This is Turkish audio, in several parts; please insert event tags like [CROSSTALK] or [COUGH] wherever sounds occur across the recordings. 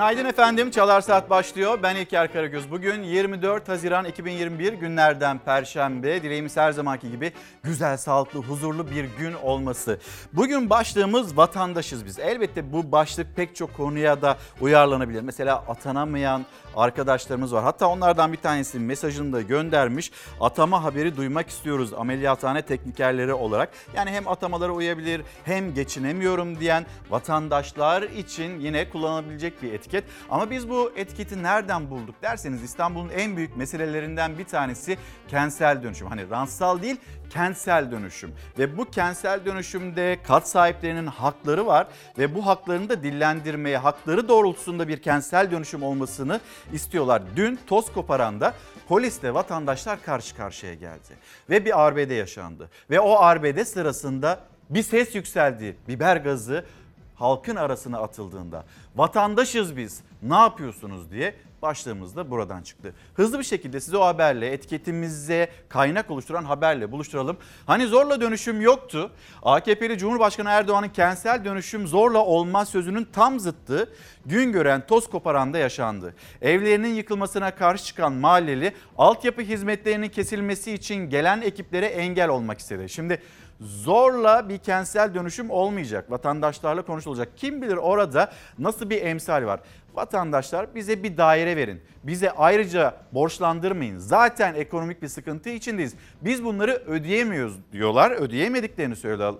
Günaydın efendim. Çalar Saat başlıyor. Ben İlker Karagöz. Bugün 24 Haziran 2021 günlerden Perşembe. Dileğimiz her zamanki gibi güzel, sağlıklı, huzurlu bir gün olması. Bugün başlığımız vatandaşız biz. Elbette bu başlık pek çok konuya da uyarlanabilir. Mesela atanamayan arkadaşlarımız var. Hatta onlardan bir tanesi mesajını da göndermiş. Atama haberi duymak istiyoruz ameliyathane teknikerleri olarak. Yani hem atamalara uyabilir hem geçinemiyorum diyen vatandaşlar için yine kullanılabilecek bir etiket. Ama biz bu etiketi nereden bulduk derseniz İstanbul'un en büyük meselelerinden bir tanesi kentsel dönüşüm. Hani rantsal değil kentsel dönüşüm ve bu kentsel dönüşümde kat sahiplerinin hakları var ve bu haklarını da dillendirmeye, hakları doğrultusunda bir kentsel dönüşüm olmasını istiyorlar. Dün toz koparanda polisle vatandaşlar karşı karşıya geldi ve bir arbede yaşandı ve o arbede sırasında bir ses yükseldi. Biber gazı halkın arasına atıldığında vatandaşız biz ne yapıyorsunuz diye başlığımız da buradan çıktı. Hızlı bir şekilde size o haberle etiketimize kaynak oluşturan haberle buluşturalım. Hani zorla dönüşüm yoktu. AKP'li Cumhurbaşkanı Erdoğan'ın kentsel dönüşüm zorla olmaz sözünün tam zıttı gün gören toz koparanda yaşandı. Evlerinin yıkılmasına karşı çıkan mahalleli altyapı hizmetlerinin kesilmesi için gelen ekiplere engel olmak istedi. Şimdi zorla bir kentsel dönüşüm olmayacak. Vatandaşlarla konuşulacak. Kim bilir orada nasıl bir emsal var. Vatandaşlar bize bir daire verin. Bize ayrıca borçlandırmayın. Zaten ekonomik bir sıkıntı içindeyiz. Biz bunları ödeyemiyoruz diyorlar. Ödeyemediklerini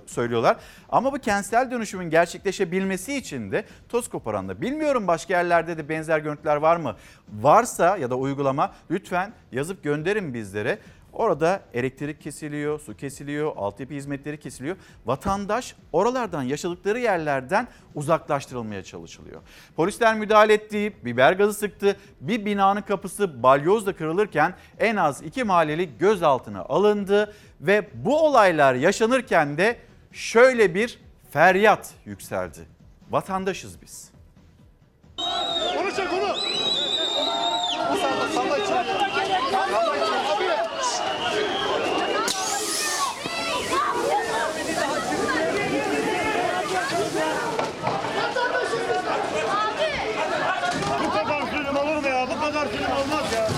söylüyorlar. Ama bu kentsel dönüşümün gerçekleşebilmesi için de toz koparanda. Bilmiyorum başka yerlerde de benzer görüntüler var mı? Varsa ya da uygulama lütfen yazıp gönderin bizlere. Orada elektrik kesiliyor, su kesiliyor, altyapı hizmetleri kesiliyor. Vatandaş oralardan yaşadıkları yerlerden uzaklaştırılmaya çalışılıyor. Polisler müdahale etti, biber gazı sıktı. Bir binanın kapısı balyozla kırılırken en az iki mahalleli gözaltına alındı. Ve bu olaylar yaşanırken de şöyle bir feryat yükseldi. Vatandaşız biz. Onu çek onu. Bu kadar zulüm olur mu ya? Bu kadar zulüm olmaz ya.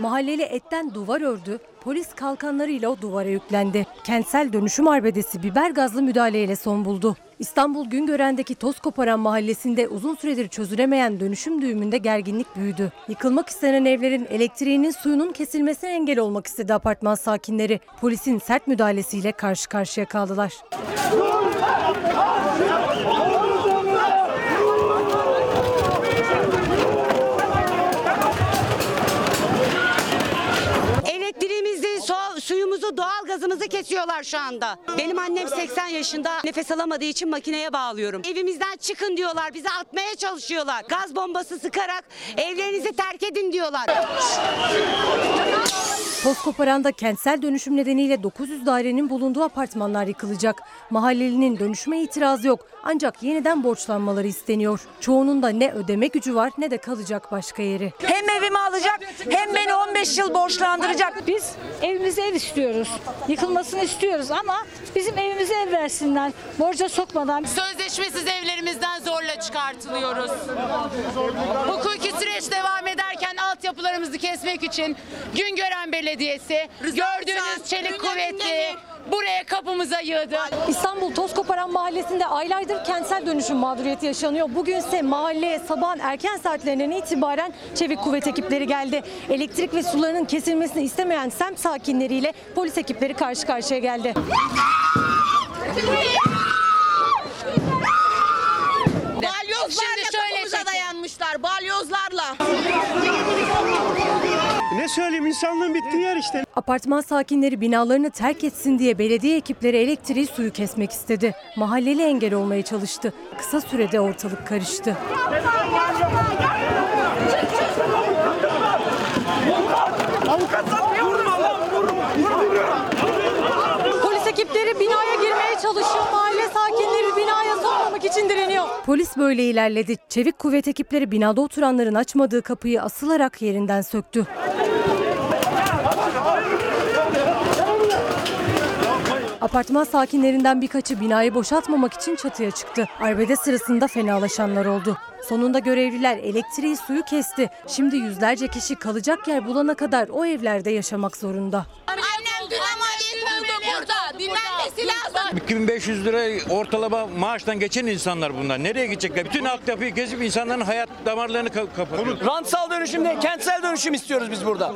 Mahalleli etten duvar ördü, polis kalkanlarıyla o duvara yüklendi. Kentsel dönüşüm arbedesi biber gazlı müdahaleyle son buldu. İstanbul Güngören'deki toz koparan mahallesinde uzun süredir çözülemeyen dönüşüm düğümünde gerginlik büyüdü. Yıkılmak istenen evlerin elektriğinin suyunun kesilmesine engel olmak istedi apartman sakinleri. Polisin sert müdahalesiyle karşı karşıya kaldılar. Elektriğimizi, suyumuzu, doğal gazımızı kesiyorlar şu anda. Benim annem 80 yaşında nefes alamadığı için makineye bağlıyorum. Evimizden çıkın diyorlar, bizi atmaya çalışıyorlar. Gaz bombası sıkarak evlerinizi terk edin diyorlar. Toz koparanda kentsel dönüşüm nedeniyle 900 dairenin bulunduğu apartmanlar yıkılacak. Mahallelinin dönüşüme itirazı yok ancak yeniden borçlanmaları isteniyor. Çoğunun da ne ödeme gücü var ne de kalacak başka yeri. Hem evimi alacak hem beni 15 yıl borçlandıracak. Biz evimize ev istiyoruz. Yıkılmasını istiyoruz ama bizim evimize ev versinler. Borca sokmadan. Sözleşmesiz evlerimizden zorla çıkartılıyoruz. Hukuki süreç devam ederken altyapılarımızı kesmek için Güngören Belediyesi gördüğünüz çelik kuvvetli buraya kapımıza yığdı. İstanbul Tozkoparan Mahallesi'nde aylardır kentsel dönüşüm mağduriyeti yaşanıyor. Bugünse mahalleye sabahın erken saatlerinden itibaren çevik kuvvet ekipleri geldi. Elektrik ve sularının kesilmesini istemeyen semt sakinleriyle polis ekipleri karşı karşıya geldi. Balyozlarla Şimdi şöyle dayanmışlar. Balyozlarla. Söyleyeyim insanlığın bittiği yer işte. Apartman sakinleri binalarını terk etsin diye belediye ekipleri elektriği suyu kesmek istedi. Mahalleli engel olmaya çalıştı. Kısa sürede ortalık karıştı. Polis ekipleri binaya girmeye çalışıyor. Sakinleri binaya sokmamak için direniyor. Polis böyle ilerledi. Çevik kuvvet ekipleri binada oturanların açmadığı kapıyı asılarak yerinden söktü. Apartman sakinlerinden birkaçı binayı boşaltmamak için çatıya çıktı. Arbede sırasında fenalaşanlar oldu. Sonunda görevliler elektriği suyu kesti. Şimdi yüzlerce kişi kalacak yer bulana kadar o evlerde yaşamak zorunda. Annem dün oldu burada. Dinlenmesi lazım. 2500 lira ortalama maaştan geçen insanlar bunlar. Nereye gidecekler? Bütün altyapıyı kesip insanların hayat damarlarını ka- kapatıyor. Rantsal dönüşüm değil, kentsel dönüşüm istiyoruz biz burada.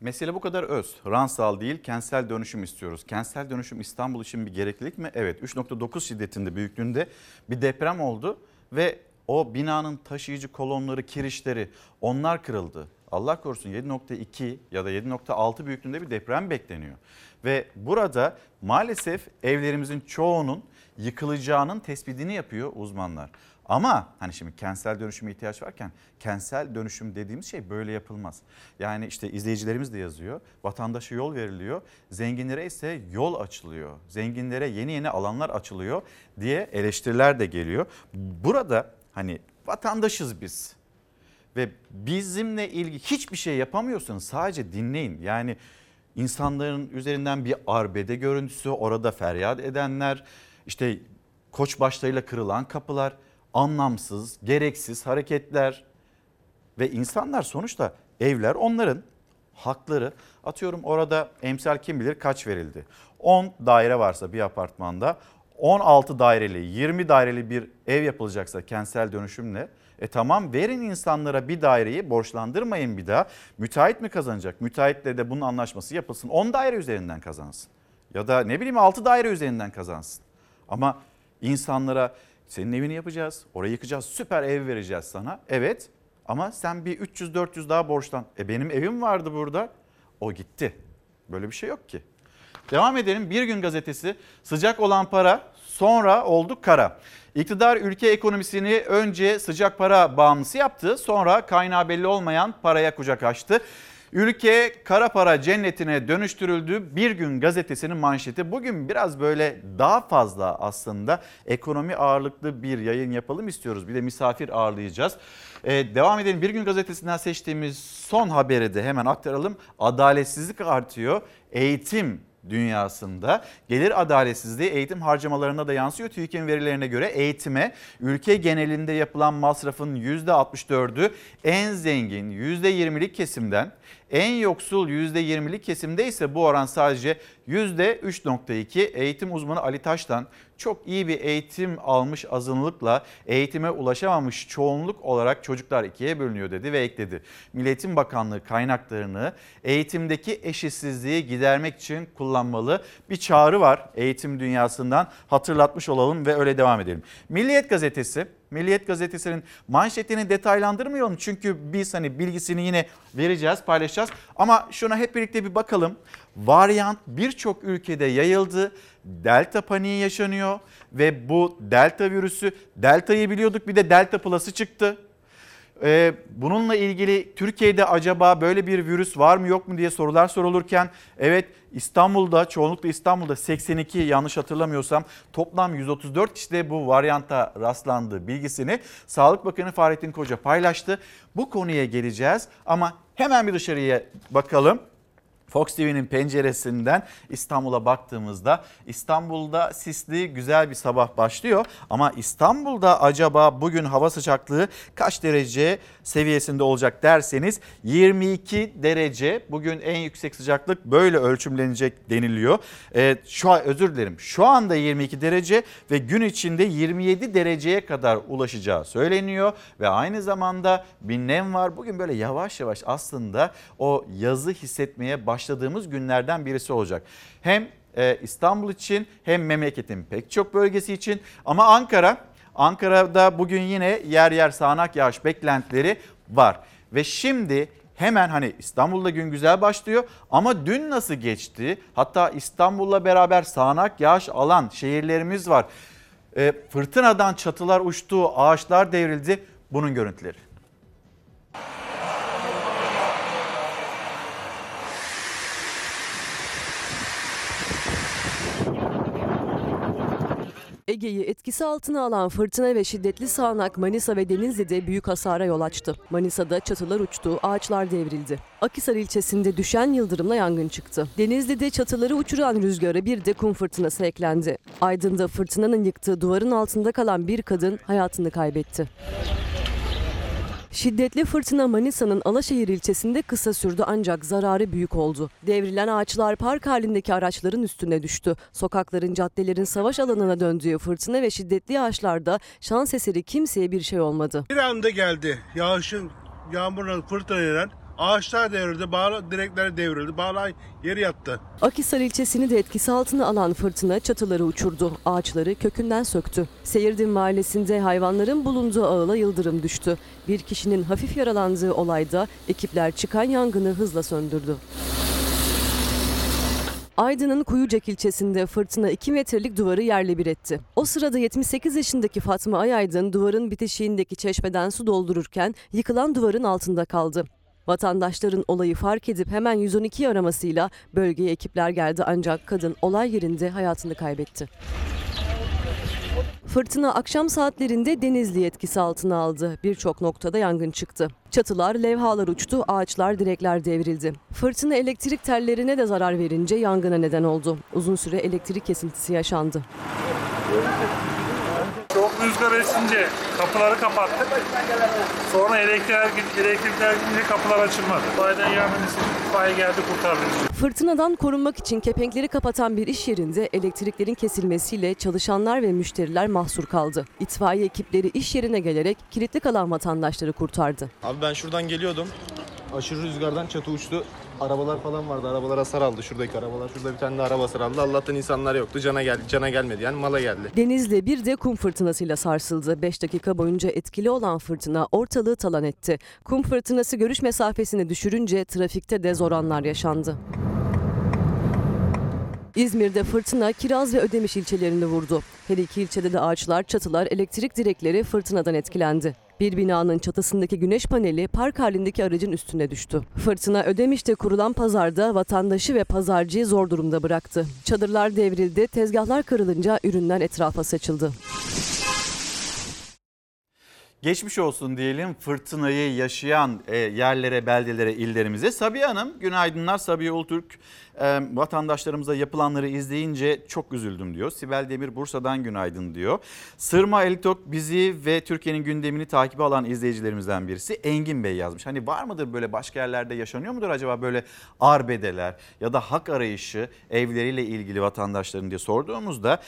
Mesele bu kadar öz. Ransal değil, kentsel dönüşüm istiyoruz. Kentsel dönüşüm İstanbul için bir gereklilik mi? Evet. 3.9 şiddetinde büyüklüğünde bir deprem oldu ve o binanın taşıyıcı kolonları, kirişleri onlar kırıldı. Allah korusun 7.2 ya da 7.6 büyüklüğünde bir deprem bekleniyor. Ve burada maalesef evlerimizin çoğunun yıkılacağının tespitini yapıyor uzmanlar. Ama hani şimdi kentsel dönüşüme ihtiyaç varken kentsel dönüşüm dediğimiz şey böyle yapılmaz. Yani işte izleyicilerimiz de yazıyor. Vatandaşa yol veriliyor. Zenginlere ise yol açılıyor. Zenginlere yeni yeni alanlar açılıyor diye eleştiriler de geliyor. Burada hani vatandaşız biz. Ve bizimle ilgili hiçbir şey yapamıyorsanız sadece dinleyin. Yani insanların üzerinden bir arbede görüntüsü, orada feryat edenler, işte koç başlarıyla kırılan kapılar, anlamsız, gereksiz hareketler ve insanlar sonuçta evler onların hakları. Atıyorum orada emsal kim bilir kaç verildi. 10 daire varsa bir apartmanda 16 daireli 20 daireli bir ev yapılacaksa kentsel dönüşümle e tamam verin insanlara bir daireyi borçlandırmayın bir daha. Müteahhit mi kazanacak? Müteahhitle de bunun anlaşması yapılsın. 10 daire üzerinden kazansın. Ya da ne bileyim 6 daire üzerinden kazansın. Ama insanlara senin evini yapacağız, orayı yıkacağız, süper ev vereceğiz sana. Evet ama sen bir 300-400 daha borçlan. E benim evim vardı burada. O gitti. Böyle bir şey yok ki. Devam edelim. Bir gün gazetesi sıcak olan para sonra oldu kara. İktidar ülke ekonomisini önce sıcak para bağımlısı yaptı. Sonra kaynağı belli olmayan paraya kucak açtı. Ülke kara para cennetine dönüştürüldü. Bir gün gazetesinin manşeti. Bugün biraz böyle daha fazla aslında ekonomi ağırlıklı bir yayın yapalım istiyoruz. Bir de misafir ağırlayacağız. Ee, devam edelim. Bir gün gazetesinden seçtiğimiz son haberi de hemen aktaralım. Adaletsizlik artıyor. Eğitim dünyasında gelir adaletsizliği eğitim harcamalarına da yansıyor. TÜİK'in verilerine göre eğitime ülke genelinde yapılan masrafın %64'ü en zengin %20'lik kesimden en yoksul %20'lik kesimde ise bu oran sadece %3.2. Eğitim uzmanı Ali Taş'tan çok iyi bir eğitim almış azınlıkla eğitime ulaşamamış çoğunluk olarak çocuklar ikiye bölünüyor dedi ve ekledi. Milli Eğitim Bakanlığı kaynaklarını eğitimdeki eşitsizliği gidermek için kullanmalı. Bir çağrı var eğitim dünyasından hatırlatmış olalım ve öyle devam edelim. Milliyet Gazetesi Milliyet Gazetesi'nin manşetini detaylandırmayalım. Çünkü biz hani bilgisini yine vereceğiz, paylaşacağız. Ama şuna hep birlikte bir bakalım. Varyant birçok ülkede yayıldı. Delta paniği yaşanıyor ve bu delta virüsü, deltayı biliyorduk bir de delta plus'ı çıktı. Ee, bununla ilgili Türkiye'de acaba böyle bir virüs var mı yok mu diye sorular sorulurken evet İstanbul'da çoğunlukla İstanbul'da 82 yanlış hatırlamıyorsam toplam 134 kişide bu varyanta rastlandığı bilgisini Sağlık Bakanı Fahrettin Koca paylaştı. Bu konuya geleceğiz ama hemen bir dışarıya bakalım. Fox TV'nin penceresinden İstanbul'a baktığımızda İstanbul'da sisli güzel bir sabah başlıyor. Ama İstanbul'da acaba bugün hava sıcaklığı kaç derece seviyesinde olacak derseniz 22 derece. Bugün en yüksek sıcaklık böyle ölçümlenecek deniliyor. Ee, şu an özür dilerim. Şu anda 22 derece ve gün içinde 27 dereceye kadar ulaşacağı söyleniyor ve aynı zamanda bir nem var. Bugün böyle yavaş yavaş aslında o yazı hissetmeye başladığımız günlerden birisi olacak. Hem e, İstanbul için hem memleketin pek çok bölgesi için ama Ankara Ankara'da bugün yine yer yer sağanak yağış beklentileri var. Ve şimdi hemen hani İstanbul'da gün güzel başlıyor ama dün nasıl geçti? Hatta İstanbul'la beraber sağanak yağış alan şehirlerimiz var. E, fırtınadan çatılar uçtu, ağaçlar devrildi. Bunun görüntüleri. Ege'yi etkisi altına alan fırtına ve şiddetli sağanak Manisa ve Denizli'de büyük hasara yol açtı. Manisa'da çatılar uçtu, ağaçlar devrildi. Akhisar ilçesinde düşen yıldırımla yangın çıktı. Denizli'de çatıları uçuran rüzgara bir de kum fırtınası eklendi. Aydın'da fırtınanın yıktığı duvarın altında kalan bir kadın hayatını kaybetti. Şiddetli fırtına Manisa'nın Alaşehir ilçesinde kısa sürdü ancak zararı büyük oldu. Devrilen ağaçlar park halindeki araçların üstüne düştü. Sokakların, caddelerin savaş alanına döndüğü fırtına ve şiddetli yağışlarda şans eseri kimseye bir şey olmadı. Bir anda geldi. Yağışın, yağmurla fırtınayla ağaçlar devrildi, bağlı direkler devrildi, bağlar yeri yattı. Akhisar ilçesini de etkisi altına alan fırtına çatıları uçurdu. Ağaçları kökünden söktü. Seyirdin mahallesinde hayvanların bulunduğu ağıla yıldırım düştü. Bir kişinin hafif yaralandığı olayda ekipler çıkan yangını hızla söndürdü. Aydın'ın Kuyucak ilçesinde fırtına 2 metrelik duvarı yerle bir etti. O sırada 78 yaşındaki Fatma Ayaydın duvarın bitişiğindeki çeşmeden su doldururken yıkılan duvarın altında kaldı. Vatandaşların olayı fark edip hemen 112 aramasıyla bölgeye ekipler geldi ancak kadın olay yerinde hayatını kaybetti. Fırtına akşam saatlerinde Denizli etkisi altına aldı. Birçok noktada yangın çıktı. Çatılar, levhalar uçtu, ağaçlar, direkler devrildi. Fırtına elektrik tellerine de zarar verince yangına neden oldu. Uzun süre elektrik kesintisi yaşandı. Çok rüzgar esince kapıları kapattık. Sonra elektrikler, elektrikler gidince kapılar açılmadı. Baydan yardım istedik, itfaiye geldi kurtardı bizi. Fırtınadan korunmak için kepenkleri kapatan bir iş yerinde elektriklerin kesilmesiyle çalışanlar ve müşteriler mahsur kaldı. İtfaiye ekipleri iş yerine gelerek kilitli kalan vatandaşları kurtardı. Abi ben şuradan geliyordum. Aşırı rüzgardan çatı uçtu. Arabalar falan vardı. Arabalar hasar aldı. Şuradaki arabalar. Şurada bir tane de araba hasar aldı. Allah'tan insanlar yoktu. Cana geldi. Cana gelmedi. Yani mala geldi. Denizli bir de kum fırtınasıyla sarsıldı. 5 dakika boyunca etkili olan fırtına ortalığı talan etti. Kum fırtınası görüş mesafesini düşürünce trafikte de zor anlar yaşandı. İzmir'de fırtına Kiraz ve Ödemiş ilçelerini vurdu. Her iki ilçede de ağaçlar, çatılar, elektrik direkleri fırtınadan etkilendi. Bir binanın çatısındaki güneş paneli park halindeki aracın üstüne düştü. Fırtına Ödemiş'te kurulan pazarda vatandaşı ve pazarcıyı zor durumda bıraktı. Çadırlar devrildi, tezgahlar kırılınca ürünler etrafa saçıldı. Geçmiş olsun diyelim fırtınayı yaşayan e, yerlere, beldelere, illerimize. Sabiha Hanım, günaydınlar Sabiha Ultürk. E, vatandaşlarımıza yapılanları izleyince çok üzüldüm diyor. Sibel Demir Bursa'dan günaydın diyor. Sırma Elitok bizi ve Türkiye'nin gündemini takibe alan izleyicilerimizden birisi Engin Bey yazmış. Hani var mıdır böyle başka yerlerde yaşanıyor mudur acaba böyle arbedeler ya da hak arayışı evleriyle ilgili vatandaşların diye sorduğumuzda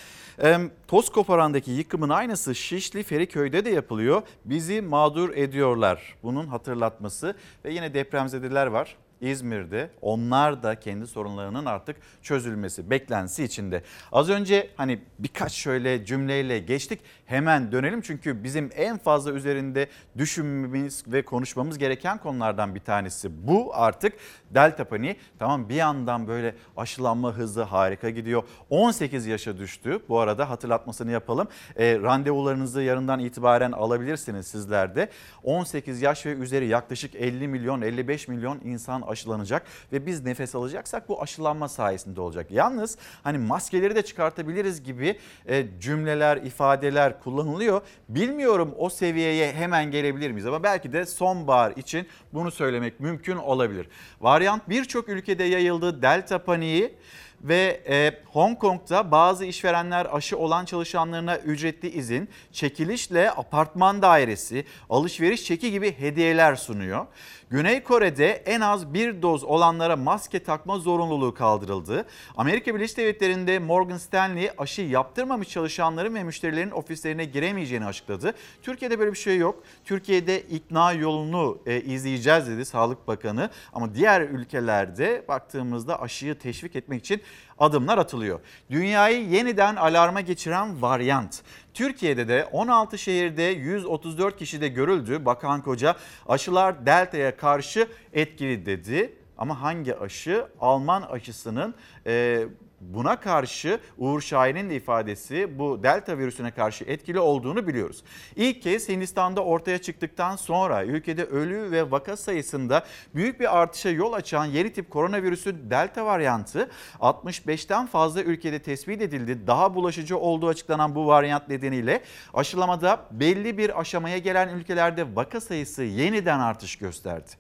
toz koparandaki yıkımın aynısı Şişli Feriköy'de de yapılıyor. Bizi mağdur ediyorlar. Bunun hatırlatması ve yine depremzedeler var. İzmir'de onlar da kendi sorunlarının artık çözülmesi beklentisi içinde. Az önce hani birkaç şöyle cümleyle geçtik hemen dönelim. Çünkü bizim en fazla üzerinde düşünmemiz ve konuşmamız gereken konulardan bir tanesi bu artık. Delta paniği. Tamam bir yandan böyle aşılanma hızı harika gidiyor. 18 yaşa düştü. Bu arada hatırlatmasını yapalım. E, randevularınızı yarından itibaren alabilirsiniz sizler de. 18 yaş ve üzeri yaklaşık 50 milyon 55 milyon insan aşılanacak ve biz nefes alacaksak bu aşılanma sayesinde olacak. Yalnız hani maskeleri de çıkartabiliriz gibi e, cümleler, ifadeler kullanılıyor. Bilmiyorum o seviyeye hemen gelebilir miyiz ama belki de sonbahar için bunu söylemek mümkün olabilir. Varyant birçok ülkede yayıldı. Delta paniği ve e, Hong Kong'da bazı işverenler aşı olan çalışanlarına ücretli izin, çekilişle apartman dairesi, alışveriş çeki gibi hediyeler sunuyor. Güney Kore'de en az bir doz olanlara maske takma zorunluluğu kaldırıldı. Amerika Birleşik Devletleri'nde Morgan Stanley aşı yaptırmamış çalışanların ve müşterilerin ofislerine giremeyeceğini açıkladı. Türkiye'de böyle bir şey yok. Türkiye'de ikna yolunu e, izleyeceğiz dedi Sağlık Bakanı. Ama diğer ülkelerde baktığımızda aşıyı teşvik etmek için adımlar atılıyor. Dünyayı yeniden alarma geçiren varyant. Türkiye'de de 16 şehirde 134 kişide görüldü. Bakan Koca aşılar delta'ya karşı etkili dedi. Ama hangi aşı? Alman aşısının e, buna karşı Uğur Şahin'in de ifadesi bu delta virüsüne karşı etkili olduğunu biliyoruz. İlk kez Hindistan'da ortaya çıktıktan sonra ülkede ölü ve vaka sayısında büyük bir artışa yol açan yeni tip koronavirüsü delta varyantı 65'ten fazla ülkede tespit edildi. Daha bulaşıcı olduğu açıklanan bu varyant nedeniyle aşılamada belli bir aşamaya gelen ülkelerde vaka sayısı yeniden artış gösterdi.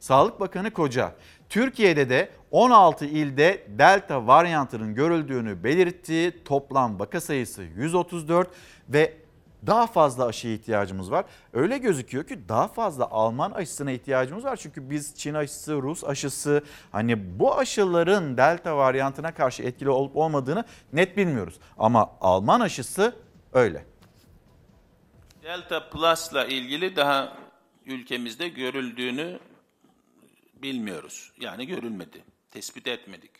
Sağlık Bakanı Koca, Türkiye'de de 16 ilde delta varyantının görüldüğünü belirtti. Toplam vaka sayısı 134 ve daha fazla aşıya ihtiyacımız var. Öyle gözüküyor ki daha fazla Alman aşısına ihtiyacımız var. Çünkü biz Çin aşısı, Rus aşısı hani bu aşıların delta varyantına karşı etkili olup olmadığını net bilmiyoruz. Ama Alman aşısı öyle. Delta Plus'la ilgili daha ülkemizde görüldüğünü bilmiyoruz. Yani görülmedi, tespit etmedik.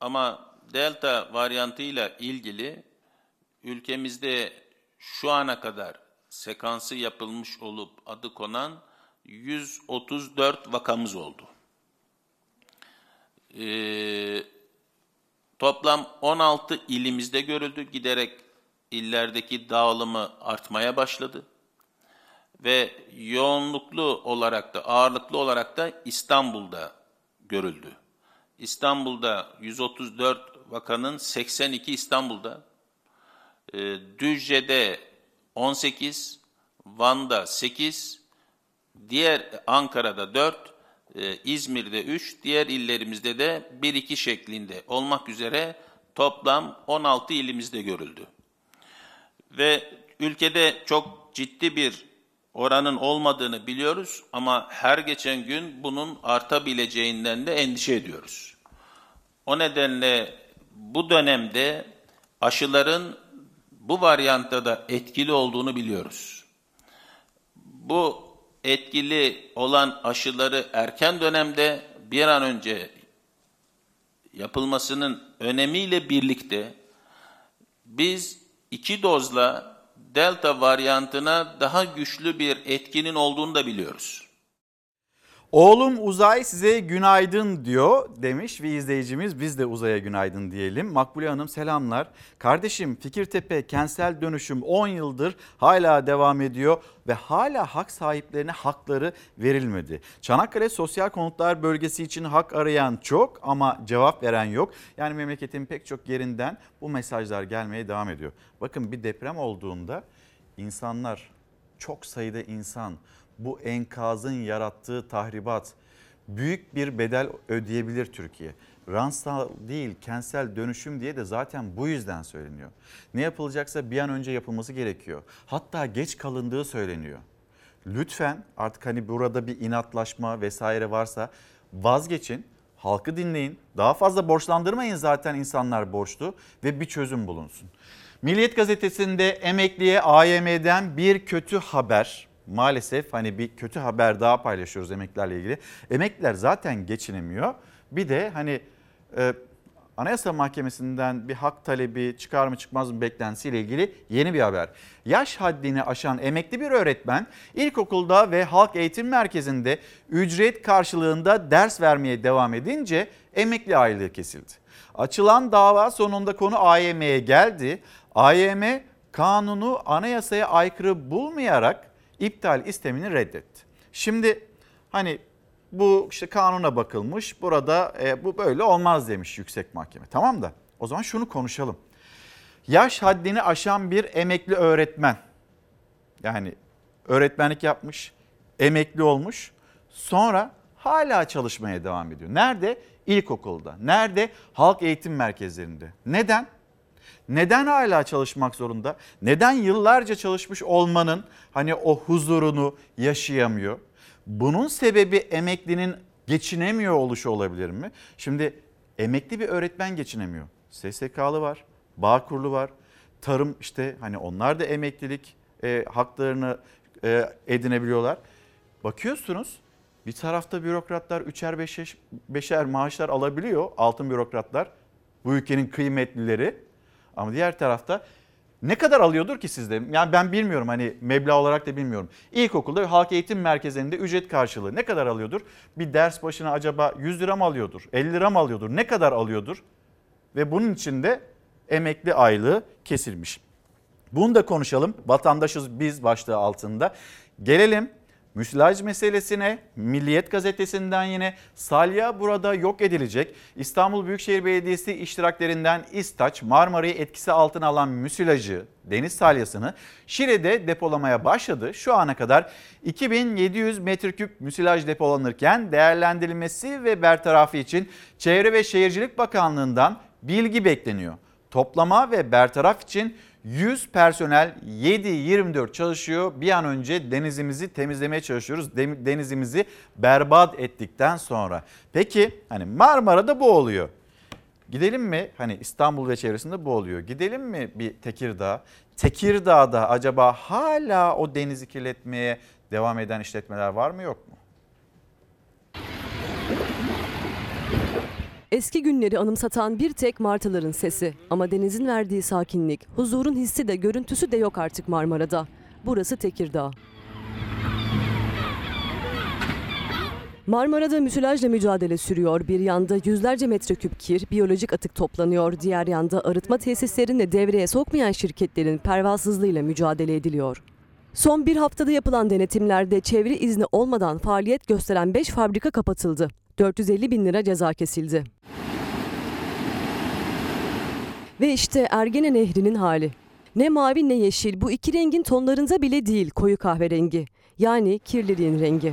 Ama Delta varyantıyla ilgili ülkemizde şu ana kadar sekansı yapılmış olup adı konan 134 vakamız oldu. Ee, toplam 16 ilimizde görüldü. Giderek illerdeki dağılımı artmaya başladı. Ve yoğunluklu olarak da ağırlıklı olarak da İstanbul'da görüldü. İstanbul'da 134 vakanın 82 İstanbul'da, e, Düzce'de 18, Van'da 8, diğer Ankara'da 4, e, İzmir'de 3, diğer illerimizde de 1-2 şeklinde olmak üzere toplam 16 ilimizde görüldü. Ve ülkede çok ciddi bir oranın olmadığını biliyoruz ama her geçen gün bunun artabileceğinden de endişe ediyoruz. O nedenle bu dönemde aşıların bu varyantta da etkili olduğunu biliyoruz. Bu etkili olan aşıları erken dönemde bir an önce yapılmasının önemiyle birlikte biz iki dozla delta varyantına daha güçlü bir etkinin olduğunu da biliyoruz. Oğlum uzay size günaydın diyor demiş ve izleyicimiz biz de uzaya günaydın diyelim. Makbule Hanım selamlar. Kardeşim Fikirtepe kentsel dönüşüm 10 yıldır hala devam ediyor ve hala hak sahiplerine hakları verilmedi. Çanakkale Sosyal Konutlar Bölgesi için hak arayan çok ama cevap veren yok. Yani memleketin pek çok yerinden bu mesajlar gelmeye devam ediyor. Bakın bir deprem olduğunda insanlar çok sayıda insan bu enkazın yarattığı tahribat büyük bir bedel ödeyebilir Türkiye. Ransal değil kentsel dönüşüm diye de zaten bu yüzden söyleniyor. Ne yapılacaksa bir an önce yapılması gerekiyor. Hatta geç kalındığı söyleniyor. Lütfen artık hani burada bir inatlaşma vesaire varsa vazgeçin. Halkı dinleyin. Daha fazla borçlandırmayın zaten insanlar borçlu ve bir çözüm bulunsun. Milliyet gazetesinde emekliye AYM'den bir kötü haber maalesef hani bir kötü haber daha paylaşıyoruz emeklilerle ilgili. Emekliler zaten geçinemiyor. Bir de hani e, Anayasa Mahkemesi'nden bir hak talebi çıkar mı çıkmaz mı beklentisiyle ilgili yeni bir haber. Yaş haddini aşan emekli bir öğretmen ilkokulda ve halk eğitim merkezinde ücret karşılığında ders vermeye devam edince emekli aylığı kesildi. Açılan dava sonunda konu AYM'ye geldi. AYM kanunu anayasaya aykırı bulmayarak iptal istemini reddetti. Şimdi hani bu işte kanuna bakılmış burada e, bu böyle olmaz demiş yüksek mahkeme tamam da o zaman şunu konuşalım. Yaş haddini aşan bir emekli öğretmen yani öğretmenlik yapmış emekli olmuş sonra hala çalışmaya devam ediyor. Nerede? İlkokulda. Nerede? Halk eğitim merkezlerinde. Neden? Neden hala çalışmak zorunda? Neden yıllarca çalışmış olmanın hani o huzurunu yaşayamıyor? Bunun sebebi emeklinin geçinemiyor oluşu olabilir mi? Şimdi emekli bir öğretmen geçinemiyor. SSK'lı var, Bağkurlu var, tarım işte hani onlar da emeklilik e, haklarını e, edinebiliyorlar. Bakıyorsunuz bir tarafta bürokratlar üçer beşer, beşer maaşlar alabiliyor altın bürokratlar. Bu ülkenin kıymetlileri ama diğer tarafta ne kadar alıyordur ki sizde? Yani ben bilmiyorum hani meblağ olarak da bilmiyorum. İlkokulda halk eğitim merkezinde ücret karşılığı ne kadar alıyordur? Bir ders başına acaba 100 lira mı alıyordur? 50 lira mı alıyordur? Ne kadar alıyordur? ve bunun için de emekli aylığı kesilmiş. Bunu da konuşalım. Vatandaşız biz başlığı altında. Gelelim müsilaj meselesine Milliyet gazetesinden yine salya burada yok edilecek. İstanbul Büyükşehir Belediyesi iştiraklerinden İstaç Marmara'yı etkisi altına alan müsilajı deniz salyasını Şile'de depolamaya başladı. Şu ana kadar 2700 metreküp müsilaj depolanırken değerlendirilmesi ve bertarafı için Çevre ve Şehircilik Bakanlığı'ndan bilgi bekleniyor. Toplama ve bertaraf için 100 personel 7-24 çalışıyor. Bir an önce denizimizi temizlemeye çalışıyoruz. Denizimizi berbat ettikten sonra. Peki hani Marmara'da bu oluyor. Gidelim mi? Hani İstanbul ve çevresinde bu oluyor. Gidelim mi bir Tekirdağ? Tekirdağ'da acaba hala o denizi kirletmeye devam eden işletmeler var mı yok mu? Eski günleri anımsatan bir tek martıların sesi. Ama denizin verdiği sakinlik, huzurun hissi de görüntüsü de yok artık Marmara'da. Burası Tekirdağ. Marmara'da müsilajla mücadele sürüyor. Bir yanda yüzlerce metreküp kir, biyolojik atık toplanıyor. Diğer yanda arıtma tesislerini devreye sokmayan şirketlerin pervasızlığıyla mücadele ediliyor. Son bir haftada yapılan denetimlerde çevre izni olmadan faaliyet gösteren 5 fabrika kapatıldı. 450 bin lira ceza kesildi. Ve işte Ergene Nehri'nin hali. Ne mavi ne yeşil bu iki rengin tonlarında bile değil koyu kahverengi. Yani kirliliğin rengi.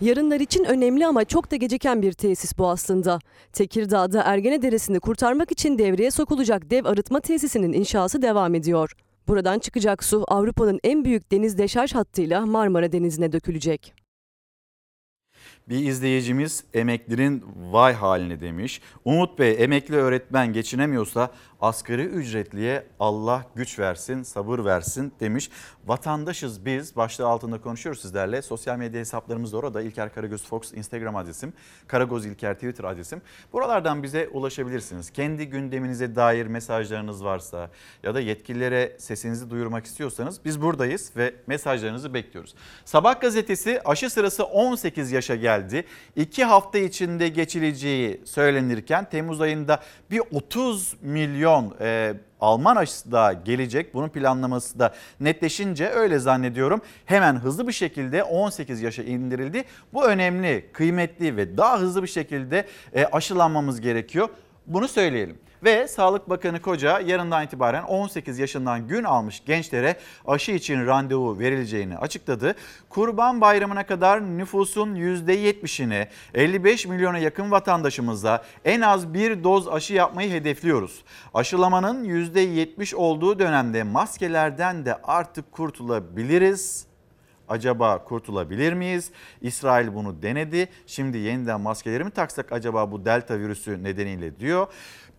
Yarınlar için önemli ama çok da geciken bir tesis bu aslında. Tekirdağ'da Ergene Deresi'ni kurtarmak için devreye sokulacak dev arıtma tesisinin inşası devam ediyor. Buradan çıkacak su Avrupa'nın en büyük deniz deşarj hattıyla Marmara Denizi'ne dökülecek. Bir izleyicimiz emeklinin vay haline demiş. Umut Bey emekli öğretmen geçinemiyorsa asgari ücretliye Allah güç versin, sabır versin demiş. Vatandaşız biz başlığı altında konuşuyoruz sizlerle. Sosyal medya hesaplarımız da orada. İlker Karagöz Fox Instagram adresim, Karagoz İlker Twitter adresim. Buralardan bize ulaşabilirsiniz. Kendi gündeminize dair mesajlarınız varsa ya da yetkililere sesinizi duyurmak istiyorsanız biz buradayız ve mesajlarınızı bekliyoruz. Sabah gazetesi aşı sırası 18 yaşa geldi. 2 hafta içinde geçileceği söylenirken Temmuz ayında bir 30 milyon e, Alman aşısı da gelecek. Bunun planlaması da netleşince öyle zannediyorum. Hemen hızlı bir şekilde 18 yaşa indirildi. Bu önemli, kıymetli ve daha hızlı bir şekilde e, aşılanmamız gerekiyor. Bunu söyleyelim. Ve Sağlık Bakanı Koca yarından itibaren 18 yaşından gün almış gençlere aşı için randevu verileceğini açıkladı. Kurban Bayramı'na kadar nüfusun %70'ini 55 milyona yakın vatandaşımıza en az bir doz aşı yapmayı hedefliyoruz. Aşılamanın %70 olduğu dönemde maskelerden de artık kurtulabiliriz. Acaba kurtulabilir miyiz? İsrail bunu denedi. Şimdi yeniden maskeleri mi taksak acaba bu delta virüsü nedeniyle diyor.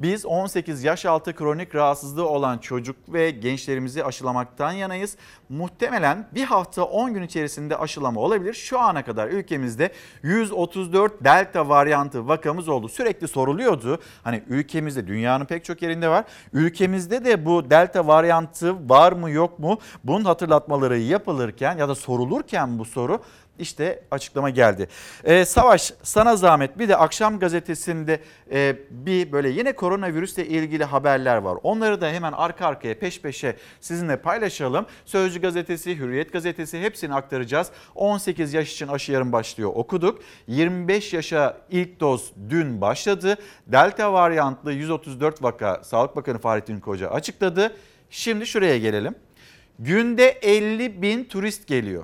Biz 18 yaş altı kronik rahatsızlığı olan çocuk ve gençlerimizi aşılamaktan yanayız. Muhtemelen bir hafta 10 gün içerisinde aşılama olabilir. Şu ana kadar ülkemizde 134 delta varyantı vakamız oldu. Sürekli soruluyordu. Hani ülkemizde dünyanın pek çok yerinde var. Ülkemizde de bu delta varyantı var mı yok mu? Bunun hatırlatmaları yapılırken ya da sorulurken bu soru işte açıklama geldi. Ee, Savaş sana zahmet bir de akşam gazetesinde e, bir böyle yine koronavirüsle ilgili haberler var. Onları da hemen arka arkaya peş peşe sizinle paylaşalım. Sözcü gazetesi, Hürriyet gazetesi hepsini aktaracağız. 18 yaş için aşı yarın başlıyor okuduk. 25 yaşa ilk doz dün başladı. Delta varyantlı 134 vaka Sağlık Bakanı Fahrettin Koca açıkladı. Şimdi şuraya gelelim. Günde 50 bin turist geliyor.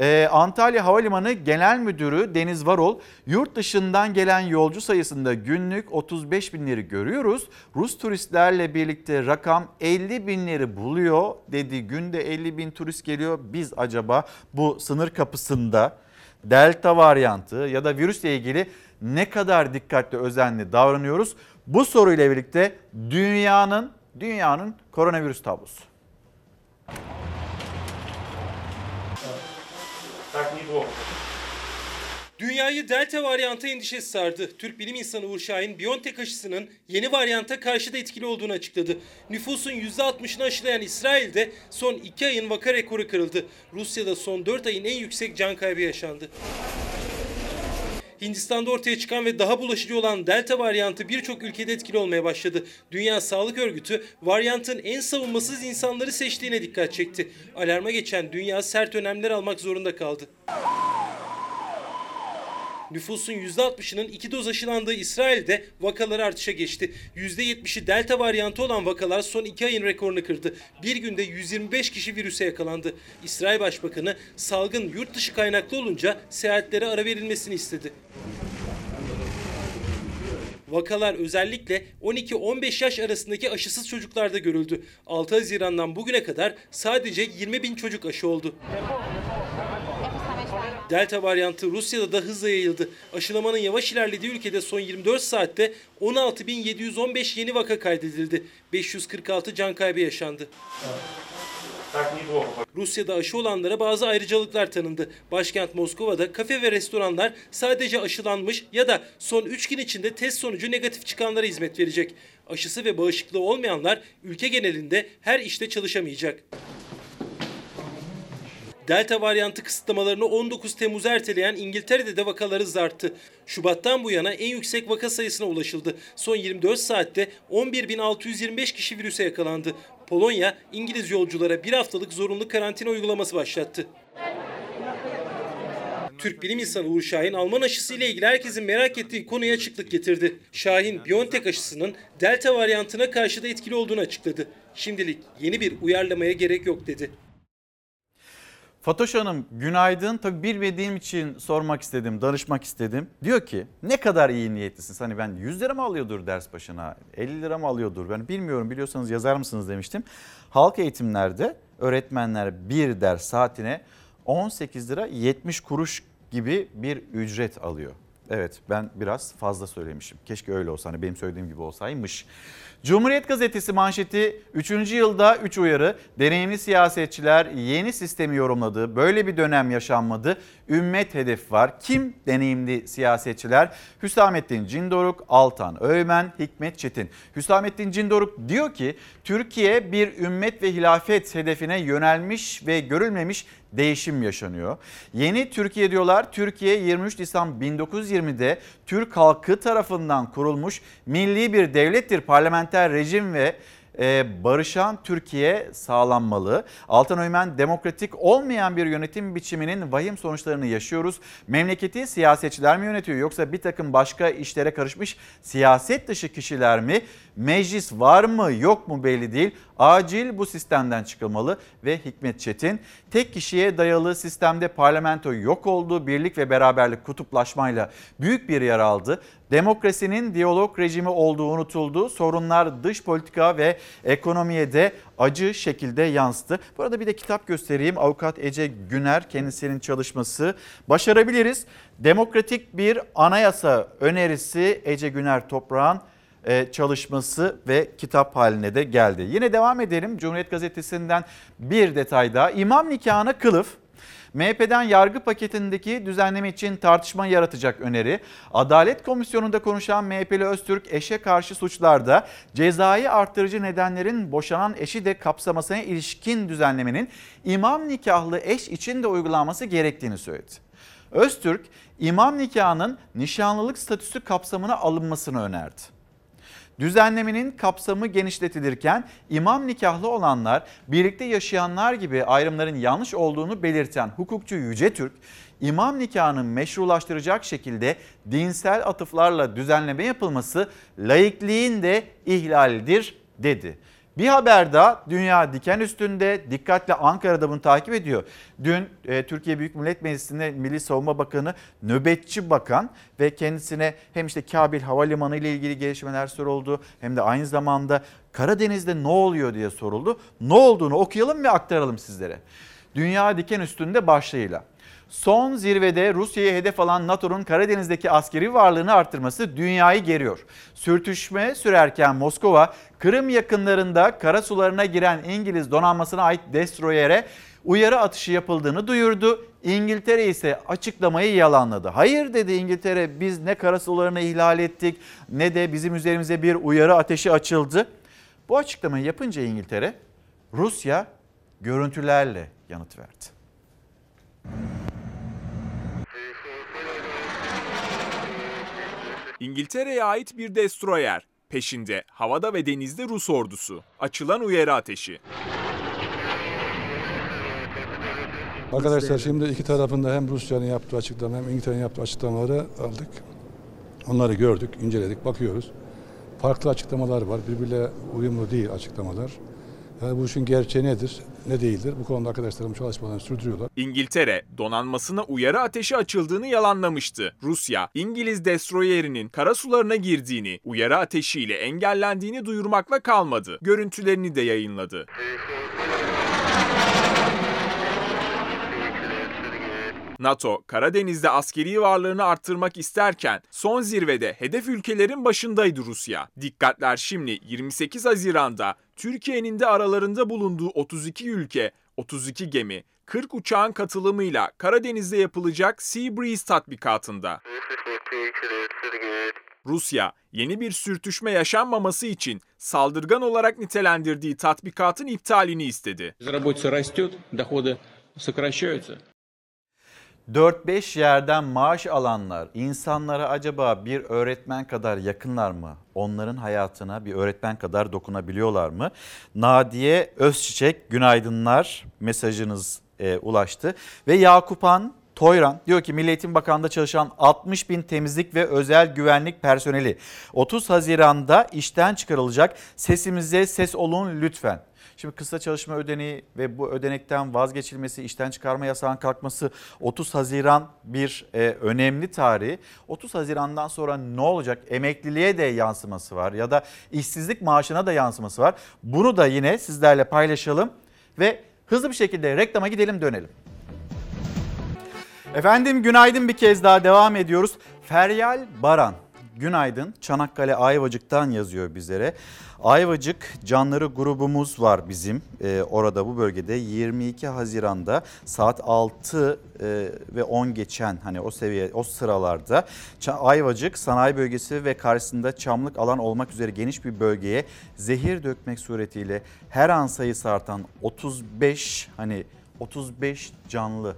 Ee, Antalya Havalimanı Genel Müdürü Deniz Varol yurt dışından gelen yolcu sayısında günlük 35 binleri görüyoruz. Rus turistlerle birlikte rakam 50 binleri buluyor dedi. Günde 50 bin turist geliyor. Biz acaba bu sınır kapısında delta varyantı ya da virüsle ilgili ne kadar dikkatli özenli davranıyoruz? Bu soruyla birlikte dünyanın dünyanın koronavirüs tablosu. Dünyayı delta varyantı endişesi sardı. Türk bilim insanı Uğur Şahin, Biontech aşısının yeni varyanta karşı da etkili olduğunu açıkladı. Nüfusun %60'ını aşılayan İsrail'de son 2 ayın vaka rekoru kırıldı. Rusya'da son 4 ayın en yüksek can kaybı yaşandı. Hindistan'da ortaya çıkan ve daha bulaşıcı olan Delta varyantı birçok ülkede etkili olmaya başladı. Dünya Sağlık Örgütü varyantın en savunmasız insanları seçtiğine dikkat çekti. Alarma geçen dünya sert önlemler almak zorunda kaldı. Nüfusun %60'ının iki doz aşılandığı İsrail'de vakalar artışa geçti. %70'i delta varyantı olan vakalar son iki ayın rekorunu kırdı. Bir günde 125 kişi virüse yakalandı. İsrail Başbakanı salgın yurt dışı kaynaklı olunca seyahatlere ara verilmesini istedi. Vakalar özellikle 12-15 yaş arasındaki aşısız çocuklarda görüldü. 6 Haziran'dan bugüne kadar sadece 20 bin çocuk aşı oldu. Delta varyantı Rusya'da da hızla yayıldı. Aşılamanın yavaş ilerlediği ülkede son 24 saatte 16.715 yeni vaka kaydedildi. 546 can kaybı yaşandı. Rusya'da aşı olanlara bazı ayrıcalıklar tanındı. Başkent Moskova'da kafe ve restoranlar sadece aşılanmış ya da son 3 gün içinde test sonucu negatif çıkanlara hizmet verecek. Aşısı ve bağışıklığı olmayanlar ülke genelinde her işte çalışamayacak. Delta varyantı kısıtlamalarını 19 Temmuz'a erteleyen İngiltere'de de vakalar hızla arttı. Şubattan bu yana en yüksek vaka sayısına ulaşıldı. Son 24 saatte 11.625 kişi virüse yakalandı. Polonya, İngiliz yolculara bir haftalık zorunlu karantina uygulaması başlattı. Türk bilim insanı Uğur Şahin Alman aşısı ile ilgili herkesin merak ettiği konuya açıklık getirdi. Şahin, BioNTech aşısının Delta varyantına karşı da etkili olduğunu açıkladı. Şimdilik yeni bir uyarlamaya gerek yok dedi. Fatoş Hanım günaydın. Tabii bilmediğim için sormak istedim, danışmak istedim. Diyor ki ne kadar iyi niyetlisiniz? Hani ben 100 lira mı alıyordur ders başına, 50 lira mı alıyordur? Ben bilmiyorum biliyorsanız yazar mısınız demiştim. Halk eğitimlerde öğretmenler bir ders saatine 18 lira 70 kuruş gibi bir ücret alıyor. Evet ben biraz fazla söylemişim. Keşke öyle olsa hani benim söylediğim gibi olsaymış. Cumhuriyet Gazetesi manşeti 3. yılda 3 uyarı. Deneyimli siyasetçiler yeni sistemi yorumladı. Böyle bir dönem yaşanmadı. Ümmet hedef var. Kim deneyimli siyasetçiler? Hüsamettin Cindoruk, Altan Öğmen, Hikmet Çetin. Hüsamettin Cindoruk diyor ki Türkiye bir ümmet ve hilafet hedefine yönelmiş ve görülmemiş değişim yaşanıyor. Yeni Türkiye diyorlar. Türkiye 23 Nisan 1920'de Türk halkı tarafından kurulmuş milli bir devlettir. Parlamenter rejim ve e, barışan Türkiye sağlanmalı. Altan Öymen demokratik olmayan bir yönetim biçiminin vahim sonuçlarını yaşıyoruz. Memleketi siyasetçiler mi yönetiyor yoksa bir takım başka işlere karışmış siyaset dışı kişiler mi? Meclis var mı yok mu belli değil. Acil bu sistemden çıkılmalı ve Hikmet Çetin tek kişiye dayalı sistemde parlamento yok oldu. Birlik ve beraberlik kutuplaşmayla büyük bir yer aldı. Demokrasinin diyalog rejimi olduğu unutuldu. Sorunlar dış politika ve ekonomiye de acı şekilde yansıdı. Bu arada bir de kitap göstereyim. Avukat Ece Güner kendisinin çalışması. Başarabiliriz. Demokratik bir anayasa önerisi Ece Güner Toprağ'ın çalışması ve kitap haline de geldi. Yine devam edelim. Cumhuriyet Gazetesi'nden bir detay daha. İmam nikahına kılıf MHP'den yargı paketindeki düzenleme için tartışma yaratacak öneri. Adalet Komisyonu'nda konuşan MHP'li Öztürk eşe karşı suçlarda cezai arttırıcı nedenlerin boşanan eşi de kapsamasına ilişkin düzenlemenin imam nikahlı eş için de uygulanması gerektiğini söyledi. Öztürk imam nikahının nişanlılık statüsü kapsamına alınmasını önerdi. Düzenlemenin kapsamı genişletilirken imam nikahlı olanlar birlikte yaşayanlar gibi ayrımların yanlış olduğunu belirten hukukçu Yüce Türk, imam nikahını meşrulaştıracak şekilde dinsel atıflarla düzenleme yapılması laikliğin de ihlalidir dedi. Bir haber daha dünya diken üstünde dikkatle Ankara'da bunu takip ediyor. Dün e, Türkiye Büyük Millet Meclisi'nde Milli Savunma Bakanı nöbetçi bakan ve kendisine hem işte Kabil Havalimanı ile ilgili gelişmeler soruldu hem de aynı zamanda Karadeniz'de ne oluyor diye soruldu. Ne olduğunu okuyalım ve aktaralım sizlere. Dünya diken üstünde başlığıyla. Son zirvede Rusya'yı hedef alan NATO'nun Karadeniz'deki askeri varlığını arttırması dünyayı geriyor. Sürtüşme sürerken Moskova, Kırım yakınlarında kara sularına giren İngiliz donanmasına ait destroyere uyarı atışı yapıldığını duyurdu. İngiltere ise açıklamayı yalanladı. Hayır dedi İngiltere biz ne kara sularını ihlal ettik ne de bizim üzerimize bir uyarı ateşi açıldı. Bu açıklamayı yapınca İngiltere Rusya görüntülerle yanıt verdi. İngiltere'ye ait bir destroyer. Peşinde havada ve denizde Rus ordusu. Açılan uyarı ateşi. Arkadaşlar şimdi iki tarafında hem Rusya'nın yaptığı açıklama hem İngiltere'nin yaptığı açıklamaları aldık. Onları gördük, inceledik, bakıyoruz. Farklı açıklamalar var. Birbirle uyumlu değil açıklamalar. Yani bu işin gerçeği nedir, ne değildir? Bu konuda arkadaşlarım çalışmalarını sürdürüyorlar. İngiltere donanmasına uyarı ateşi açıldığını yalanlamıştı. Rusya, İngiliz destroyerinin karasularına girdiğini, uyarı ateşiyle engellendiğini duyurmakla kalmadı. Görüntülerini de yayınladı. NATO, Karadeniz'de askeri varlığını arttırmak isterken son zirvede hedef ülkelerin başındaydı Rusya. Dikkatler şimdi 28 Haziran'da Türkiye'nin de aralarında bulunduğu 32 ülke, 32 gemi, 40 uçağın katılımıyla Karadeniz'de yapılacak Sea Breeze tatbikatında. Rusya, yeni bir sürtüşme yaşanmaması için saldırgan olarak nitelendirdiği tatbikatın iptalini istedi. 4-5 yerden maaş alanlar insanlara acaba bir öğretmen kadar yakınlar mı? Onların hayatına bir öğretmen kadar dokunabiliyorlar mı? Nadiye Özçiçek günaydınlar mesajınız e, ulaştı. Ve Yakupan Toyran diyor ki Milli Eğitim Bakanlığı'nda çalışan 60 bin temizlik ve özel güvenlik personeli 30 Haziran'da işten çıkarılacak. Sesimize ses olun lütfen. Şimdi kısa çalışma ödeneği ve bu ödenekten vazgeçilmesi, işten çıkarma yasağın kalkması 30 Haziran bir e, önemli tarih. 30 Haziran'dan sonra ne olacak? Emekliliğe de yansıması var ya da işsizlik maaşına da yansıması var. Bunu da yine sizlerle paylaşalım ve hızlı bir şekilde reklama gidelim dönelim. Efendim günaydın bir kez daha devam ediyoruz. Feryal Baran günaydın Çanakkale Ayvacık'tan yazıyor bizlere. Ayvacık canları grubumuz var bizim ee, orada bu bölgede 22 Haziran'da saat 6 e, ve 10 geçen hani o seviye o sıralarda Ayvacık sanayi bölgesi ve karşısında çamlık alan olmak üzere geniş bir bölgeye zehir dökmek suretiyle her an sayısı artan 35 hani 35 canlı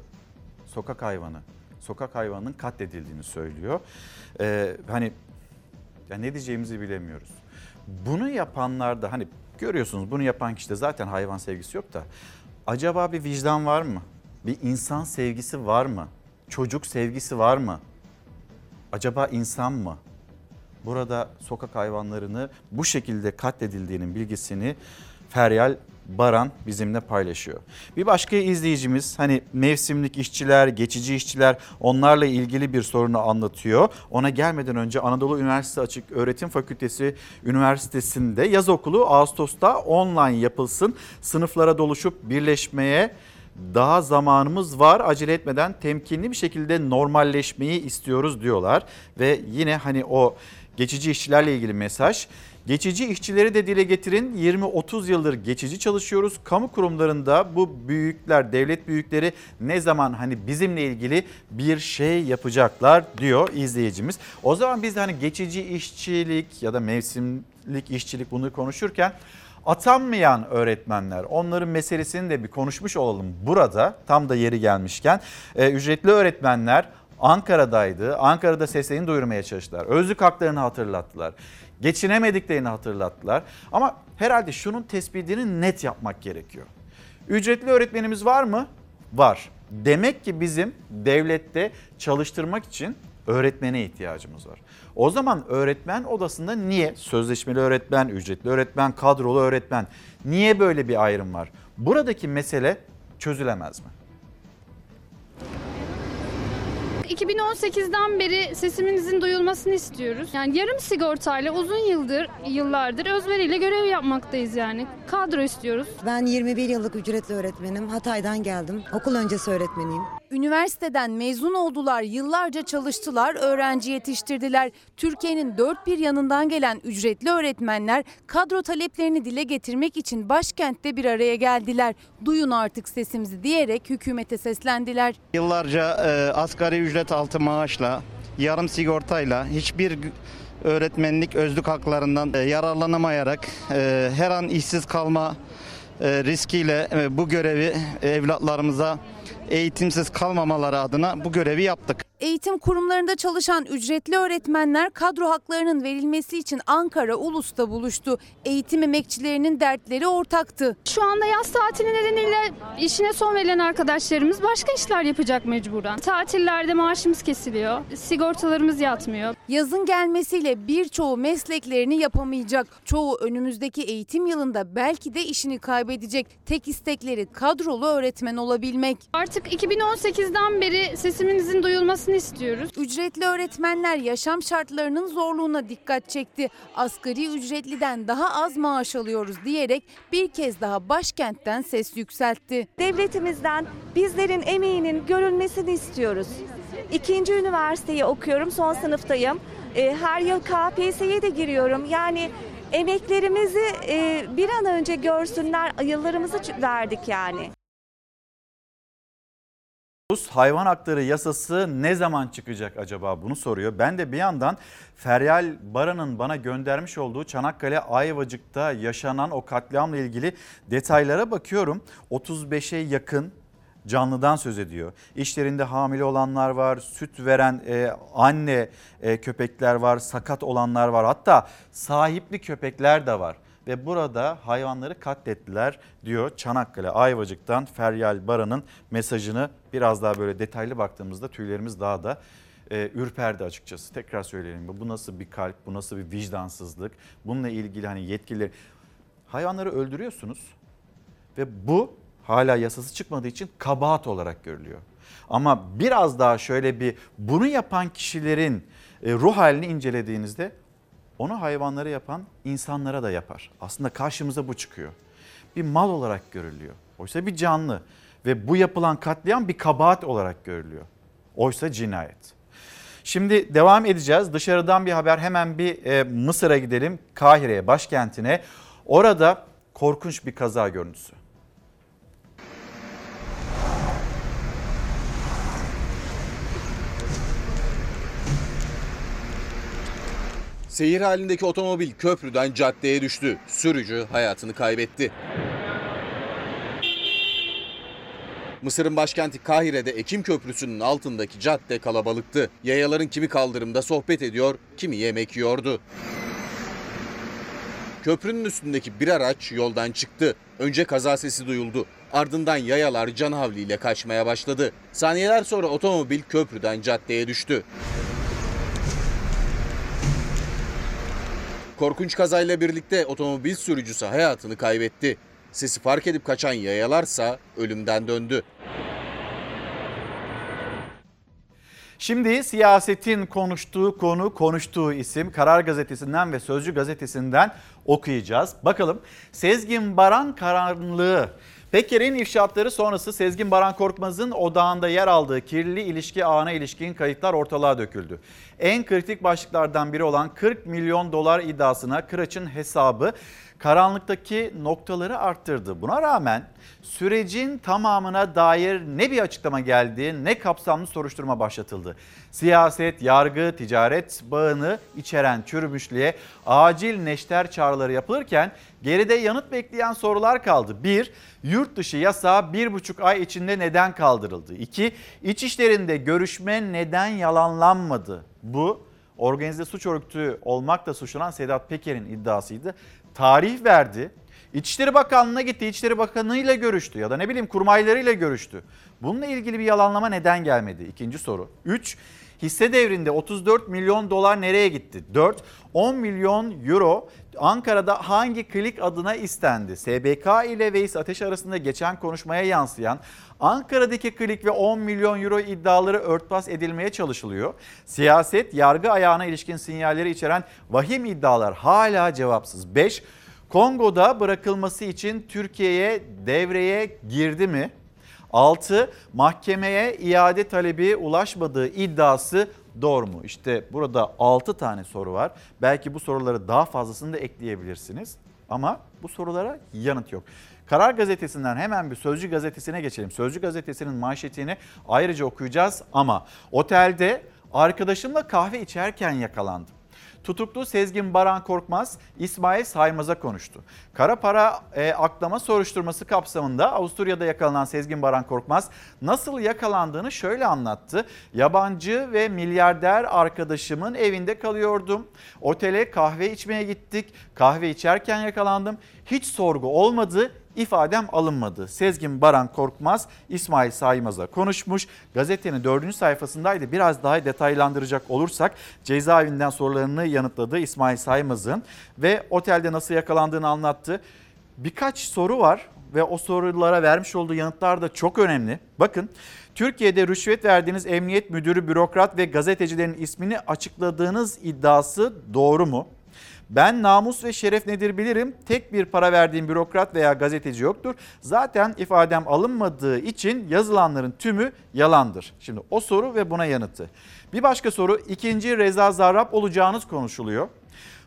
sokak hayvanı, sokak hayvanının katledildiğini söylüyor. Ee, hani ya ne diyeceğimizi bilemiyoruz. Bunu yapanlar da hani görüyorsunuz bunu yapan kişide zaten hayvan sevgisi yok da acaba bir vicdan var mı? Bir insan sevgisi var mı? Çocuk sevgisi var mı? Acaba insan mı? Burada sokak hayvanlarını bu şekilde katledildiğinin bilgisini Feryal Baran bizimle paylaşıyor. Bir başka izleyicimiz hani mevsimlik işçiler, geçici işçiler onlarla ilgili bir sorunu anlatıyor. Ona gelmeden önce Anadolu Üniversitesi Açık Öğretim Fakültesi Üniversitesi'nde yaz okulu Ağustos'ta online yapılsın. Sınıflara doluşup birleşmeye daha zamanımız var acele etmeden temkinli bir şekilde normalleşmeyi istiyoruz diyorlar. Ve yine hani o geçici işçilerle ilgili mesaj. Geçici işçileri de dile getirin. 20-30 yıldır geçici çalışıyoruz. Kamu kurumlarında bu büyükler, devlet büyükleri ne zaman hani bizimle ilgili bir şey yapacaklar diyor izleyicimiz. O zaman biz de hani geçici işçilik ya da mevsimlik işçilik bunu konuşurken atanmayan öğretmenler onların meselesini de bir konuşmuş olalım burada tam da yeri gelmişken Ee, ücretli öğretmenler Ankara'daydı. Ankara'da seslerini duyurmaya çalıştılar. Özlük haklarını hatırlattılar. Geçinemediklerini hatırlattılar. Ama herhalde şunun tespitini net yapmak gerekiyor. Ücretli öğretmenimiz var mı? Var. Demek ki bizim devlette çalıştırmak için öğretmene ihtiyacımız var. O zaman öğretmen odasında niye sözleşmeli öğretmen, ücretli öğretmen, kadrolu öğretmen niye böyle bir ayrım var? Buradaki mesele çözülemez mi? 2018'den beri sesimizin duyulmasını istiyoruz. Yani yarım sigortayla uzun yıldır, yıllardır özveriyle görev yapmaktayız yani. Kadro istiyoruz. Ben 21 yıllık ücretli öğretmenim. Hatay'dan geldim. Okul öncesi öğretmeniyim. Üniversiteden mezun oldular, yıllarca çalıştılar, öğrenci yetiştirdiler. Türkiye'nin dört bir yanından gelen ücretli öğretmenler kadro taleplerini dile getirmek için başkentte bir araya geldiler. Duyun artık sesimizi diyerek hükümete seslendiler. Yıllarca e, asgari ücret altı maaşla, yarım sigortayla hiçbir öğretmenlik özlük haklarından e, yararlanamayarak e, her an işsiz kalma e, riskiyle bu görevi evlatlarımıza eğitimsiz kalmamaları adına bu görevi yaptık. Eğitim kurumlarında çalışan ücretli öğretmenler kadro haklarının verilmesi için Ankara Ulus'ta buluştu. Eğitim emekçilerinin dertleri ortaktı. Şu anda yaz tatili nedeniyle işine son verilen arkadaşlarımız başka işler yapacak mecburen. Tatillerde maaşımız kesiliyor, sigortalarımız yatmıyor. Yazın gelmesiyle birçoğu mesleklerini yapamayacak. Çoğu önümüzdeki eğitim yılında belki de işini kaybedecek. Tek istekleri kadrolu öğretmen olabilmek. Artık 2018'den beri sesimizin duyulmasını istiyoruz. Ücretli öğretmenler yaşam şartlarının zorluğuna dikkat çekti. Asgari ücretliden daha az maaş alıyoruz diyerek bir kez daha başkentten ses yükseltti. Devletimizden bizlerin emeğinin görülmesini istiyoruz. İkinci üniversiteyi okuyorum, son sınıftayım. Ee, Her yıl KPSS'ye de giriyorum. Yani emeklerimizi e, bir an önce görsünler, yıllarımızı verdik yani. Hayvan hakları yasası ne zaman çıkacak acaba bunu soruyor. Ben de bir yandan Feryal Baran'ın bana göndermiş olduğu Çanakkale Ayvacık'ta yaşanan o katliamla ilgili detaylara bakıyorum. 35'e yakın canlıdan söz ediyor. İşlerinde hamile olanlar var, süt veren e, anne e, köpekler var, sakat olanlar var. Hatta sahipli köpekler de var ve burada hayvanları katlettiler diyor Çanakkale Ayvacık'tan Feryal Baran'ın mesajını biraz daha böyle detaylı baktığımızda tüylerimiz daha da e, ürperdi açıkçası. Tekrar söyleyelim bu nasıl bir kalp, bu nasıl bir vicdansızlık, bununla ilgili hani yetkililer hayvanları öldürüyorsunuz ve bu hala yasası çıkmadığı için kabahat olarak görülüyor. Ama biraz daha şöyle bir bunu yapan kişilerin e, ruh halini incelediğinizde onu hayvanları yapan insanlara da yapar. Aslında karşımıza bu çıkıyor. Bir mal olarak görülüyor. Oysa bir canlı ve bu yapılan katliam bir kabahat olarak görülüyor. Oysa cinayet. Şimdi devam edeceğiz. Dışarıdan bir haber hemen bir e, Mısır'a gidelim. Kahire'ye, başkentine. Orada korkunç bir kaza görüntüsü. Seyir halindeki otomobil köprüden caddeye düştü. Sürücü hayatını kaybetti. Mısır'ın başkenti Kahire'de Ekim Köprüsü'nün altındaki cadde kalabalıktı. Yayaların kimi kaldırımda sohbet ediyor, kimi yemek yiyordu. Köprünün üstündeki bir araç yoldan çıktı. Önce kaza sesi duyuldu. Ardından yayalar can havliyle kaçmaya başladı. Saniyeler sonra otomobil köprüden caddeye düştü. Korkunç kazayla birlikte otomobil sürücüsü hayatını kaybetti. Sesi fark edip kaçan yayalarsa ölümden döndü. Şimdi siyasetin konuştuğu konu, konuştuğu isim Karar Gazetesi'nden ve Sözcü Gazetesi'nden okuyacağız. Bakalım Sezgin Baran karanlığı. Peker'in ifşaatları sonrası Sezgin Baran Korkmaz'ın odağında yer aldığı kirli ilişki ağına ilişkin kayıtlar ortalığa döküldü. En kritik başlıklardan biri olan 40 milyon dolar iddiasına Kıraç'ın hesabı karanlıktaki noktaları arttırdı. Buna rağmen sürecin tamamına dair ne bir açıklama geldi ne kapsamlı soruşturma başlatıldı. Siyaset, yargı, ticaret bağını içeren çürümüşlüğe acil neşter çağrıları yapılırken geride yanıt bekleyen sorular kaldı. 1. Yurt dışı bir buçuk ay içinde neden kaldırıldı? 2. İç işlerinde görüşme neden yalanlanmadı? Bu organize suç örgütü olmakla suçlanan Sedat Peker'in iddiasıydı. Tarih verdi. İçişleri Bakanlığı'na gitti. İçişleri Bakanı ile görüştü ya da ne bileyim kurmaylarıyla görüştü. Bununla ilgili bir yalanlama neden gelmedi? İkinci soru. 3. Hisse devrinde 34 milyon dolar nereye gitti? 4. 10 milyon euro Ankara'da hangi klik adına istendi? SBK ile Veys Ateş arasında geçen konuşmaya yansıyan Ankara'daki klik ve 10 milyon euro iddiaları örtbas edilmeye çalışılıyor. Siyaset, yargı ayağına ilişkin sinyalleri içeren vahim iddialar hala cevapsız. 5. Kongo'da bırakılması için Türkiye'ye devreye girdi mi? 6. Mahkemeye iade talebi ulaşmadığı iddiası doğru mu? İşte burada 6 tane soru var. Belki bu soruları daha fazlasını da ekleyebilirsiniz. Ama bu sorulara yanıt yok. Karar Gazetesi'nden hemen bir Sözcü Gazetesi'ne geçelim. Sözcü Gazetesi'nin manşetini ayrıca okuyacağız ama otelde arkadaşımla kahve içerken yakalandım. Tutuklu Sezgin Baran Korkmaz, İsmail Saymaz'a konuştu. Kara para e, aklama soruşturması kapsamında Avusturya'da yakalanan Sezgin Baran Korkmaz nasıl yakalandığını şöyle anlattı. Yabancı ve milyarder arkadaşımın evinde kalıyordum. Otele kahve içmeye gittik. Kahve içerken yakalandım. Hiç sorgu olmadı ifadem alınmadı. Sezgin Baran Korkmaz İsmail Saymaz'a konuşmuş. Gazetenin dördüncü sayfasındaydı. Biraz daha detaylandıracak olursak cezaevinden sorularını yanıtladı İsmail Saymaz'ın ve otelde nasıl yakalandığını anlattı. Birkaç soru var ve o sorulara vermiş olduğu yanıtlar da çok önemli. Bakın Türkiye'de rüşvet verdiğiniz emniyet müdürü, bürokrat ve gazetecilerin ismini açıkladığınız iddiası doğru mu? Ben namus ve şeref nedir bilirim. Tek bir para verdiğim bürokrat veya gazeteci yoktur. Zaten ifadem alınmadığı için yazılanların tümü yalandır. Şimdi o soru ve buna yanıtı. Bir başka soru ikinci Reza Zarrab olacağınız konuşuluyor.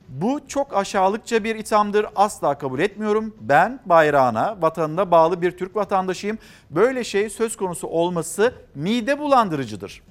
Bu çok aşağılıkça bir ithamdır. Asla kabul etmiyorum. Ben bayrağına, vatanına bağlı bir Türk vatandaşıyım. Böyle şey söz konusu olması mide bulandırıcıdır.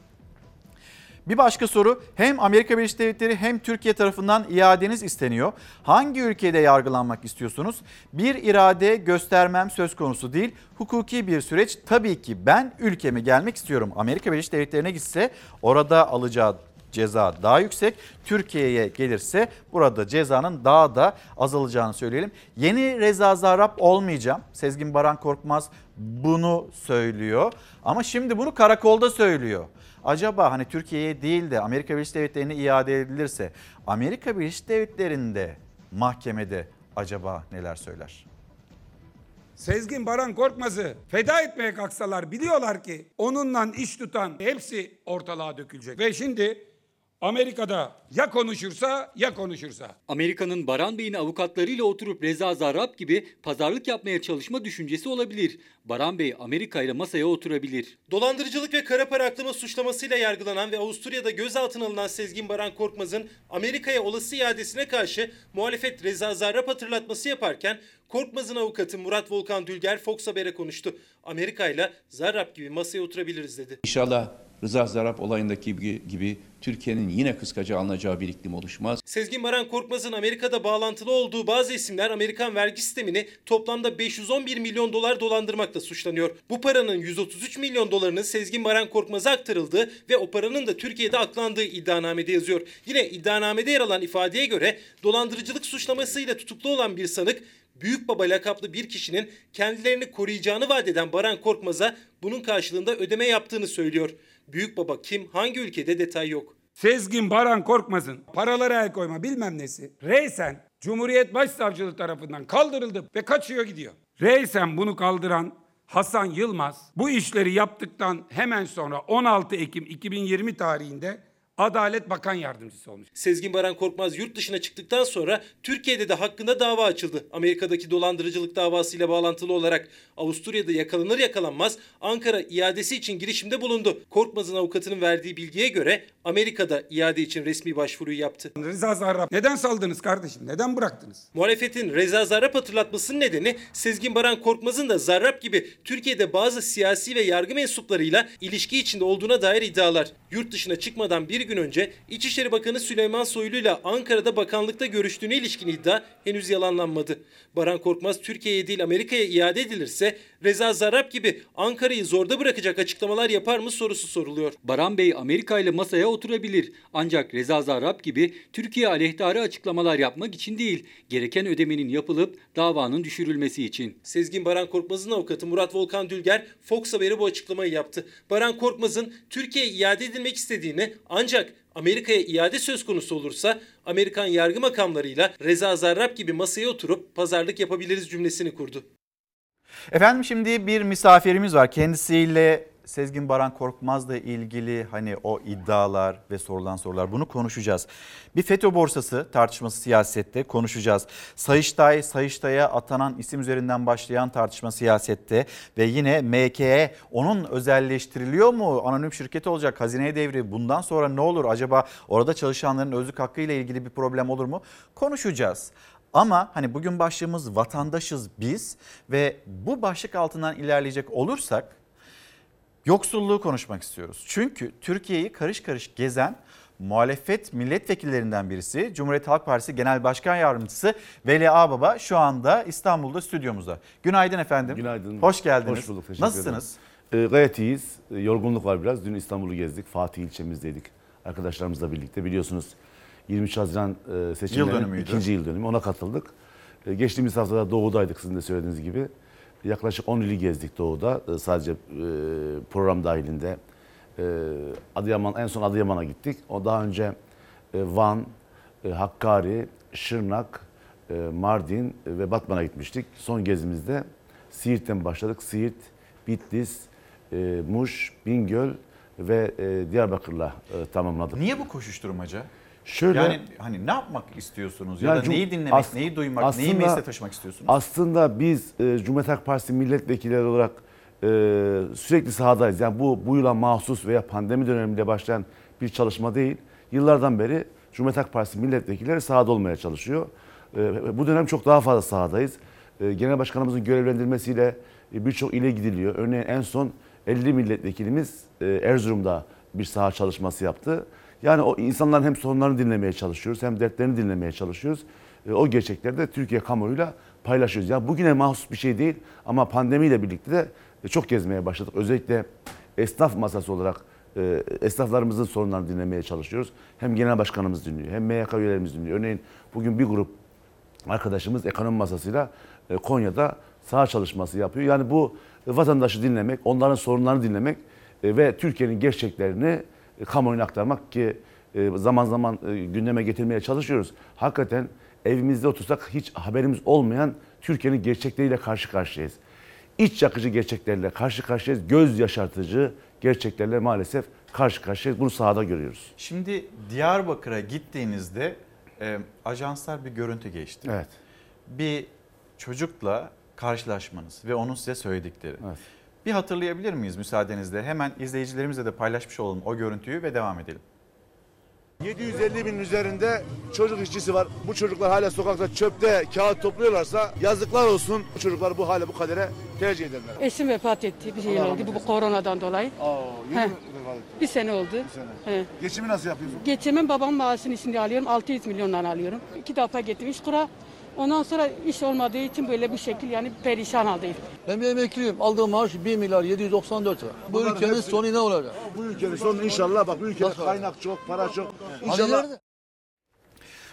Bir başka soru hem Amerika Birleşik Devletleri hem Türkiye tarafından iadeniz isteniyor. Hangi ülkede yargılanmak istiyorsunuz? Bir irade göstermem söz konusu değil. Hukuki bir süreç tabii ki ben ülkeme gelmek istiyorum. Amerika Birleşik Devletleri'ne gitse orada alacağı ceza daha yüksek. Türkiye'ye gelirse burada cezanın daha da azalacağını söyleyelim. Yeni Reza Zarrab olmayacağım. Sezgin Baran Korkmaz bunu söylüyor. Ama şimdi bunu karakolda söylüyor. Acaba hani Türkiye'ye değil de Amerika Birleşik Devletleri'ne iade edilirse Amerika Birleşik Devletleri'nde mahkemede acaba neler söyler? Sezgin Baran Korkmaz'ı feda etmeye kalksalar biliyorlar ki onunla iş tutan hepsi ortalığa dökülecek. Ve şimdi Amerika'da ya konuşursa ya konuşursa. Amerika'nın Baran Bey'in avukatlarıyla oturup Reza Zarrab gibi pazarlık yapmaya çalışma düşüncesi olabilir. Baran Bey Amerika ile masaya oturabilir. Dolandırıcılık ve kara para aklama suçlamasıyla yargılanan ve Avusturya'da gözaltına alınan Sezgin Baran Korkmaz'ın Amerika'ya olası iadesine karşı muhalefet Reza Zarrab hatırlatması yaparken Korkmaz'ın avukatı Murat Volkan Dülger Fox Haber'e konuştu. Amerika ile Zarrab gibi masaya oturabiliriz dedi. İnşallah Rıza Zarrab olayındaki gibi Türkiye'nin yine kıskaca alınacağı bir iklim oluşmaz. Sezgin Baran Korkmaz'ın Amerika'da bağlantılı olduğu bazı isimler Amerikan vergi sistemini toplamda 511 milyon dolar dolandırmakla suçlanıyor. Bu paranın 133 milyon dolarının Sezgin Baran Korkmaz'a aktarıldığı ve o paranın da Türkiye'de aklandığı iddianamede yazıyor. Yine iddianamede yer alan ifadeye göre dolandırıcılık suçlamasıyla tutuklu olan bir sanık Büyük Baba lakaplı bir kişinin kendilerini koruyacağını vaat eden Baran Korkmaz'a bunun karşılığında ödeme yaptığını söylüyor. Büyük Baba kim, hangi ülkede detay yok. Sezgin Baran Korkmaz'ın paralara el koyma bilmem nesi. Reysen Cumhuriyet Başsavcılığı tarafından kaldırıldı ve kaçıyor gidiyor. Reysen bunu kaldıran Hasan Yılmaz bu işleri yaptıktan hemen sonra 16 Ekim 2020 tarihinde Adalet Bakan Yardımcısı olmuş. Sezgin Baran Korkmaz yurt dışına çıktıktan sonra Türkiye'de de hakkında dava açıldı. Amerika'daki dolandırıcılık davasıyla bağlantılı olarak Avusturya'da yakalanır yakalanmaz Ankara iadesi için girişimde bulundu. Korkmaz'ın avukatının verdiği bilgiye göre Amerika'da iade için resmi başvuruyu yaptı. Reza Zarrab neden saldınız kardeşim? Neden bıraktınız? Muhalefetin Reza Zarrab hatırlatmasının nedeni Sezgin Baran Korkmaz'ın da Zarrab gibi Türkiye'de bazı siyasi ve yargı mensuplarıyla ilişki içinde olduğuna dair iddialar. Yurt dışına çıkmadan bir gün önce İçişleri Bakanı Süleyman Soylu ile Ankara'da bakanlıkta görüştüğüne ilişkin iddia henüz yalanlanmadı. Baran Korkmaz Türkiye'ye değil Amerika'ya iade edilirse Reza Zarrab gibi Ankara'yı zorda bırakacak açıklamalar yapar mı sorusu soruluyor. Baran Bey Amerika ile masaya oturabilir. Ancak Reza Zarrab gibi Türkiye aleyhtarı açıklamalar yapmak için değil, gereken ödemenin yapılıp davanın düşürülmesi için. Sezgin Baran Korkmaz'ın avukatı Murat Volkan Dülger Fox Haber'e bu açıklamayı yaptı. Baran Korkmaz'ın Türkiye'ye iade edilmek istediğini ancak Amerika'ya iade söz konusu olursa Amerikan yargı makamlarıyla Reza Zarrab gibi masaya oturup pazarlık yapabiliriz cümlesini kurdu. Efendim şimdi bir misafirimiz var. Kendisiyle Sezgin Baran Korkmaz'la ilgili hani o iddialar ve sorulan sorular bunu konuşacağız. Bir FETÖ borsası tartışması siyasette konuşacağız. Sayıştay, Sayıştay'a atanan isim üzerinden başlayan tartışma siyasette ve yine MKE onun özelleştiriliyor mu? Anonim şirketi olacak, hazineye devri bundan sonra ne olur? Acaba orada çalışanların özlük hakkı ile ilgili bir problem olur mu? Konuşacağız. Ama hani bugün başlığımız vatandaşız biz ve bu başlık altından ilerleyecek olursak yoksulluğu konuşmak istiyoruz. Çünkü Türkiye'yi karış karış gezen muhalefet milletvekillerinden birisi. Cumhuriyet Halk Partisi Genel Başkan Yardımcısı Veli Ağbaba şu anda İstanbul'da stüdyomuzda. Günaydın efendim. Günaydın. Hoş geldiniz. Hoş bulduk. Teşekkür Nasılsınız? ederim. Ee, gayet iyiyiz. Ee, yorgunluk var biraz. Dün İstanbul'u gezdik. Fatih ilçemizdeydik. Arkadaşlarımızla birlikte. Biliyorsunuz 23 Haziran e, seçimlerinin Yıl ikinci yıl dönümü. Ona katıldık. Ee, geçtiğimiz haftada Doğu'daydık sizin de söylediğiniz gibi. Yaklaşık 10 ili gezdik Doğu'da. Ee, sadece e, program dahilinde. Adıyaman, en son Adıyaman'a gittik. O daha önce e, Van, e, Hakkari, Şırnak, e, Mardin ve Batman'a gitmiştik. Son gezimizde Siirt'ten başladık. Siirt, Bitlis, e, Muş, Bingöl ve e, Diyarbakır'la e, tamamladık. Niye bu koşuşturmaca? Şöyle, yani hani ne yapmak istiyorsunuz ya Yani da cum- neyi dinlemek, as- neyi duymak, neyi aslında- meclise taşımak istiyorsunuz? Aslında biz e, Cumhuriyet Halk Partisi milletvekilleri olarak e, sürekli sahadayız. Yani bu bu yıla mahsus veya pandemi döneminde başlayan bir çalışma değil. Yıllardan beri Cumhuriyet Halk Partisi milletvekilleri sahada olmaya çalışıyor. E, bu dönem çok daha fazla sahadayız. E, Genel Başkanımızın görevlendirmesiyle e, birçok ile gidiliyor. Örneğin en son 50 milletvekilimiz e, Erzurum'da bir saha çalışması yaptı. Yani o insanların hem sorunlarını dinlemeye çalışıyoruz hem dertlerini dinlemeye çalışıyoruz. E, o gerçekleri de Türkiye kamuoyuyla paylaşıyoruz. Yani bugüne mahsus bir şey değil ama pandemiyle birlikte de e, çok gezmeye başladık. Özellikle esnaf masası olarak e, esnaflarımızın sorunlarını dinlemeye çalışıyoruz. Hem genel başkanımız dinliyor hem MYK üyelerimiz dinliyor. Örneğin bugün bir grup arkadaşımız ekonomi masasıyla Konya'da saha çalışması yapıyor. Yani bu vatandaşı dinlemek, onların sorunlarını dinlemek ve Türkiye'nin gerçeklerini kamuoyuna aktarmak ki e, zaman zaman e, gündeme getirmeye çalışıyoruz. Hakikaten evimizde otursak hiç haberimiz olmayan Türkiye'nin gerçekleriyle karşı karşıyayız. İç yakıcı gerçeklerle karşı karşıyayız. Göz yaşartıcı gerçeklerle maalesef karşı karşıyayız. Bunu sahada görüyoruz. Şimdi Diyarbakır'a gittiğinizde e, ajanslar bir görüntü geçti. Evet. Bir çocukla karşılaşmanız ve onun size söyledikleri. Evet. Bir hatırlayabilir miyiz müsaadenizle? Hemen izleyicilerimizle de paylaşmış olalım o görüntüyü ve devam edelim. 750 bin üzerinde çocuk işçisi var. Bu çocuklar hala sokakta çöpte kağıt topluyorlarsa yazıklar olsun. Bu çocuklar bu hale bu kadere tercih ederler. Eşim vefat etti bir yıl Allah oldu bu, bu koronadan dolayı. Aa, yeni Heh. mi vefat etti? Bir sene oldu. He. Geçimi nasıl yapıyorsun? Geçimim babam maaşını şimdi alıyorum 600 milyondan alıyorum. İki defa gittim iş kura. Ondan sonra iş olmadığı için böyle bir şekil yani perişan haldayım. Ben bir emekliyim. Aldığım maaş 1 milyar 794 lira. Bu Bunların ülkenin hepsi- sonu ne olacak? Bu ülkenin sonu inşallah bak bu ülkede kaynak çok, para çok. İnşallah nerede?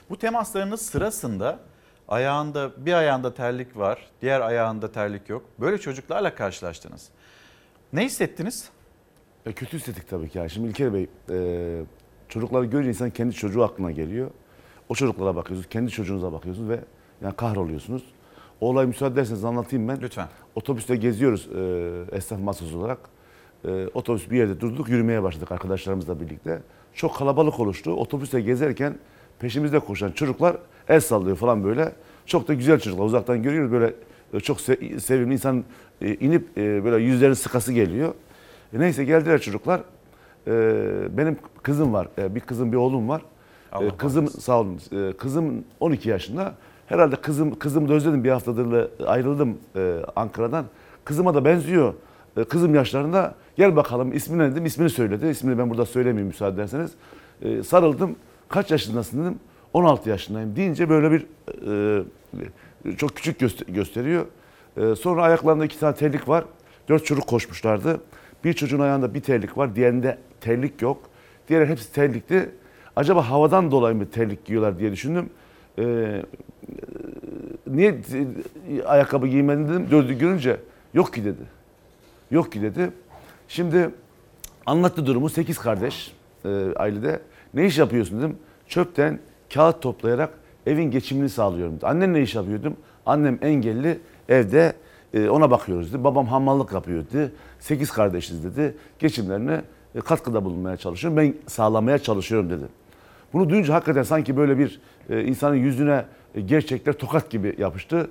Bu temaslarınız sırasında ayağında bir ayağında terlik var, diğer ayağında terlik yok. Böyle çocuklarla karşılaştınız. Ne hissettiniz? E, kötü hissettik tabii ki. Yani. Şimdi İlker Bey, e, çocukları görünce insan kendi çocuğu aklına geliyor. O çocuklara bakıyorsunuz, kendi çocuğunuza bakıyorsunuz ve yani kahroluyorsunuz. O olayı müsaade ederseniz anlatayım ben. Lütfen. Otobüste geziyoruz e, esnaf masası olarak. E, otobüs bir yerde durduk, yürümeye başladık arkadaşlarımızla birlikte. Çok kalabalık oluştu. Otobüste gezerken peşimizde koşan çocuklar el sallıyor falan böyle. Çok da güzel çocuklar. Uzaktan görüyoruz böyle e, çok se- sevimli insan e, inip e, böyle yüzlerin sıkası geliyor. E, neyse geldiler çocuklar. E, benim kızım var. E, bir kızım bir oğlum var. Allah E, kızım sağ olun. E, kızım 12 yaşında. Herhalde kızım kızımı da özledim. Bir haftadır ayrıldım e, Ankara'dan. Kızıma da benziyor. E, kızım yaşlarında. Gel bakalım ismi ne dedim. İsmini söyledi. İsmini ben burada söylemeyeyim müsaade ederseniz. E, sarıldım. Kaç yaşındasın dedim. 16 yaşındayım deyince böyle bir e, çok küçük göster- gösteriyor. E, sonra ayaklarında iki tane terlik var. Dört çocuk koşmuşlardı. Bir çocuğun ayağında bir terlik var. Diğerinde terlik yok. Diğer hepsi terlikli. Acaba havadan dolayı mı terlik giyiyorlar diye düşündüm. E, niye ayakkabı giymedin dedim. Dördü görünce yok ki dedi. Yok ki dedi. Şimdi anlattı durumu. Sekiz kardeş e, ailede. Ne iş yapıyorsun dedim. Çöpten kağıt toplayarak evin geçimini sağlıyorum. dedi. Annen ne iş yapıyordum? Annem engelli evde e, ona bakıyoruz dedi. Babam hamallık yapıyor dedi. Sekiz kardeşiz dedi. Geçimlerine e, katkıda bulunmaya çalışıyorum. Ben sağlamaya çalışıyorum dedi. Bunu duyunca hakikaten sanki böyle bir e, insanın yüzüne gerçekler tokat gibi yapıştı.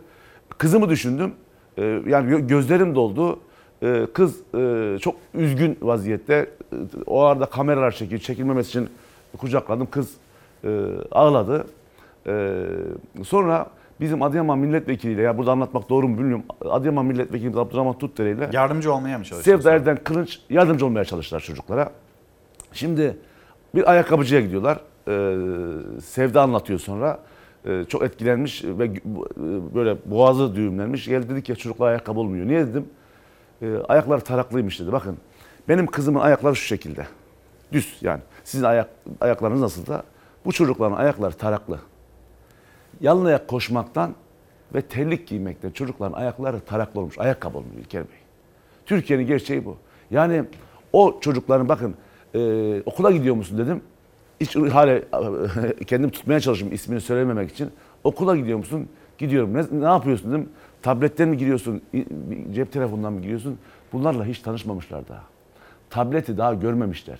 Kızımı düşündüm. E, yani gö- gözlerim doldu. E, kız e, çok üzgün vaziyette. E, o arada kameralar çekiyor. Çekilmemesi için kucakladım. Kız e, ağladı. Sonra bizim Adıyaman milletvekiliyle ya burada anlatmak doğru mu bilmiyorum. Adıyaman milletvekilimiz Abdurrahman Tutdere ile Yardımcı olmaya mı çalışıyorsunuz? Sevda Erden Kılınç yardımcı olmaya çalıştılar çocuklara. Şimdi Bir ayakkabıcıya gidiyorlar. Ee, Sevda anlatıyor sonra. Ee, çok etkilenmiş ve e, böyle boğazı düğümlenmiş. Geldi dedi ki çocuklar ayakkabı olmuyor. Niye dedim? Ee, ayakları taraklıymış dedi. Bakın benim kızımın ayakları şu şekilde. Düz yani. Sizin ayak, ayaklarınız nasıl da? Bu çocukların ayakları taraklı. Yalın ayak koşmaktan ve terlik giymekten çocukların ayakları taraklı olmuş. Ayakkabı olmuyor İlker Bey. Türkiye'nin gerçeği bu. Yani o çocukların bakın e, okula gidiyor musun dedim. Hiç hala [LAUGHS] kendim tutmaya çalışıyorum ismini söylememek için. Okula gidiyor musun? Gidiyorum. Ne, ne yapıyorsun dedim. Tabletten mi giriyorsun? Cep telefonundan mı giriyorsun? Bunlarla hiç tanışmamışlar daha. Tableti daha görmemişler.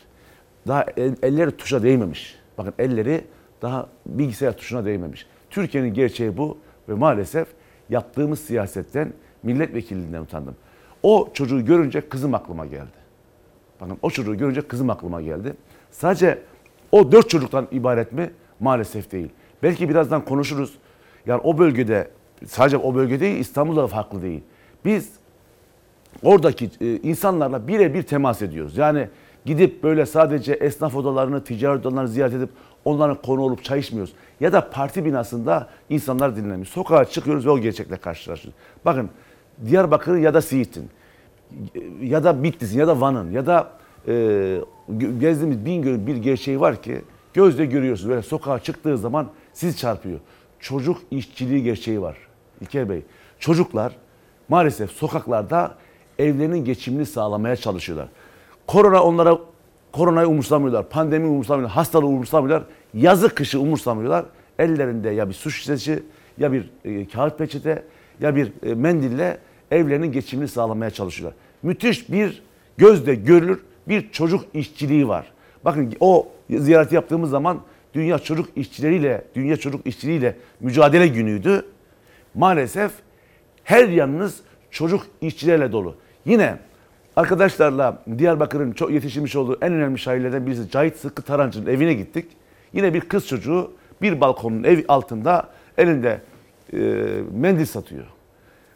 Daha el- elleri tuşa değmemiş. Bakın elleri daha bilgisayar tuşuna değmemiş. Türkiye'nin gerçeği bu ve maalesef yaptığımız siyasetten milletvekilliğinden utandım. O çocuğu görünce kızım aklıma geldi. Bakın o çocuğu görünce kızım aklıma geldi. Sadece o dört çocuktan ibaret mi? Maalesef değil. Belki birazdan konuşuruz. Yani o bölgede sadece o bölge değil İstanbul'da da farklı değil. Biz oradaki e, insanlarla birebir temas ediyoruz. Yani gidip böyle sadece esnaf odalarını, ticaret odalarını ziyaret edip onların konu olup çay içmiyoruz. Ya da parti binasında insanlar dinlemiyor. Sokağa çıkıyoruz ve o gerçekle karşılaşıyoruz. Bakın Diyarbakır'ın ya da Siirt'in ya da Bitlis'in ya da Van'ın ya da e, gezdiğimiz Bingöl'ün bir gerçeği var ki gözle görüyorsunuz. Böyle sokağa çıktığı zaman sizi çarpıyor. Çocuk işçiliği gerçeği var İlker Bey. Çocuklar maalesef sokaklarda evlerinin geçimini sağlamaya çalışıyorlar. Korona onlara koronayı umursamıyorlar, pandemi umursamıyorlar, hastalığı umursamıyorlar, yazı kışı umursamıyorlar. Ellerinde ya bir su şişesi ya bir e, kağıt peçete ya bir e, mendille evlerinin geçimini sağlamaya çalışıyorlar. Müthiş bir gözle görülür bir çocuk işçiliği var. Bakın o ziyareti yaptığımız zaman Dünya Çocuk İşçileriyle, Dünya Çocuk İşçiliğiyle mücadele günüydü. Maalesef her yanınız çocuk işçilerle dolu. Yine arkadaşlarla Diyarbakır'ın çok yetişmiş olduğu en önemli şairlerden birisi Cahit Sıkkı Tarancı'nın evine gittik. Yine bir kız çocuğu bir balkonun ev altında elinde e, mendil satıyor.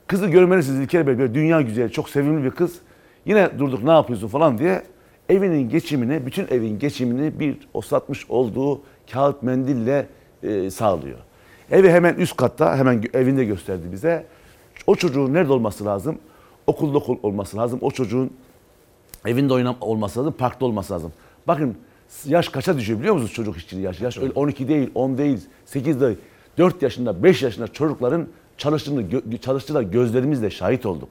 Kızı görmelisiniz İlker Bey böyle dünya güzeli çok sevimli bir kız. Yine durduk ne yapıyorsun falan diye evinin geçimini, bütün evin geçimini bir o satmış olduğu kağıt mendille e, sağlıyor. Evi hemen üst katta, hemen evinde gösterdi bize. O çocuğun nerede olması lazım? Okulda okul olması lazım. O çocuğun evinde oynam olması lazım, parkta olması lazım. Bakın yaş kaça düşüyor biliyor musunuz çocuk işçiliği yaş? Yaş öyle 12 değil, 10 değil, 8 değil. 4 yaşında, 5 yaşında çocukların çalıştığını, çalıştığına gözlerimizle şahit olduk.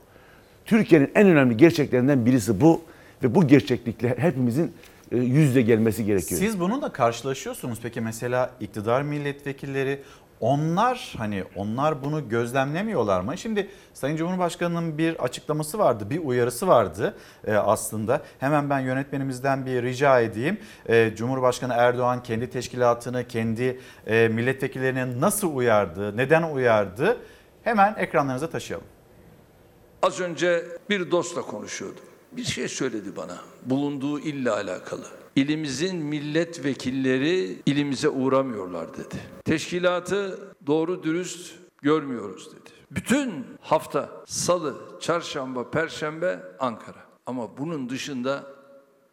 Türkiye'nin en önemli gerçeklerinden birisi bu ve bu gerçeklikle hepimizin e, yüz yüze gelmesi gerekiyor. Siz bununla karşılaşıyorsunuz peki mesela iktidar milletvekilleri onlar hani onlar bunu gözlemlemiyorlar mı? Şimdi Sayın Cumhurbaşkanı'nın bir açıklaması vardı, bir uyarısı vardı e, aslında. Hemen ben yönetmenimizden bir rica edeyim. E, Cumhurbaşkanı Erdoğan kendi teşkilatını, kendi e, milletvekillerini nasıl uyardı, neden uyardı? Hemen ekranlarınıza taşıyalım. Az önce bir dostla konuşuyordum. Bir şey söyledi bana bulunduğu ille alakalı. İlimizin milletvekilleri ilimize uğramıyorlar dedi. Teşkilatı doğru dürüst görmüyoruz dedi. Bütün hafta salı, çarşamba, perşembe Ankara. Ama bunun dışında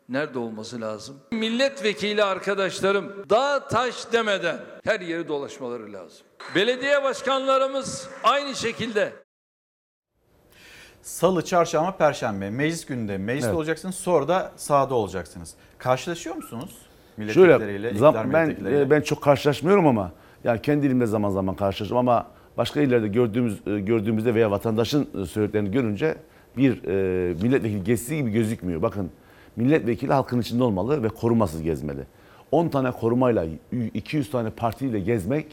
nerede olması lazım? Milletvekili arkadaşlarım dağ taş demeden her yeri dolaşmaları lazım. Belediye başkanlarımız aynı şekilde Salı, çarşamba, perşembe meclis gününde mecliste Evet. olacaksınız sonra da sahada olacaksınız. Karşılaşıyor musunuz Şöyle milletvekilleriyle, iktidar zam, ben e, ben çok karşılaşmıyorum ama yani kendi elimde zaman zaman karşılaşıyorum ama başka illerde gördüğümüz e, gördüğümüzde veya vatandaşın e, söylediklerini görünce bir e, milletvekili gezisi gibi gözükmüyor. Bakın milletvekili halkın içinde olmalı ve korumasız gezmeli. 10 tane korumayla 200 tane partiyle gezmek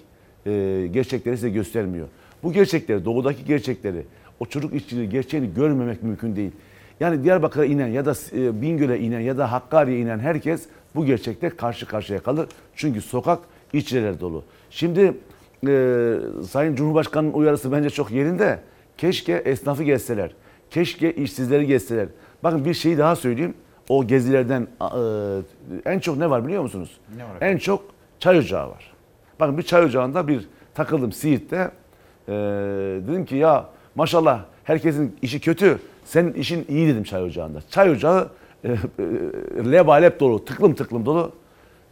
e, gerçekleri size göstermiyor. Bu gerçekleri, doğudaki gerçekleri, o çocuk işçiliği gerçeğini görmemek mümkün değil. Yani Diyarbakır'a inen ya da e, Bingöl'e inen ya da Hakkari'ye inen herkes bu gerçekte karşı karşıya kalır. Çünkü sokak işçiler dolu. Şimdi e, Sayın Cumhurbaşkanı'nın uyarısı bence çok yerinde. Keşke esnafı gezseler. Keşke işsizleri gezseler. Bakın bir şeyi daha söyleyeyim. O gezilerden e, en çok ne var biliyor musunuz? Ne var En çok çay ocağı var. Bakın bir çay ocağında bir takıldım Siirt'te. Ee, dedim ki ya maşallah herkesin işi kötü. Senin işin iyi dedim çay ocağında. Çay ocağı e, e, lebalep dolu, tıklım tıklım dolu.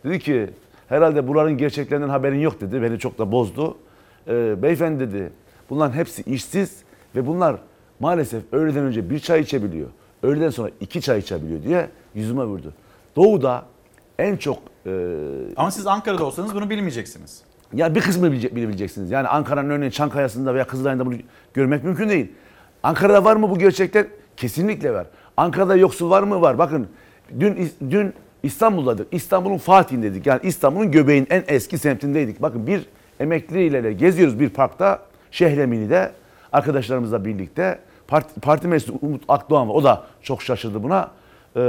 Dedi ki herhalde bunların gerçeklerinden haberin yok dedi. Beni çok da bozdu. Ee, beyefendi dedi bunların hepsi işsiz ve bunlar maalesef öğleden önce bir çay içebiliyor. Öğleden sonra iki çay içebiliyor diye yüzüme vurdu. Doğu'da en çok e, Ama siz Ankara'da olsanız bunu bilmeyeceksiniz. Ya bir kısmını bilecek, bilebileceksiniz. Yani Ankara'nın örneğin Çankaya'sında veya Kızılay'ında bunu görmek mümkün değil. Ankara'da var mı bu gerçekler? Kesinlikle var. Ankara'da yoksul var mı? Var. Bakın dün dün İstanbul'daydık. İstanbul'un Fatih'indeydik. Yani İstanbul'un göbeğin en eski semtindeydik. Bakın bir emekliyle de geziyoruz bir parkta. Şehremini'de arkadaşlarımızla birlikte. Parti, parti meclisi Umut Akdoğan var. O da çok şaşırdı buna. Ee,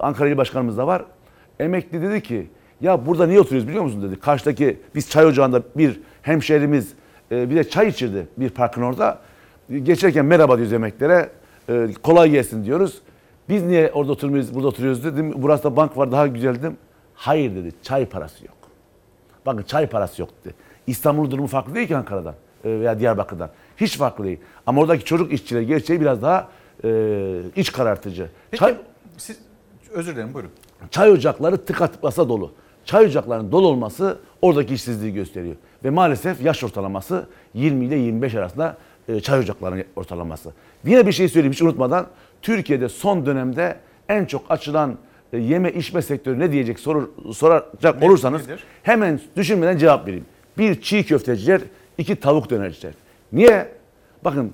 Ankara İl Başkanımız da var. Emekli dedi ki ya burada niye oturuyoruz biliyor musun dedi. Karşıdaki biz çay ocağında bir hemşehrimiz e, bir de çay içirdi bir parkın orada. Geçerken merhaba diyoruz emeklilere. E, kolay gelsin diyoruz. Biz niye orada oturmuyoruz, burada oturuyoruz dedim. Burası da bank var daha güzel dedim. Hayır dedi çay parası yok. Bakın çay parası yok dedi. İstanbul'un durumu farklı değil ki Ankara'dan e, veya Diyarbakır'dan. Hiç farklı değil. Ama oradaki çocuk işçiler gerçeği biraz daha e, iç karartıcı. Peki Çay, siz özür dilerim buyurun. çay ocakları tıka tıklasa dolu. Çay ocaklarının dolu olması oradaki işsizliği gösteriyor. Ve maalesef yaş ortalaması 20 ile 25 arasında e, çay ocaklarının ortalaması. Yine bir şey söyleyeyim hiç unutmadan. Türkiye'de son dönemde en çok açılan e, yeme içme sektörü ne diyecek sorur, soracak olursanız nedir? hemen düşünmeden cevap vereyim. Bir çiğ köfteciler, iki tavuk dönerciler. Niye? Bakın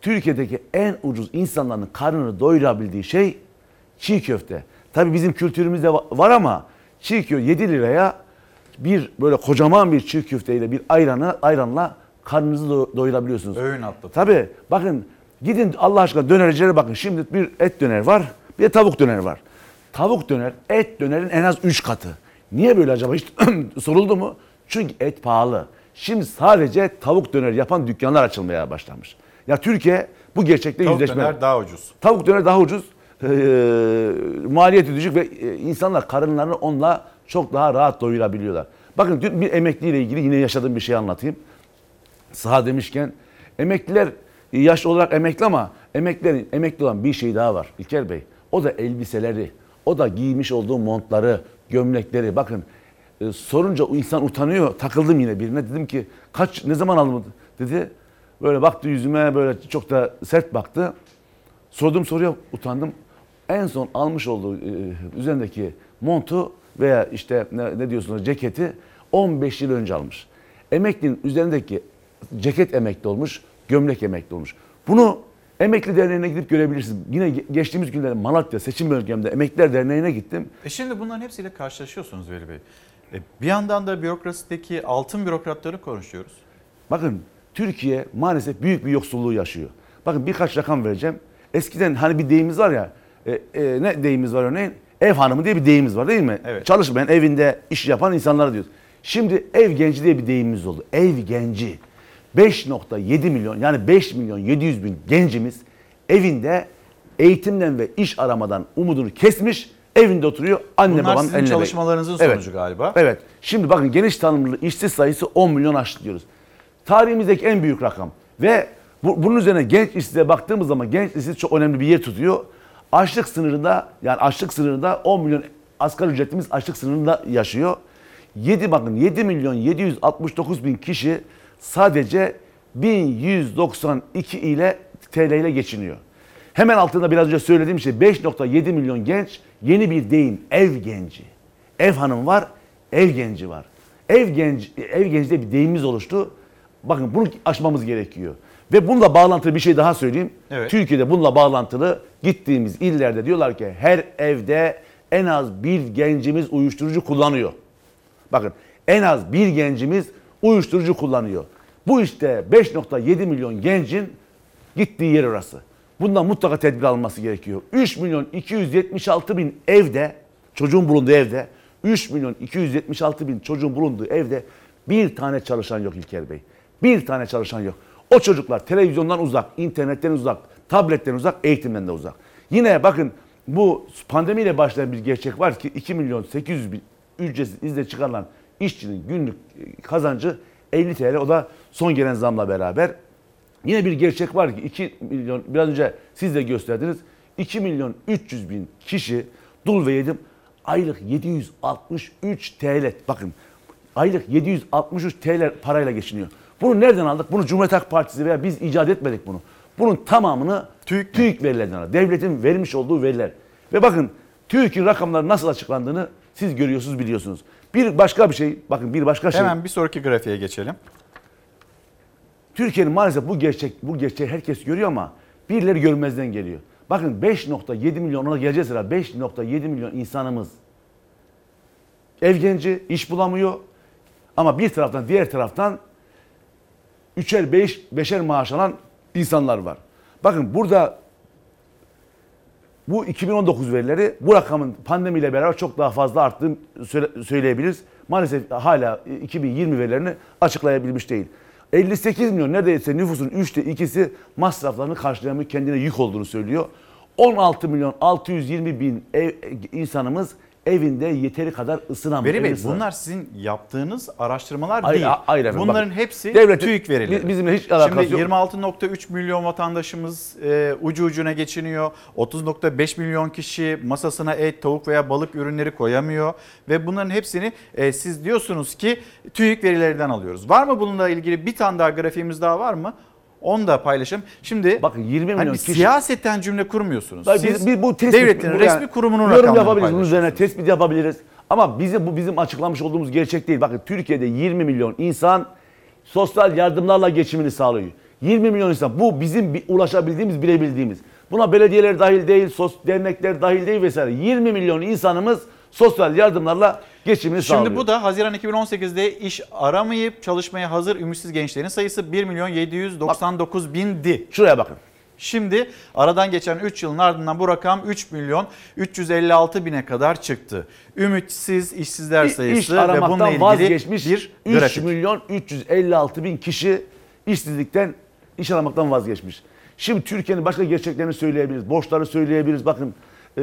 Türkiye'deki en ucuz insanların karnını doyurabildiği şey çiğ köfte. Tabii bizim kültürümüzde va- var ama çiğ köfte 7 liraya bir böyle kocaman bir çiğ köfteyle bir ayranı ayranla karnınızı do- doyurabiliyorsunuz. Öğün atlatın. Tabii bakın gidin Allah aşkına dönercilere bakın. Şimdi bir et döner var bir de tavuk döner var. Tavuk döner et dönerin en az 3 katı. Niye böyle acaba hiç [CLEARS THROAT] soruldu mu? Çünkü et pahalı. Şimdi sadece tavuk döner yapan dükkanlar açılmaya başlamış. Ya Türkiye bu gerçekle Tavuk yüzleşme. döner daha ucuz. Tavuk döner daha ucuz. Ee, maliyeti düşük ve e, insanlar karınlarını onunla çok daha rahat doyurabiliyorlar. Bakın dün bir emekliyle ilgili yine yaşadığım bir şey anlatayım. Saha demişken emekliler e, yaşlı olarak emekli ama emeklilerin emekli olan bir şey daha var İlker Bey. O da elbiseleri, o da giymiş olduğu montları, gömlekleri. Bakın e, sorunca o insan utanıyor. Takıldım yine birine. Dedim ki kaç ne zaman aldın dedi. Böyle baktı yüzüme böyle çok da sert baktı. Sorduğum soruya utandım. En son almış olduğu e, üzerindeki montu veya işte ne, ne diyorsunuz ceketi 15 yıl önce almış. Emeklinin üzerindeki ceket emekli olmuş, gömlek emekli olmuş. Bunu Emekli Derneği'ne gidip görebilirsiniz. Yine ge- geçtiğimiz günlerde Malatya seçim bölgemde Emekliler Derneği'ne gittim. E şimdi bunların hepsiyle karşılaşıyorsunuz Veli Bey. E bir yandan da bürokrasideki altın bürokratları konuşuyoruz. Bakın Türkiye maalesef büyük bir yoksulluğu yaşıyor. Bakın birkaç rakam vereceğim. Eskiden hani bir deyimiz var ya, e, e, ne deyimiz var örneğin? Ev hanımı diye bir deyimiz var değil mi? Evet. Çalışmayan, evinde iş yapan insanlara diyoruz. Şimdi ev genci diye bir deyimimiz oldu. Ev genci. 5.7 milyon yani 5 milyon 700 bin gencimiz evinde eğitimden ve iş aramadan umudunu kesmiş, evinde oturuyor anne Bunlar babanın sizin eline çalışmalarınızın Evet. sonucu galiba. Evet. Şimdi bakın geniş tanımlı işsiz sayısı 10 milyon aştı diyoruz. Tarihimizdeki en büyük rakam. Ve bu, bunun üzerine genç işsize baktığımız zaman genç işsiz çok önemli bir yer tutuyor. Açlık sınırında yani açlık sınırında 10 milyon asgari ücretimiz açlık sınırında yaşıyor. 7 bakın 7 milyon 769 bin kişi sadece 1192 ile TL ile geçiniyor. Hemen altında biraz önce söylediğim şey 5.7 milyon genç yeni bir deyim ev genci. Ev hanım var, ev genci var. Ev genci, ev genci de bir deyimimiz oluştu. Bakın bunu aşmamız gerekiyor. Ve bununla bağlantılı bir şey daha söyleyeyim. Evet. Türkiye'de bununla bağlantılı gittiğimiz illerde diyorlar ki her evde en az bir gencimiz uyuşturucu kullanıyor. Bakın en az bir gencimiz uyuşturucu kullanıyor. Bu işte 5.7 milyon gencin gittiği yer orası. Bundan mutlaka tedbir alınması gerekiyor. 3 milyon 276 bin evde, çocuğun bulunduğu evde, 3 milyon 276 bin çocuğun bulunduğu evde bir tane çalışan yok İlker Bey. Bir tane çalışan yok. O çocuklar televizyondan uzak, internetten uzak, tabletten uzak, eğitimden de uzak. Yine bakın bu pandemiyle başlayan bir gerçek var ki 2 milyon 800 bin ücretsiz izne çıkarılan işçinin günlük e, kazancı 50 TL. O da son gelen zamla beraber. Yine bir gerçek var ki 2 milyon biraz önce siz de gösterdiniz. 2 milyon 300 bin kişi dul ve yetim aylık 763 TL. Bakın aylık 763 TL parayla geçiniyor. Bunu nereden aldık? Bunu Cumhuriyet Halk Partisi veya biz icat etmedik bunu. Bunun tamamını TÜİK, TÜİK verilerinden aldık. Devletin vermiş olduğu veriler. Ve bakın TÜİK'in rakamları nasıl açıklandığını siz görüyorsunuz, biliyorsunuz. Bir başka bir şey, bakın bir başka şey. Hemen bir sonraki grafiğe geçelim. Türkiye'nin maalesef bu gerçek bu gerçeği herkes görüyor ama birileri görmezden geliyor. Bakın 5.7 milyon ona geleceğiz herhalde. 5.7 milyon insanımız ev genci, iş bulamıyor. Ama bir taraftan diğer taraftan üçer beş, beşer maaş alan insanlar var. Bakın burada bu 2019 verileri bu rakamın pandemiyle beraber çok daha fazla arttığını söyle- söyleyebiliriz. Maalesef hala 2020 verilerini açıklayabilmiş değil. 58 milyon neredeyse nüfusun üçte ikisi masraflarını karşılayamıyor, kendine yük olduğunu söylüyor. 16 milyon 620 bin ev, insanımız evinde yeteri kadar ısınamıyor. Veri Bey ısınamıyor. bunlar sizin yaptığınız araştırmalar Hayır, değil. hayır efendim, Bunların bakın. hepsi Devletin- TÜİK verileri. bi- bizimle hiç alakası Şimdi yok. 26.3 milyon vatandaşımız e, ucu ucuna geçiniyor. 30.5 milyon kişi masasına et, tavuk veya balık ürünleri koyamıyor. Ve bunların hepsini e, siz diyorsunuz ki TÜİK verilerinden alıyoruz. Var mı bununla ilgili bir tane daha grafiğimiz daha var mı? Onu da paylaşayım. Şimdi Bakın 20 milyon hani kişi- siyaseten cümle kurmuyorsunuz. Tabii Siz biz, biz bu tespit, devletin bu resmi kurumunun yorum yapabiliriz. Bunun üzerine tespit yapabiliriz. Ama bizim bu bizim açıklamış olduğumuz gerçek değil. Bakın Türkiye'de 20 milyon insan sosyal yardımlarla geçimini sağlıyor. 20 milyon insan. Bu bizim bir ulaşabildiğimiz, bilebildiğimiz. Buna belediyeler dahil değil, sos, dernekler dahil değil vesaire. 20 milyon insanımız sosyal yardımlarla geçimini Şimdi sağlıyor. bu da Haziran 2018'de iş aramayıp çalışmaya hazır ümitsiz gençlerin sayısı 1 milyon 799 bindi. Şuraya bakın. Şimdi aradan geçen 3 yılın ardından bu rakam 3 milyon 356 bine kadar çıktı. Ümitsiz işsizler İş sayısı ve aramaktan bununla ilgili vazgeçmiş bir 3 grafik. milyon 356 bin kişi işsizlikten iş aramaktan vazgeçmiş. Şimdi Türkiye'nin başka gerçeklerini söyleyebiliriz. Borçları söyleyebiliriz. Bakın e,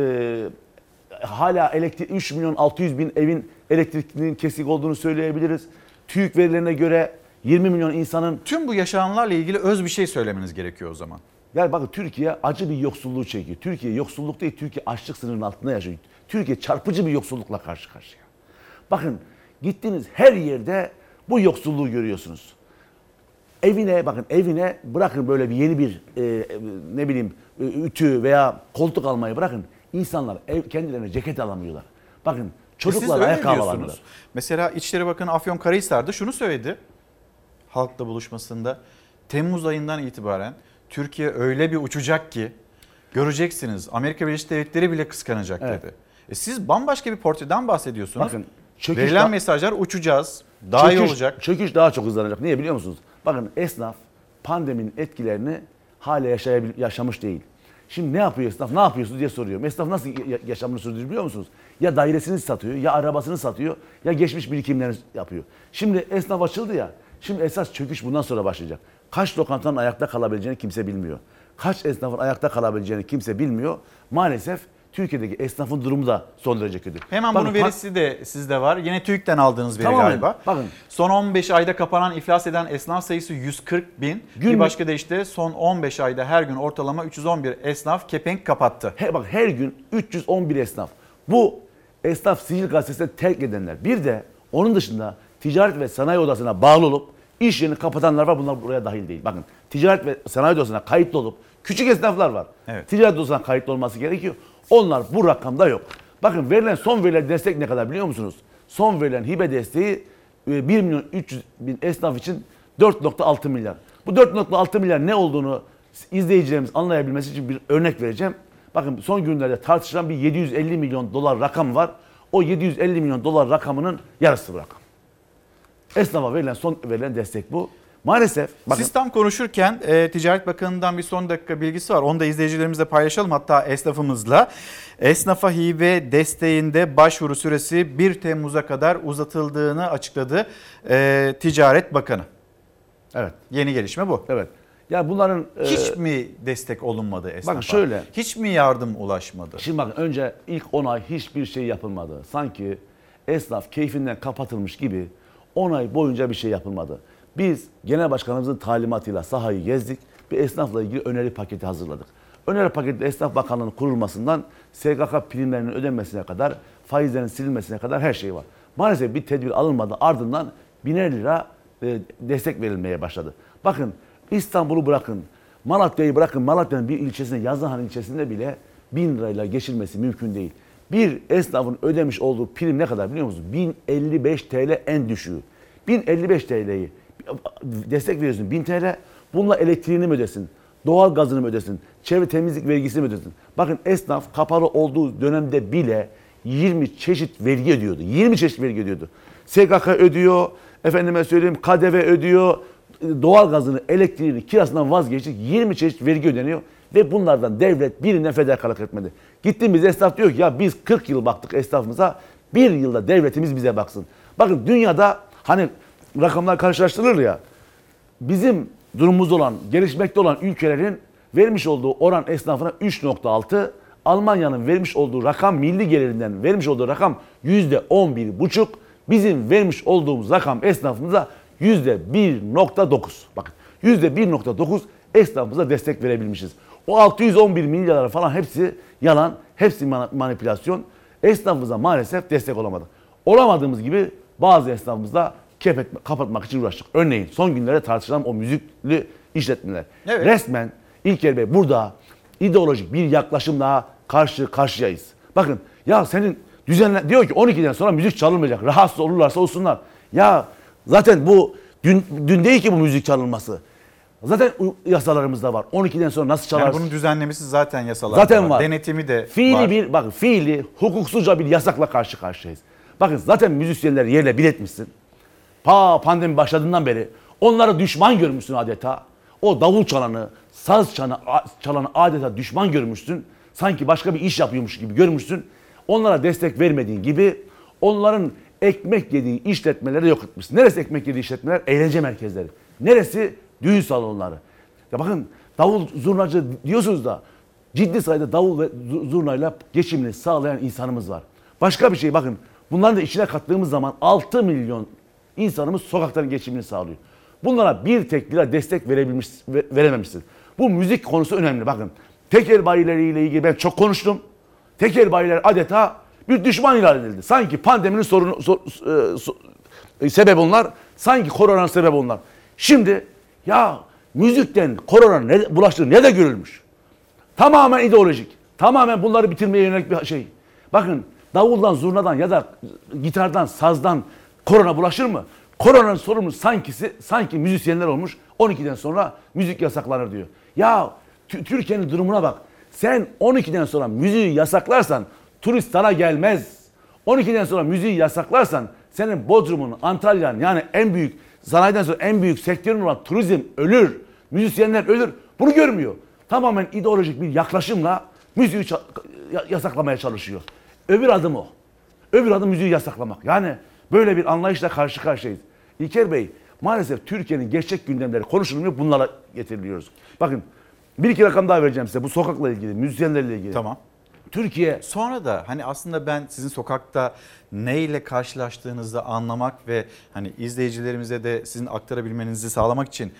hala elektrik 3 milyon 600 bin evin elektriğinin kesik olduğunu söyleyebiliriz. TÜİK verilerine göre 20 milyon insanın... Tüm bu yaşananlarla ilgili öz bir şey söylemeniz gerekiyor o zaman. Yani bakın Türkiye acı bir yoksulluğu çekiyor. Türkiye yoksulluk değil, Türkiye açlık sınırının altında yaşıyor. Türkiye çarpıcı bir yoksullukla karşı karşıya. Bakın gittiğiniz her yerde bu yoksulluğu görüyorsunuz. Evine bakın evine bırakın böyle bir yeni bir e, ne bileyim e, ütü veya koltuk almayı bırakın. İnsanlar ev kendilerine ceket alamıyorlar. Bakın E çocuklar öyle ayakkabı alamıyorlar. Mesela İçişleri Bakanı Afyonkarahisar'da şunu söyledi halkla buluşmasında. Temmuz ayından itibaren Türkiye öyle bir uçacak ki göreceksiniz Amerika Birleşik Devletleri bile kıskanacak Evet. dedi. E siz bambaşka bir portreden bahsediyorsunuz. Bakın, çöküş Verilen da- mesajlar uçacağız. Daha iyi Çöküş- olacak. Çöküş daha çok hızlanacak. Niye biliyor musunuz? Bakın esnaf pandeminin etkilerini hala yaşamış değil. Şimdi ne yapıyor esnaf? Ne yapıyorsunuz diye soruyorum. Esnaf nasıl ya- yaşamını sürdürüyor biliyor musunuz? Ya dairesini satıyor, ya arabasını satıyor, ya geçmiş birikimlerini yapıyor. Şimdi esnaf açıldı ya. Şimdi esas çöküş bundan sonra başlayacak. Kaç lokantanın ayakta kalabileceğini kimse bilmiyor. Kaç esnafın ayakta kalabileceğini kimse bilmiyor. Maalesef Türkiye'deki esnafın durumu da son derece kötü. Hemen Bakın, bunun verisi de sizde var. Yine TÜİK'ten aldığınız veri Tamamen. galiba. Bakın. Son 15 ayda kapanan iflas eden esnaf sayısı 140 bin. Bir Günlük- başka deyişle son 15 ayda her gün ortalama 311 esnaf kepenk kapattı. He, bak her gün 311 esnaf. Bu esnaf sicil gazetesine terk edenler. Bir de onun dışında ticaret ve sanayi odasına bağlı olup iş yerini kapatanlar var. Bunlar buraya dahil değil. Bakın ticaret ve sanayi odasına kayıtlı olup küçük esnaflar var. Evet. Ticaret odasına kayıtlı olması gerekiyor. Onlar bu rakamda yok. Bakın verilen son verilen destek ne kadar biliyor musunuz? Son verilen hibe desteği e, 1 milyon 300 bin esnaf için 4.6 milyar. Bu 4.6 milyar ne olduğunu izleyicilerimiz anlayabilmesi için bir örnek vereceğim. Bakın son günlerde tartışılan bir 750 milyon dolar rakam var. O 750 milyon dolar rakamının yarısı bu rakam. Esnafa verilen son verilen destek bu. Maalesef bakın Siz tam konuşurken e, Ticaret Bakanı'ndan bir son dakika bilgisi var. Onu da izleyicilerimizle paylaşalım hatta esnafımızla. Esnafa hibe desteğinde başvuru süresi 1 Temmuz'a kadar uzatıldığını açıkladı e, Ticaret Bakanı. Evet. Yeni gelişme bu. Evet. Ya bunların e, Hiç mi destek olunmadı esnafa? Bakın şöyle. Hiç mi yardım ulaşmadı? Şimdi bakın önce ilk 10 ay hiçbir şey yapılmadı. Sanki esnaf keyfinden kapatılmış gibi 10 ay boyunca bir şey yapılmadı. Biz genel başkanımızın talimatıyla sahayı gezdik. Bir esnafla ilgili öneri paketi hazırladık. Öneri paketi Esnaf Bakanlığı'nın kurulmasından SGK primlerinin ödenmesine kadar faizlerin silinmesine kadar her şey var. Maalesef bir tedbir alınmadı ardından biner lira e, destek verilmeye başladı. Bakın İstanbul'u bırakın, Malatya'yı bırakın, Malatya'nın bir ilçesinde, Yazıhan ilçesinde bile bin lirayla geçilmesi mümkün değil. Bir esnafın ödemiş olduğu prim ne kadar biliyor musunuz? 1055 TL en düşüğü. 1055 TL'yi destek veriyorsun 1000 TL. Bununla elektriğini mi ödesin? Doğal gazını mı ödesin? Çevre temizlik vergisini mi ödesin? Bakın esnaf kapalı olduğu dönemde bile 20 çeşit vergi ödüyordu. 20 çeşit vergi ödüyordu. SGK ödüyor, efendime söyleyeyim KDV ödüyor, doğal gazını, elektriğini, kirasından vazgeçtik. 20 çeşit vergi ödeniyor ve bunlardan devlet birine fedakarlık etmedi. Gittiğimiz esnaf diyor ki ya biz 40 yıl baktık esnafımıza, bir yılda devletimiz bize baksın. Bakın dünyada hani rakamlar karşılaştırılır ya, bizim durumumuz olan, gelişmekte olan ülkelerin vermiş olduğu oran esnafına 3.6, Almanya'nın vermiş olduğu rakam milli gelirinden vermiş olduğu rakam %11,5, bizim vermiş olduğumuz rakam esnafımıza %1.9. Bakın %1.9 esnafımıza destek verebilmişiz. O 611 milyar falan hepsi yalan, hepsi manipülasyon. Esnafımıza maalesef destek olamadık. Olamadığımız gibi bazı esnafımızda kepetme, kapatmak için uğraştık. Örneğin son günlerde tartışılan o müzikli işletmeler. Evet. Resmen İlker Bey burada ideolojik bir yaklaşımla karşı karşıyayız. Bakın ya senin düzenle diyor ki 12'den sonra müzik çalınmayacak. Rahatsız olurlarsa olsunlar. Ya zaten bu dün, dün değil ki bu müzik çalınması. Zaten yasalarımızda var. 12'den sonra nasıl çalarsın? Yani bunun düzenlemesi zaten yasalarda Zaten var. Denetimi de fiili var. bir bakın fiili hukuksuzca bir yasakla karşı karşıyayız. Bakın zaten müzisyenler yerle bir etmişsin. Pa pandemi başladığından beri onları düşman görmüşsün adeta. O davul çalanı, saz çalanı, çalanı adeta düşman görmüşsün. Sanki başka bir iş yapıyormuş gibi görmüşsün. Onlara destek vermediğin gibi onların ekmek yediği işletmeleri yok etmişsin. Neresi ekmek yediği işletmeler? Eğlence merkezleri. Neresi? Düğün salonları. Ya bakın davul zurnacı diyorsunuz da ciddi sayıda davul ve zurnayla geçimini sağlayan insanımız var. Başka bir şey bakın bunların da içine kattığımız zaman 6 milyon insanımız sokakların geçimini sağlıyor. Bunlara bir tek lira destek verebilmiş, verememişsin. Bu müzik konusu önemli. Bakın tekel bayileriyle ilgili ben çok konuştum. Tekel bayiler adeta bir düşman ilan edildi. Sanki pandeminin sorunu, sor, e, so, e, sebep onlar. Sanki koronanın sebep onlar. Şimdi ya müzikten korona ne, bulaştığı ne de görülmüş. Tamamen ideolojik. Tamamen bunları bitirmeye yönelik bir şey. Bakın davuldan, zurnadan ya da gitardan, sazdan korona bulaşır mı? Koronanın sorumlusu sankisi, sanki müzisyenler olmuş. 12'den sonra müzik yasaklanır diyor. Ya Türkiye'nin durumuna bak. Sen 12'den sonra müziği yasaklarsan turist sana gelmez. 12'den sonra müziği yasaklarsan senin Bodrum'un, Antalya'nın yani en büyük sanayiden sonra en büyük sektörün olan turizm ölür. Müzisyenler ölür. Bunu görmüyor. Tamamen ideolojik bir yaklaşımla müziği yasaklamaya çalışıyor. Öbür adım o. Öbür adım müziği yasaklamak. Yani böyle bir anlayışla karşı karşıyayız. İlker Bey maalesef Türkiye'nin gerçek gündemleri konuşulmuyor bunlara getiriliyoruz. Bakın bir iki rakam daha vereceğim size bu sokakla ilgili, müzisyenlerle ilgili. Tamam. Türkiye sonra da hani aslında ben sizin sokakta neyle karşılaştığınızı anlamak ve hani izleyicilerimize de sizin aktarabilmenizi sağlamak için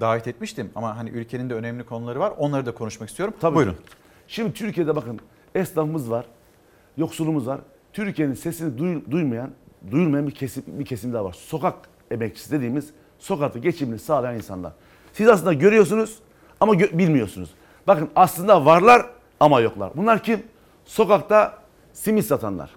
davet etmiştim ama hani ülkenin de önemli konuları var. Onları da konuşmak istiyorum. Tabii Buyurun. Şimdi Türkiye'de bakın esnafımız var, yoksulumuz var. Türkiye'nin sesini duy, duymayan, duyulmayan bir kesim bir kesim daha var. Sokak emekçisi dediğimiz sokakta geçimini sağlayan insanlar. Siz aslında görüyorsunuz ama gö- bilmiyorsunuz. Bakın aslında varlar ama yoklar. Bunlar kim? Sokakta simit satanlar,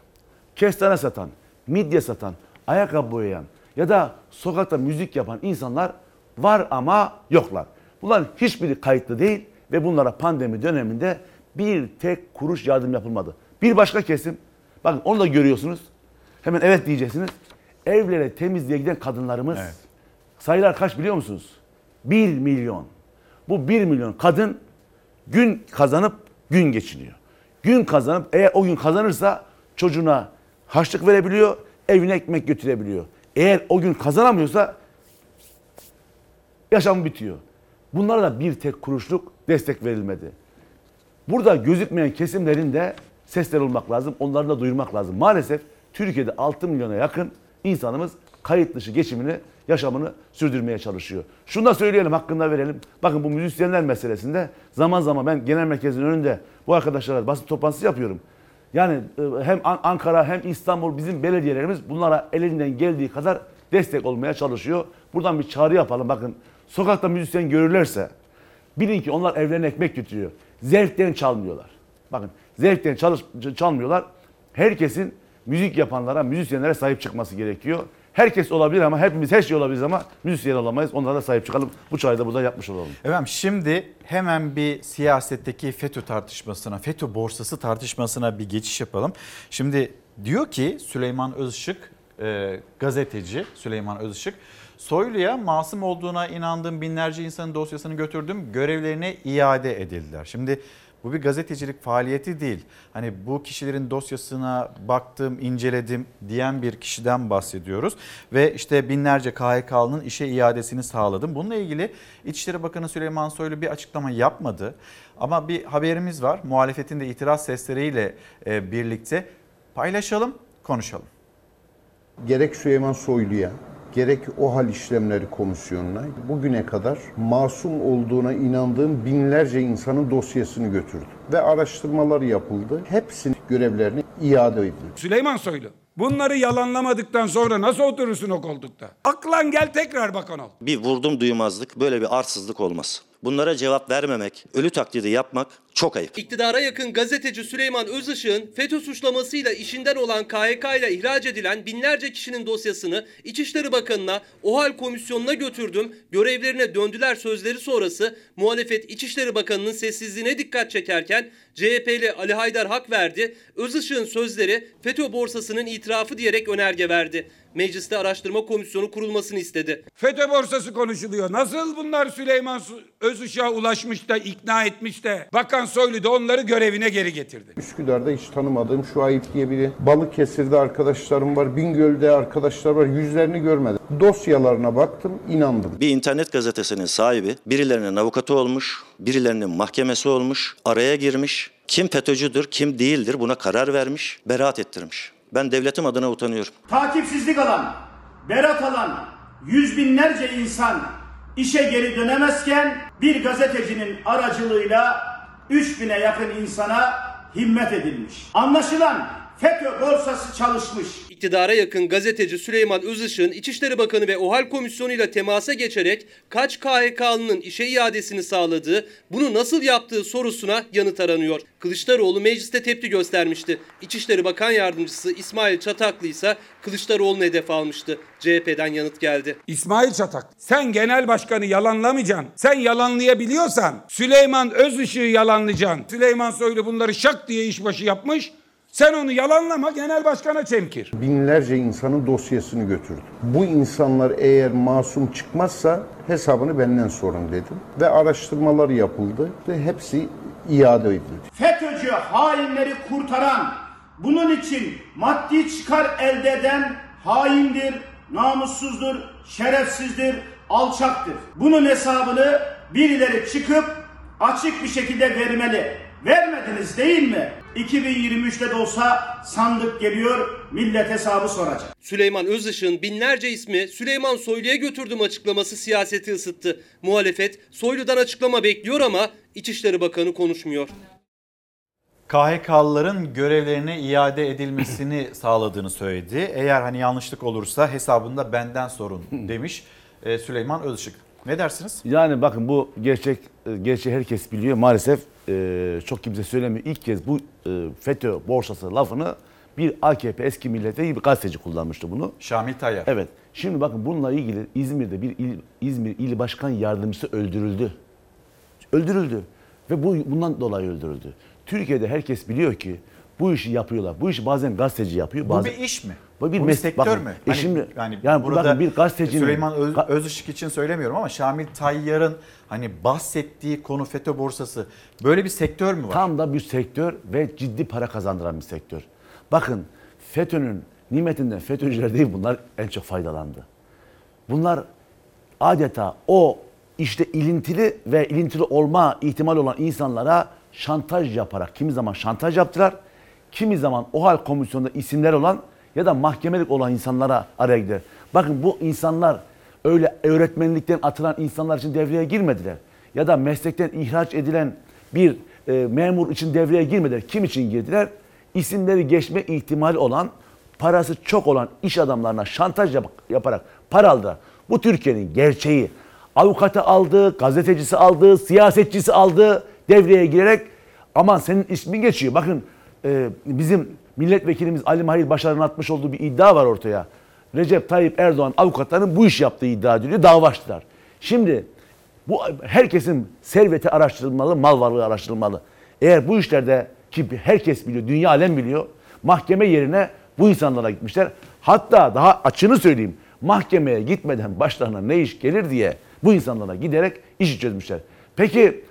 kestane satan, midye satan, ayakkabı boyayan ya da sokakta müzik yapan insanlar var ama yoklar. Bunların hiçbiri kayıtlı değil ve bunlara pandemi döneminde bir tek kuruş yardım yapılmadı. Bir başka kesim, bakın onu da görüyorsunuz. Hemen evet diyeceksiniz. Evlere temizliğe giden kadınlarımız Evet. sayılar kaç biliyor musunuz? 1 milyon. Bu 1 milyon kadın gün kazanıp gün geçiniyor. Gün kazanıp eğer o gün kazanırsa çocuğuna harçlık verebiliyor, evine ekmek götürebiliyor. Eğer o gün kazanamıyorsa yaşam bitiyor. Bunlara da bir tek kuruşluk destek verilmedi. Burada gözükmeyen kesimlerin de sesler olmak lazım. Onları da duyurmak lazım. Maalesef Türkiye'de 6 milyona yakın insanımız kayıt dışı geçimini, yaşamını sürdürmeye çalışıyor. Şunu da söyleyelim, hakkında verelim. Bakın bu müzisyenler meselesinde zaman zaman ben genel merkezin önünde bu arkadaşlara basın toplantısı yapıyorum. Yani e, hem An- Ankara hem İstanbul bizim belediyelerimiz bunlara elinden geldiği kadar destek olmaya çalışıyor. Buradan bir çağrı yapalım. Bakın sokakta müzisyen görürlerse bilin ki onlar evlerine ekmek götürüyor. Zevkten çalmıyorlar. Bakın zevkten çalış, çalmıyorlar. Herkesin müzik yapanlara, müzisyenlere sahip çıkması gerekiyor. Herkes olabilir ama hepimiz her şey olabiliriz ama müzisyen olamayız. Onlara da sahip çıkalım. Bu çağrıyı da burada yapmış olalım. Efendim şimdi hemen bir siyasetteki FETÖ tartışmasına, FETÖ borsası tartışmasına bir geçiş yapalım. Şimdi diyor ki Süleyman Özışık, e, gazeteci Süleyman Özışık, Soylu'ya masum olduğuna inandığım binlerce insanın dosyasını götürdüm, görevlerine iade edildiler. Şimdi bu bir gazetecilik faaliyeti değil. Hani bu kişilerin dosyasına baktım, inceledim diyen bir kişiden bahsediyoruz. Ve işte binlerce KHK'nın işe iadesini sağladım. Bununla ilgili İçişleri Bakanı Süleyman Soylu bir açıklama yapmadı. Ama bir haberimiz var. Muhalefetin de itiraz sesleriyle e, birlikte paylaşalım, konuşalım. gerek Süleyman Soylu'ya gerek o hal işlemleri komisyonuna bugüne kadar masum olduğuna inandığım binlerce insanın dosyasını götürdü. Ve araştırmalar yapıldı. Hepsinin görevlerini iade edildi. Süleyman Soylu. Bunları yalanlamadıktan sonra nasıl oturursun o koltukta? Aklan gel tekrar bakan ol. Bir vurdum duymazlık, böyle bir arsızlık olmaz. Bunlara cevap vermemek, ölü taklidi yapmak çok ayıp. İktidara yakın gazeteci Süleyman Özışık'ın FETÖ suçlamasıyla işinden olan KHK ile ihraç edilen binlerce kişinin dosyasını İçişleri Bakanı'na OHAL komisyonuna götürdüm, görevlerine döndüler sözleri sonrası muhalefet İçişleri Bakanı'nın sessizliğine dikkat çekerken CHP'li Ali Haydar hak verdi. Özışık'ın sözleri FETÖ borsasının itirafı diyerek önerge verdi. Mecliste araştırma komisyonu kurulmasını istedi. FETÖ borsası konuşuluyor. Nasıl bunlar Süleyman Özışık'a ulaşmış da ikna etmiş de Bakan Soylu da onları görevine geri getirdi. Üsküdar'da hiç tanımadığım Şuayip diye biri. Balıkesir'de arkadaşlarım var. Bingöl'de arkadaşlar var. Yüzlerini görmedim. Dosyalarına baktım, inandım. Bir internet gazetesinin sahibi birilerinin avukatı olmuş, birilerinin mahkemesi olmuş, araya girmiş. Kim FETÖ'cüdür, kim değildir buna karar vermiş, beraat ettirmiş. Ben devletim adına utanıyorum. takipsizlik alan, berat alan yüz binlerce insan işe geri dönemezken bir gazetecinin aracılığıyla 3000'e yakın insana himmet edilmiş. Anlaşılan FETÖ borsası çalışmış. İktidara yakın gazeteci Süleyman Özışık'ın İçişleri Bakanı ve OHAL Komisyonu ile temasa geçerek kaç KHK'lının işe iadesini sağladığı, bunu nasıl yaptığı sorusuna yanıt aranıyor. Kılıçdaroğlu mecliste tepki göstermişti. İçişleri Bakan Yardımcısı İsmail Çataklı ise Kılıçdaroğlu'nu hedef almıştı. CHP'den yanıt geldi. İsmail Çatak sen genel başkanı yalanlamayacaksın. Sen yalanlayabiliyorsan Süleyman Özışık'ı yalanlayacaksın. Süleyman Soylu bunları şak diye işbaşı yapmış. Sen onu yalanlama genel başkana çemkir. Binlerce insanın dosyasını götürdü. Bu insanlar eğer masum çıkmazsa hesabını benden sorun dedim. Ve araştırmalar yapıldı ve hepsi iade edildi. FETÖ'cü hainleri kurtaran, bunun için maddi çıkar elde eden haindir, namussuzdur, şerefsizdir, alçaktır. Bunun hesabını birileri çıkıp açık bir şekilde vermeli. Vermediniz değil mi? 2023'te de olsa sandık geliyor, millet hesabı soracak. Süleyman Özışık'ın binlerce ismi Süleyman Soylu'ya götürdüm açıklaması siyaseti ısıttı. Muhalefet Soylu'dan açıklama bekliyor ama İçişleri Bakanı konuşmuyor. KHK'lıların görevlerine iade edilmesini [CLEARS THROAT] sağladığını söyledi. Eğer hani yanlışlık olursa hesabında benden sorun [CLEARS THROAT] demiş e, Süleyman Özışık. Ne dersiniz? Yani bakın bu gerçek e, gerçeği herkes biliyor. Maalesef e, çok kimse söylemiyor. İlk kez bu e, FETÖ borsası lafını bir AKP eski milletvekili bir gazeteci kullanmıştı bunu. Şamil Tayyar. Evet. Şimdi bakın bununla ilgili İzmir'de bir il, İzmir İl Başkan Yardımcısı öldürüldü. Öldürüldü. Ve bu bundan dolayı öldürüldü. Türkiye'de herkes biliyor ki bu işi yapıyorlar. Bu işi bazen gazeteci yapıyor. Bu Bazen, bir iş mi? Bu bir Bu meslek. sektör Bakın, mü? E Hani şimdi, yani, yani burada bakın bir gazetecinin... Süleyman Öz, Özışık için söylemiyorum ama Şamil Tayyar'ın hani bahsettiği konu FETÖ borsası böyle bir sektör mü var? Tam da bir sektör ve ciddi para kazandıran bir sektör. Bakın FETÖ'nün nimetinden FETÖ'cüler değil bunlar en çok faydalandı. Bunlar adeta o işte ilintili ve ilintili olma ihtimali olan insanlara şantaj yaparak kimi zaman şantaj yaptılar, kimi zaman o hal komisyonunda isimler olan ya da mahkemelik olan insanlara araya gider. Bakın bu insanlar öyle öğretmenlikten atılan insanlar için devreye girmediler. Ya da meslekten ihraç edilen bir e, memur için devreye girmediler. Kim için girdiler? isimleri geçme ihtimali olan, parası çok olan iş adamlarına şantaj yap- yaparak para aldılar. Bu Türkiye'nin gerçeği. Avukatı aldı, gazetecisi aldı, siyasetçisi aldı devreye girerek aman senin ismin geçiyor. Bakın e, bizim milletvekilimiz Ali Mahir Başar'ın atmış olduğu bir iddia var ortaya. Recep Tayyip Erdoğan avukatlarının bu iş yaptığı iddia ediliyor. Dava açtılar. Şimdi bu herkesin serveti araştırılmalı, mal varlığı araştırılmalı. Eğer bu işlerde ki herkes biliyor, dünya alem biliyor. Mahkeme yerine bu insanlara gitmişler. Hatta daha açını söyleyeyim. Mahkemeye gitmeden başlarına ne iş gelir diye bu insanlara giderek işi çözmüşler. Peki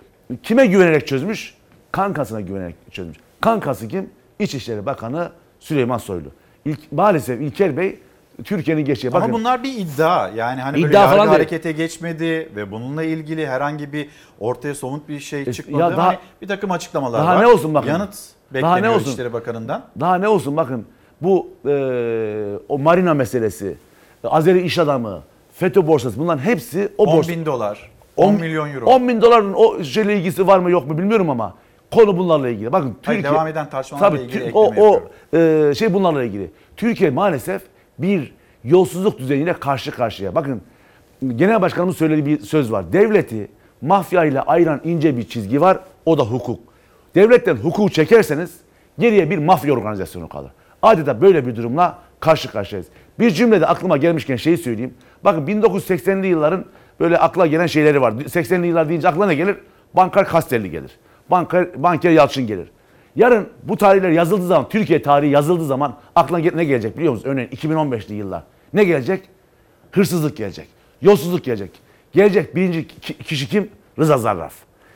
kime güvenerek çözmüş? Kankasına güvenerek çözmüş. Kankası kim? İçişleri Bakanı Süleyman Soylu. İlk, maalesef İlker Bey Türkiye'nin geçeceği. Ama Bakın, bunlar bir iddia. Yani hani böyle İddia yargı falan değil. harekete geçmedi ve bununla ilgili herhangi bir ortaya somut bir şey çıkmadı. ya daha- hani bir takım açıklamalar daha var. ne olsun bakın. Yanıt Daha bekleniyor ne olsun? İçişleri Bakanı'ndan. Daha ne olsun bakın bu e, o marina meselesi, Azeri iş adamı, FETÖ borsası bunların hepsi o 10 borsa. bin dolar, 10 milyon euro. 10 bin doların o şeyle ilgisi var mı yok mu bilmiyorum ama konu bunlarla ilgili. Bakın Hayır, Türkiye devam eden tartışmalarla Tabii, ilgili o, o e, şey bunlarla ilgili. Türkiye maalesef bir yolsuzluk düzeyiyle karşı karşıya. Bakın Genel Başkanımız söylediği bir söz var. Devleti mafya ile ayıran ince bir çizgi var. O da hukuk. Devletten hukuku çekerseniz geriye bir mafya organizasyonu kalır. Adeta böyle bir durumla karşı karşıyayız. Bir cümlede aklıma gelmişken şeyi söyleyeyim. Bakın 1980'li yılların böyle akla gelen şeyleri var. 80'li yıllar deyince aklına ne gelir? Bankar Kastelli gelir. Banker, banker Yalçın gelir. Yarın bu tarihler yazıldığı zaman, Türkiye tarihi yazıldığı zaman aklına ne gelecek biliyor musunuz? Örneğin 2015'li yıllar. Ne gelecek? Hırsızlık gelecek. Yolsuzluk gelecek. Gelecek birinci ki- kişi kim? Rıza Zarraf.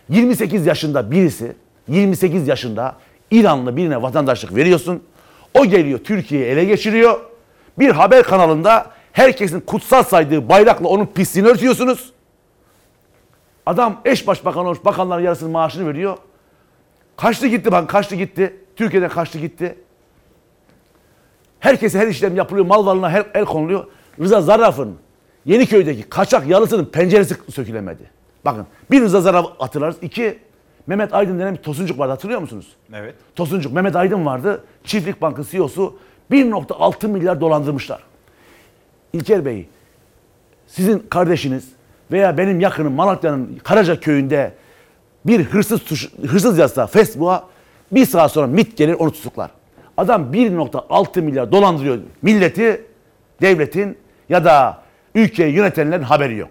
28 yaşında birisi, 28 yaşında İranlı birine vatandaşlık veriyorsun. O geliyor Türkiye'yi ele geçiriyor. Bir haber kanalında herkesin kutsal saydığı bayrakla onun pisliğini örtüyorsunuz. Adam eş başbakan olmuş bakanların yarısının maaşını veriyor. Kaçtı gitti bak kaçtı gitti. Türkiye'den kaçtı gitti. Herkese her işlem yapılıyor. Mal varlığına her el konuluyor. Rıza Zarraf'ın Yeniköy'deki kaçak yalısının penceresi sökülemedi. Bakın bir Rıza Zarraf hatırlarız. İki Mehmet Aydın denen bir tosuncuk vardı hatırlıyor musunuz? Evet. Tosuncuk Mehmet Aydın vardı. Çiftlik Bankı CEO'su 1.6 milyar dolandırmışlar. İlker Bey sizin kardeşiniz veya benim yakınım Malatya'nın Karaca köyünde bir hırsız tuş, hırsız yazsa Facebook'a bir saat sonra MIT gelir onu tutuklar. Adam 1.6 milyar dolandırıyor milleti, devletin ya da ülkeyi yönetenlerin haberi yok.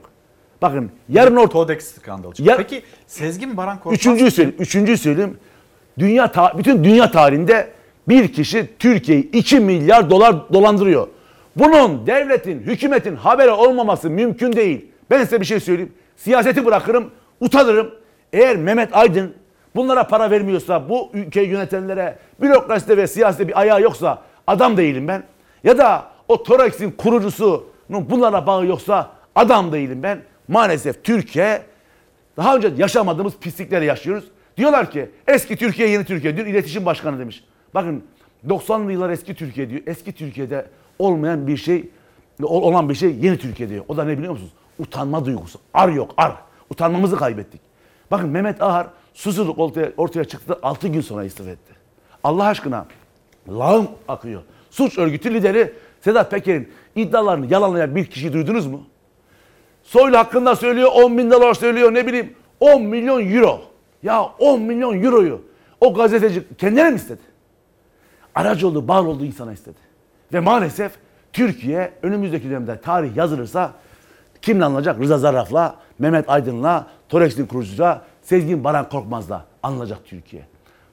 Bakın yarın orta Todex skandalı çıktı. Peki Sezgin Baran Korkmaz Üçüncüyü söyleyeyim. Üçüncüyü söyleyeyim. Dünya ta- bütün dünya tarihinde bir kişi Türkiye'yi 2 milyar dolar dolandırıyor. Bunun devletin, hükümetin haberi olmaması mümkün değil. Ben size bir şey söyleyeyim. Siyaseti bırakırım, utanırım. Eğer Mehmet Aydın bunlara para vermiyorsa, bu ülkeyi yönetenlere bürokraside ve siyasette bir ayağı yoksa adam değilim ben. Ya da o Torex'in kurucusunun bunlara bağı yoksa adam değilim ben. Maalesef Türkiye daha önce yaşamadığımız pislikleri yaşıyoruz. Diyorlar ki eski Türkiye yeni Türkiye. Dün iletişim başkanı demiş. Bakın 90'lı yıllar eski Türkiye diyor. Eski Türkiye'de olmayan bir şey ol- olan bir şey yeni Türkiye diyor. O da ne biliyor musunuz? Utanma duygusu. Ar yok ar. Utanmamızı kaybettik. Bakın Mehmet Ahar susuzluk ortaya, ortaya çıktı 6 gün sonra istifa etti. Allah aşkına lağım akıyor. Suç örgütü lideri Sedat Peker'in iddialarını yalanlayan bir kişi duydunuz mu? Soylu hakkında söylüyor 10 bin dolar söylüyor ne bileyim 10 milyon euro. Ya 10 milyon euroyu o gazeteci kendine mi istedi? Aracı olduğu, bağlı olduğu insana istedi. Ve maalesef Türkiye önümüzdeki dönemde tarih yazılırsa kimle anılacak? Rıza Zarraf'la, Mehmet Aydın'la, Torex'in kurucusuyla, Sezgin Baran Korkmaz'la anılacak Türkiye.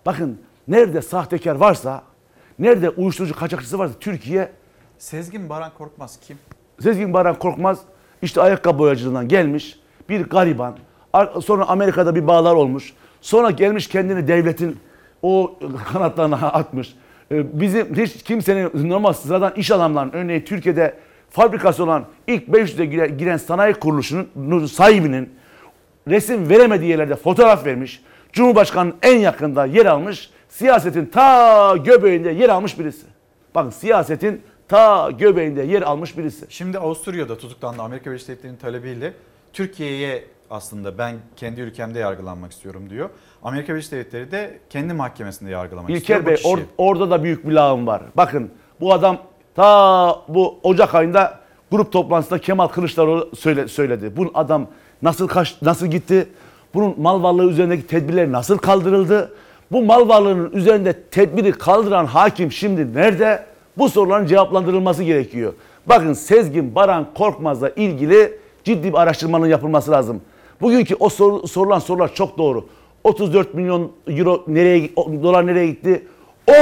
Bakın nerede sahtekar varsa, nerede uyuşturucu kaçakçısı varsa Türkiye Sezgin Baran Korkmaz kim? Sezgin Baran Korkmaz işte ayakkabı boyacılığından gelmiş bir gariban. Ar- Sonra Amerika'da bir bağlar olmuş. Sonra gelmiş kendini devletin o [LAUGHS] kanatlarına atmış. Ee, Bizim hiç kimsenin normal sıradan iş adamlarının örneğin Türkiye'de fabrikası olan ilk 500'e giren, sanayi kuruluşunun sahibinin resim veremediği yerlerde fotoğraf vermiş. Cumhurbaşkanının en yakında yer almış. Siyasetin ta göbeğinde yer almış birisi. Bakın siyasetin ta göbeğinde yer almış birisi. Şimdi Avusturya'da tutuklandı Amerika Birleşik Devletleri'nin talebiyle Türkiye'ye aslında ben kendi ülkemde yargılanmak istiyorum diyor. Amerika Birleşik Devletleri de kendi mahkemesinde yargılamak istiyor. İlker Bey or- orada da büyük bir lağım var. Bakın bu adam ta bu Ocak ayında grup toplantısında Kemal Kılıçdaroğlu söyle, söyledi. Bu adam nasıl kaç, nasıl gitti? Bunun mal varlığı üzerindeki tedbirler nasıl kaldırıldı? Bu mal varlığının üzerinde tedbiri kaldıran hakim şimdi nerede? Bu soruların cevaplandırılması gerekiyor. Bakın Sezgin Baran Korkmaz'la ilgili ciddi bir araştırmanın yapılması lazım. Bugünkü o soru, sorulan sorular çok doğru. 34 milyon euro nereye dolar nereye gitti?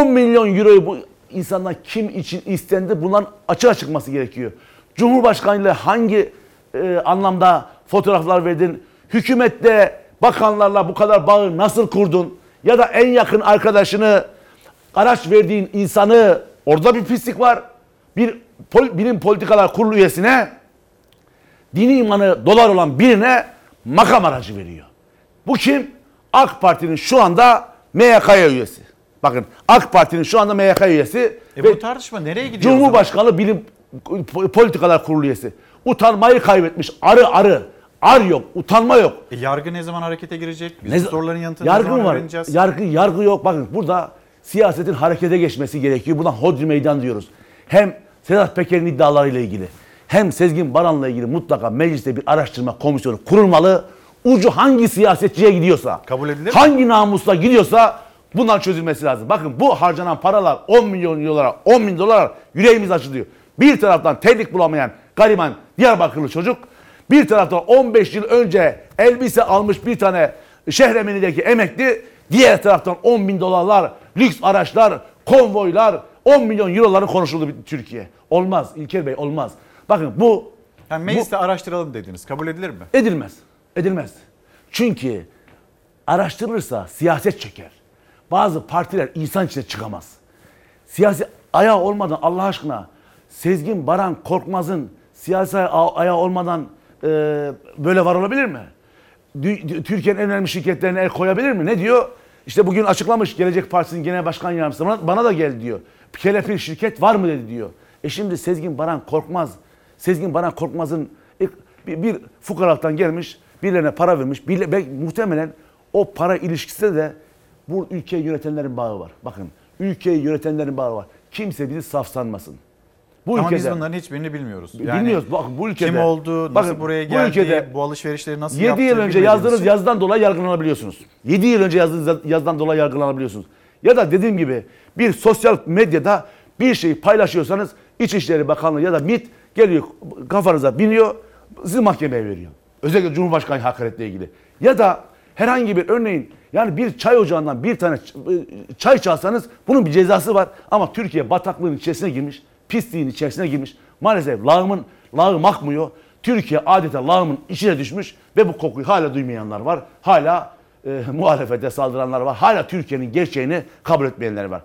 10 milyon euroyu bu insandan kim için istendi? Bunların açığa çıkması gerekiyor. Cumhurbaşkanı ile hangi e, anlamda fotoğraflar verdin? Hükümette bakanlarla bu kadar bağı nasıl kurdun? Ya da en yakın arkadaşını araç verdiğin insanı orada bir pislik var. Bir pol, bilim politikalar kurulu üyesine dini imanı dolar olan birine makam aracı veriyor. Bu kim? AK Parti'nin şu anda MYK'ya üyesi. Bakın AK Parti'nin şu anda MYK üyesi E ve bu tartışma nereye gidiyor? o zaman? Cumhurbaşkanı Bilim Politikalar Kurulu üyesi. Utanmayı kaybetmiş. Arı arı. Ar yok, utanma yok. E, yargı ne zaman harekete girecek? Biz Ne- bu soruların yanıtını ne yargı zaman mı var? öğreneceğiz? Yargı yargı yok. Bakın burada siyasetin harekete geçmesi gerekiyor. Buradan hodri meydan diyoruz. Hem Sedat Peker'in iddialarıyla ilgili hem Sezgin Baran'la ilgili mutlaka mecliste bir araştırma komisyonu kurulmalı. Ucu hangi siyasetçiye gidiyorsa, Kabul edilir mi? hangi namusla gidiyorsa bunlar çözülmesi lazım. Bakın bu harcanan paralar 10 milyon dolara, 10 bin dolara yüreğimiz açılıyor. Bir taraftan terlik bulamayan gariban Diyarbakırlı çocuk, bir taraftan 15 yıl önce elbise almış bir tane Şehremeni'deki emekli, diğer taraftan 10 bin dolarlar, lüks araçlar, konvoylar, 10 milyon euroların konuşulduğu bir Türkiye. Olmaz İlker Bey olmaz. Bakın bu Yani mecliste araştıralım dediniz. Kabul edilir mi? Edilmez. Edilmez. Çünkü araştırılırsa siyaset çeker. Bazı partiler insan içine çıkamaz. Siyasi ayağı olmadan Allah aşkına Sezgin Baran Korkmaz'ın siyasi aya- ayağı olmadan e, böyle var olabilir mi? Türkiye'nin en önemli şirketlerine el koyabilir mi? Ne diyor? İşte bugün açıklamış Gelecek Partisi'nin genel başkan yardımcısı bana, bana da geldi diyor. Kelepir şirket var mı dedi diyor. E şimdi Sezgin Baran Korkmaz, Sezgin Baran Korkmaz'ın bir, bir fukaralıktan gelmiş, birilerine para vermiş. Bir, muhtemelen o para ilişkisinde de bu ülkeyi yönetenlerin bağı var. Bakın ülkeyi yönetenlerin bağı var. Kimse bizi saf sanmasın. Bu Ama biz ülkede- bunların hiçbirini bilmiyoruz. Bilmiyoruz. Bak bu ülkede. Kim oldu, nasıl Bakın, buraya bu geldi, bu, ülkede alışverişleri nasıl 7 yaptı yıl önce yazdığınız yazıdan dolayı yargılanabiliyorsunuz. 7 yıl önce yazdığınız yazıdan dolayı yargılanabiliyorsunuz. Ya da dediğim gibi bir sosyal medyada bir şeyi paylaşıyorsanız İçişleri Bakanlığı ya da MİT geliyor kafanıza biniyor sizi mahkemeye veriyor. Özellikle Cumhurbaşkanı hakaretle ilgili. Ya da herhangi bir örneğin yani bir çay ocağından bir tane ç- çay çalsanız bunun bir cezası var. Ama Türkiye bataklığın içerisine girmiş, pisliğin içerisine girmiş. Maalesef lağımın, lağım akmıyor. Türkiye adeta lağımın içine düşmüş ve bu kokuyu hala duymayanlar var. Hala e, [LAUGHS] muhalefete saldıranlar var. Hala Türkiye'nin gerçeğini kabul etmeyenler var.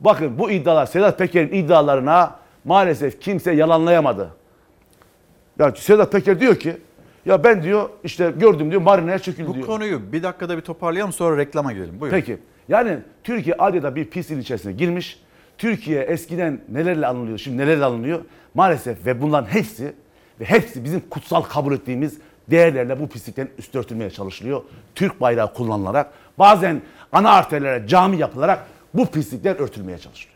Bakın bu iddialar Sedat Peker'in iddialarına maalesef kimse yalanlayamadı. Ya Sedat Peker diyor ki ya ben diyor işte gördüm diyor marinaya çöküldü Bu diyor. konuyu bir dakikada bir toparlayalım sonra reklama gidelim. Buyurun. Peki. Yani Türkiye adeta bir pisliğin içerisine girmiş. Türkiye eskiden nelerle anılıyor, şimdi nelerle anılıyor? Maalesef ve bunların hepsi ve hepsi bizim kutsal kabul ettiğimiz değerlerle bu pislikten üst örtülmeye çalışılıyor. Türk bayrağı kullanılarak bazen ana arterlere cami yapılarak bu pislikler örtülmeye çalışılıyor.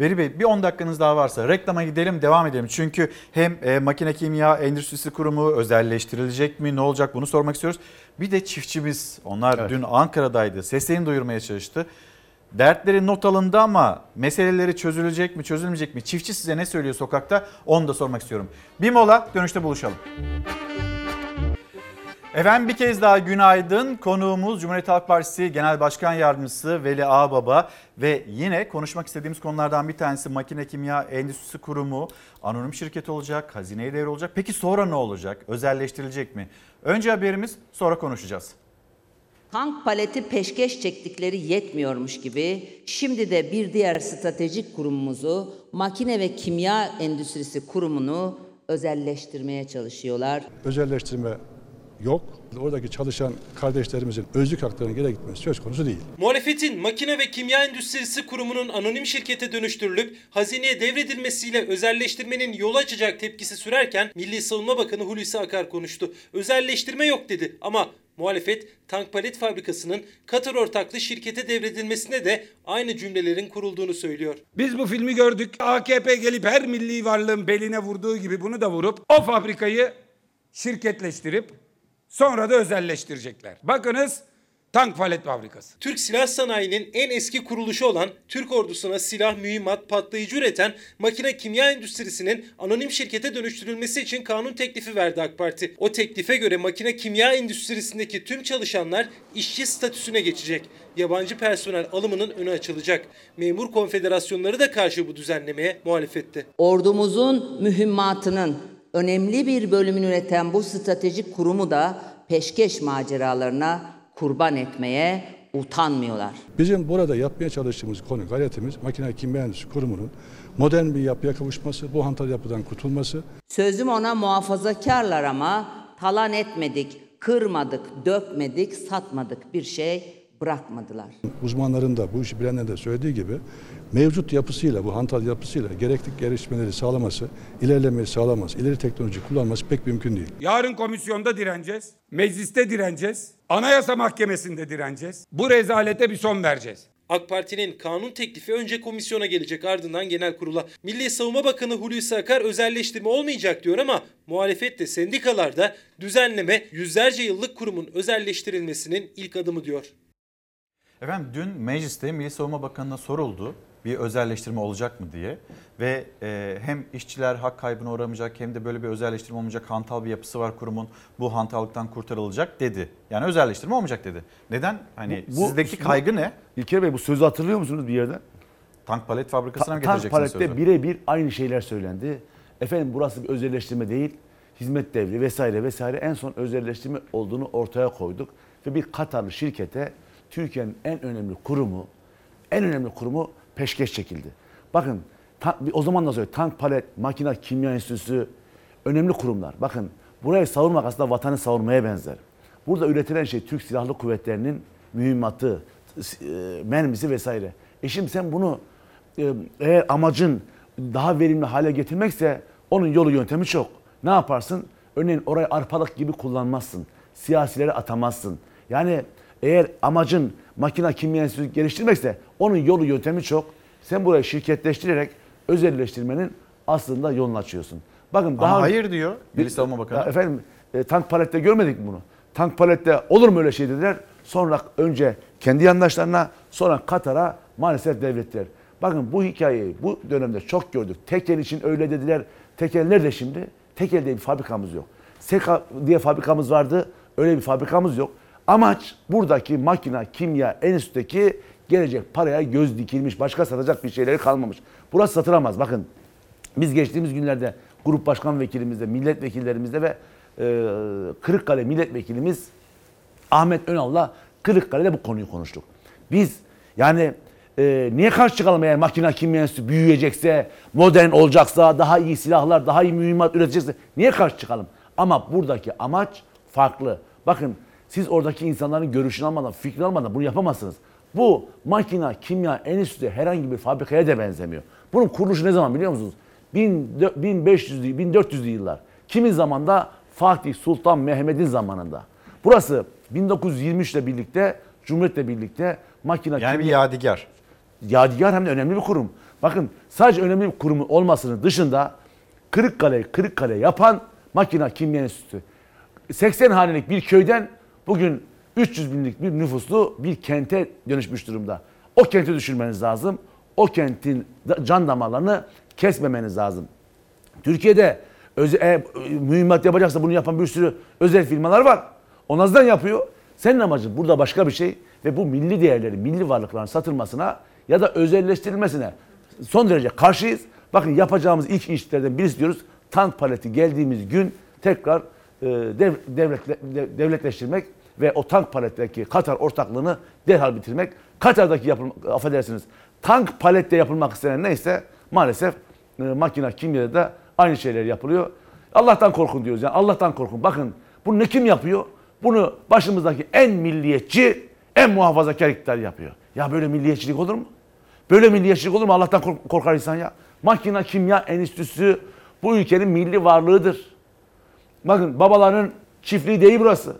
Veri Bey bir 10 dakikanız daha varsa reklama gidelim devam edelim. Çünkü hem e, makine kimya endüstrisi kurumu özelleştirilecek mi ne olacak bunu sormak istiyoruz. Bir de çiftçimiz onlar Evet. dün Ankara'daydı seslerini duyurmaya çalıştı. Dertleri not alındı ama meseleleri çözülecek mi çözülmeyecek mi? Çiftçi size ne söylüyor sokakta onu da sormak istiyorum. Bir mola dönüşte buluşalım. Efendim bir kez daha günaydın. Konuğumuz Cumhuriyet Halk Partisi Genel Başkan Yardımcısı Veli Ağbaba ve yine konuşmak istediğimiz konulardan bir tanesi Makine Kimya Endüstrisi Kurumu anonim şirket olacak, hazineye devri olacak. Peki sonra ne olacak? Özelleştirilecek mi? Önce haberimiz sonra konuşacağız. Tank paleti peşkeş çektikleri yetmiyormuş gibi şimdi de bir diğer stratejik kurumumuzu Makine ve Kimya Endüstrisi Kurumu'nu özelleştirmeye çalışıyorlar. özelleştirme yok. Oradaki çalışan kardeşlerimizin özlük haklarının geri gitmesi söz konusu değil. Muhalefetin Makine ve Kimya Endüstrisi Kurumu'nun anonim şirkete dönüştürülüp hazineye devredilmesiyle özelleştirmenin yolu açacak tepkisi sürerken Milli Savunma Bakanı Hulusi Akar konuştu. Özelleştirme yok dedi ama muhalefet tank palet fabrikasının Katar ortaklı şirkete devredilmesine de aynı cümlelerin kurulduğunu söylüyor. Biz bu filmi gördük. AKP gelip her milli varlığın beline vurduğu gibi bunu da vurup o fabrikayı şirketleştirip sonra da özelleştirecekler. Bakınız tank palet fabrikası. Türk Silah Sanayi'nin en eski kuruluşu olan Türk ordusuna silah, mühimmat, patlayıcı üreten makine kimya endüstrisinin anonim şirkete dönüştürülmesi için kanun teklifi verdi AK Parti. O teklife göre makine kimya endüstrisindeki tüm çalışanlar işçi statüsüne geçecek. Yabancı personel alımının önü açılacak. Memur konfederasyonları da karşı bu düzenlemeye muhalefette. Ordumuzun mühimmatının önemli bir bölümünü üreten bu stratejik kurumu da peşkeş maceralarına kurban etmeye utanmıyorlar. Bizim burada yapmaya çalıştığımız konu gayretimiz makine kimya endüstrisi kurumunun modern bir yapıya kavuşması, bu hantal yapıdan kurtulması. Sözüm ona muhafazakarlar ama talan etmedik, kırmadık, dökmedik, satmadık bir şey bırakmadılar. Uzmanların da bu işi bilenlerin de söylediği gibi mevcut yapısıyla, bu hantal yapısıyla gerekli gelişmeleri sağlaması, ilerlemeyi sağlaması, ileri teknoloji kullanması pek mümkün değil. Yarın komisyonda direneceğiz. Mecliste direneceğiz. Anayasa Mahkemesi'nde direneceğiz. Bu rezalete bir son vereceğiz. AK Parti'nin kanun teklifi önce komisyona gelecek ardından genel kurula. Milli Savunma Bakanı Hulusi Akar özelleştirme olmayacak diyor ama muhalefet de sendikalar da düzenleme yüzlerce yıllık kurumun özelleştirilmesinin ilk adımı diyor. Efendim dün mecliste Milli Savunma Bakanı'na soruldu bir özelleştirme olacak mı diye ve e, hem işçiler hak kaybına uğramayacak hem de böyle bir özelleştirme olmayacak hantal bir yapısı var kurumun bu hantallıktan kurtarılacak dedi. Yani özelleştirme olmayacak dedi. Neden? Hani Bu- bu- sizdeki bu- kaygı ne? İlker Bey bu sözü hatırlıyor musunuz bir yerden? Tank palet fabrikasına mı Ta- tank getireceksiniz palette sözü? birebir aynı şeyler söylendi. Efendim burası bir özelleştirme değil, hizmet devri vesaire vesaire en son özelleştirme olduğunu ortaya koyduk. Ve bir Katarlı şirkete Türkiye'nin en önemli kurumu, en önemli kurumu peşkeş çekildi. Bakın o zaman da söyleyeyim tank palet, makina, kimya enstitüsü önemli kurumlar. Bakın burayı savunmak aslında vatanı savunmaya benzer. Burada üretilen şey Türk Silahlı Kuvvetleri'nin mühimmatı, e, mermisi vesaire. E şimdi sen bunu e, eğer amacın daha verimli hale getirmekse onun yolu yöntemi çok. Ne yaparsın? Örneğin orayı arpalık gibi kullanmazsın. Siyasileri atamazsın. Yani eğer amacın makina kimya enstitüsü geliştirmekse onun yolu yöntemi çok. Sen burayı şirketleştirerek özelleştirmenin aslında yolunu açıyorsun. Bakın Ama daha hayır diyor Milli Savunma Bakanı. Efendim e, tank palette görmedik mi bunu? Tank palette olur mu öyle şey dediler. Sonra önce kendi yandaşlarına sonra Katar'a maalesef devrettiler. Bakın bu hikayeyi bu dönemde çok gördük. Tekel için öyle dediler. Tekel nerede şimdi? Tekel diye bir fabrikamız yok. Seka diye fabrikamız vardı. Öyle bir fabrikamız yok. Amaç buradaki makina, kimya, enstitüdeki gelecek paraya göz dikilmiş. Başka satacak bir şeyleri kalmamış. Burası satılamaz. Bakın biz geçtiğimiz günlerde grup başkan vekilimizle, milletvekillerimizle ve e, Kırıkkale milletvekilimiz Ahmet Önal'la Kırıkkale'de bu konuyu konuştuk. Biz yani e, niye karşı çıkalım eğer makine kimya enstitüsü büyüyecekse, modern olacaksa, daha iyi silahlar, daha iyi mühimmat üretecekse niye karşı çıkalım? Ama buradaki amaç farklı. Bakın siz oradaki insanların görüşünü almadan, fikrini almadan bunu yapamazsınız. Bu makina, kimya, enstitüsü herhangi bir fabrikaya da benzemiyor. Bunun kuruluşu ne zaman biliyor musunuz? 1500'lü, 1400'lü yıllar. Kimin zamanda? Fatih Sultan Mehmet'in zamanında. Burası 1923 ile birlikte, Cumhuriyet'le birlikte makina, Yani bir kimya- yadigar. Yadigar hem de önemli bir kurum. Bakın sadece önemli bir kurum olmasının dışında Kırıkkale, Kırıkkale yapan makina kimya enstitüsü. 80 hanelik bir köyden bugün 300 binlik bir nüfuslu bir kente dönüşmüş durumda. O kenti düşürmeniz lazım. O kentin can damarlarını kesmemeniz lazım. Türkiye'de öze, e, mühimmat yapacaksa bunu yapan bir sürü özel firmalar var. O nazdan yapıyor. Senin amacın burada başka bir şey ve bu milli değerleri, milli varlıkların satılmasına ya da özelleştirilmesine son derece karşıyız. Bakın yapacağımız ilk işlerden birisi diyoruz. Tank paleti geldiğimiz gün tekrar dev, devletle, dev- devletleştirmek ve o tank paletteki Katar ortaklığını derhal bitirmek. Katar'daki yapılma, affedersiniz tank palette yapılmak istenen neyse maalesef e, makina kimyada da aynı şeyler yapılıyor. Allah'tan korkun diyoruz yani Allah'tan korkun. Bakın Bunu ne kim yapıyor? Bunu başımızdaki en milliyetçi, en muhafazakar iktidar yapıyor. Ya böyle milliyetçilik olur mu? Böyle milliyetçilik olur mu? Allah'tan kork- korkar insan ya. Makina Kimya Enstitüsü bu ülkenin milli varlığıdır. Bakın babaların çiftliği değil burası.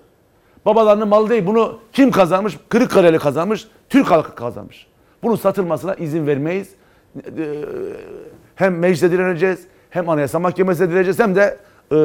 Babalarının malı değil. Bunu kim kazanmış? Kırıkkale'li kazanmış. Türk halkı kazanmış. Bunun satılmasına izin vermeyiz. Ee, Hem meclise direneceğiz, hem anayasa mahkemesine direneceğiz, hem de e,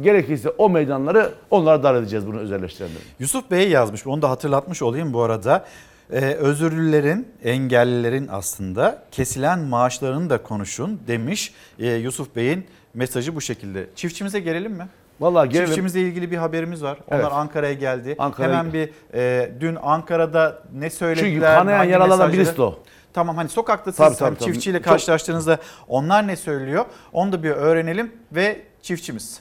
gerekirse o meydanları onlara dar edeceğiz bunu özelleştirenleri. Yusuf Bey yazmış. Onu da hatırlatmış olayım bu arada. Ee, özürlülerin, engellilerin aslında kesilen maaşlarını da konuşun demiş. Ee, Yusuf Bey'in mesajı bu şekilde. Çiftçimize gelelim mi? Vallahi gelelim. Çiftçimizle ilgili bir haberimiz var. Onlar Evet. Ankara'ya geldi. Ankara'ya- Hemen bir e, dün Ankara'da ne söylediler? Çünkü kanayan yaralardan birisi de o. Tamam hani sokakta siz Tabii, hani tabii, tabii. çiftçiyle Çok- karşılaştığınızda onlar ne söylüyor? Onu da bir öğrenelim ve çiftçimiz.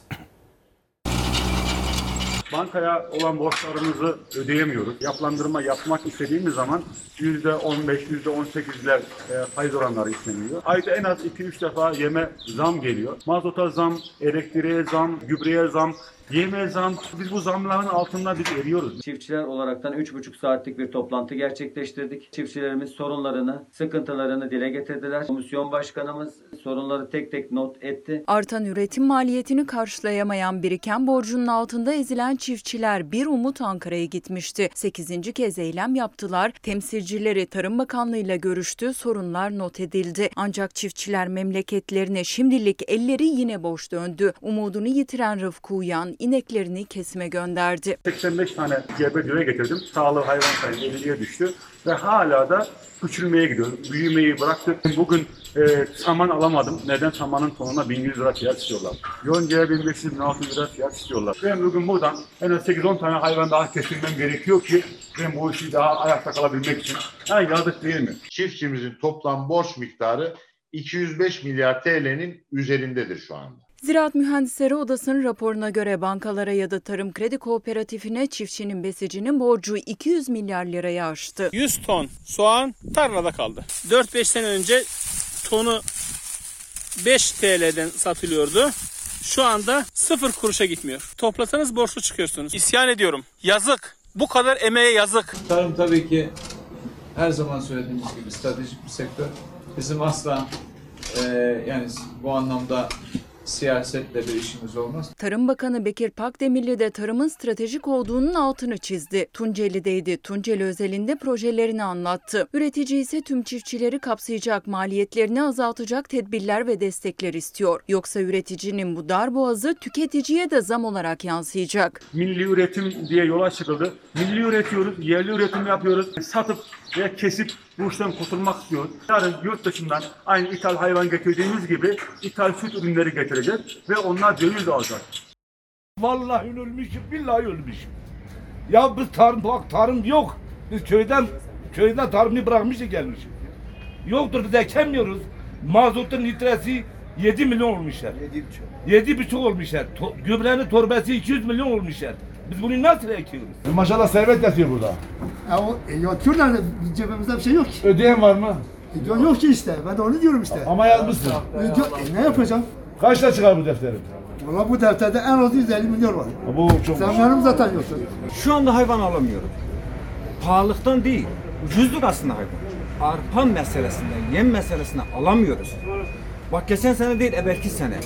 Bankaya olan borçlarımızı ödeyemiyoruz. Yapılandırma yapmak istediğimiz zaman %15, %18'ler e, faiz oranları isteniyor. Ayda en az 2-3 defa yeme zam geliyor. Mazota zam, elektriğe zam, gübreye zam, yeme zam. Biz bu zamların altında biz eriyoruz. Çiftçiler olaraktan 3,5 saatlik bir toplantı gerçekleştirdik. Çiftçilerimiz sorunlarını, sıkıntılarını dile getirdiler. Komisyon başkanımız sorunları tek tek not etti. Artan üretim maliyetini karşılayamayan biriken borcunun altında ezilen çiftçiler bir umut Ankara'ya gitmişti. 8. kez eylem yaptılar. Temsilcileri Tarım Bakanlığı ile görüştü. Sorunlar not edildi. Ancak çiftçiler memleketlerine şimdilik elleri yine boş döndü. Umudunu yitiren Rıfkı Uyan ineklerini kesime gönderdi. 85 tane gebe düve getirdim. Sağlığı hayvan sayımı 50'ye düştü. Ve hala da küçülmeye gidiyor. Büyümeyi bıraktık. Bugün e, saman alamadım. Neden? Samanın tonuna 1100 lira fiyat istiyorlar. Yonca'ya 1500-1600 lira fiyat istiyorlar. Ben bugün buradan en az 8-10 tane hayvan daha kesilmem gerekiyor ki ben bu işi daha ayakta kalabilmek için. Ha yazık değil mi? Çiftçimizin toplam borç miktarı 205 milyar TL'nin üzerindedir şu anda. Ziraat Mühendisleri Odası'nın raporuna göre bankalara ya da Tarım Kredi Kooperatifine çiftçinin besicinin borcu 200 milyar liraya aştı. 100 ton soğan tarlada kaldı. 4-5 sene önce tonu 5 TL'den satılıyordu. Şu anda 0 kuruşa gitmiyor. Toplasanız borçlu çıkıyorsunuz. İsyan ediyorum. Yazık. Bu kadar emeğe yazık. Tarım tabii ki her zaman söylediğimiz gibi stratejik bir sektör. Bizim asla e, yani bu anlamda siyasetle bir işimiz olmaz. Tarım Bakanı Bekir Pakdemirli de tarımın stratejik olduğunun altını çizdi. Tunceli'deydi. Tunceli özelinde projelerini anlattı. Üretici ise tüm çiftçileri kapsayacak, maliyetlerini azaltacak tedbirler ve destekler istiyor. Yoksa üreticinin bu dar boğazı tüketiciye de zam olarak yansıyacak. milli üretim diye yola çıkıldı. Milli üretiyoruz, yerli üretim yapıyoruz. Satıp veya kesip bu işten kurtulmak istiyoruz. Yarın yurt dışından aynı ithal hayvan getirdiğimiz gibi ithal süt ürünleri getireceğiz ve onlar döviz alacak. Vallahi ölmüşüm, billahi ölmüşüm. Ya biz tarım, bak tarım yok. Biz köyden, köyden tarımı bırakmışız gelmişiz. Yoktur biz ekemiyoruz. Mazotun litresi 7 milyon olmuşlar. 7 buçuk olmuşlar. To, gübrenin torbası 200 milyon olmuşlar. Biz bunu nasıl ekiyoruz? Maşallah servet yatıyor burada. Ya, o, e, yatıyor da cebimizde bir şey yok ki. Ödeyen var mı? E, yok- yok ki işte. Ben de onu diyorum işte. Ama yazmışsın. E, diyor- e, ne yapacağım? Kaçta çıkar bu defterin? Valla bu defterde en az 150 milyon var. Bu çok... Zamlarım zaten yok. Şu anda hayvan alamıyorum. Pahalılıktan değil, ucuzluk aslında hayvan. Arpa meselesinde, yem meselesinde alamıyoruz. Bak geçen sene değil, evvelki sene.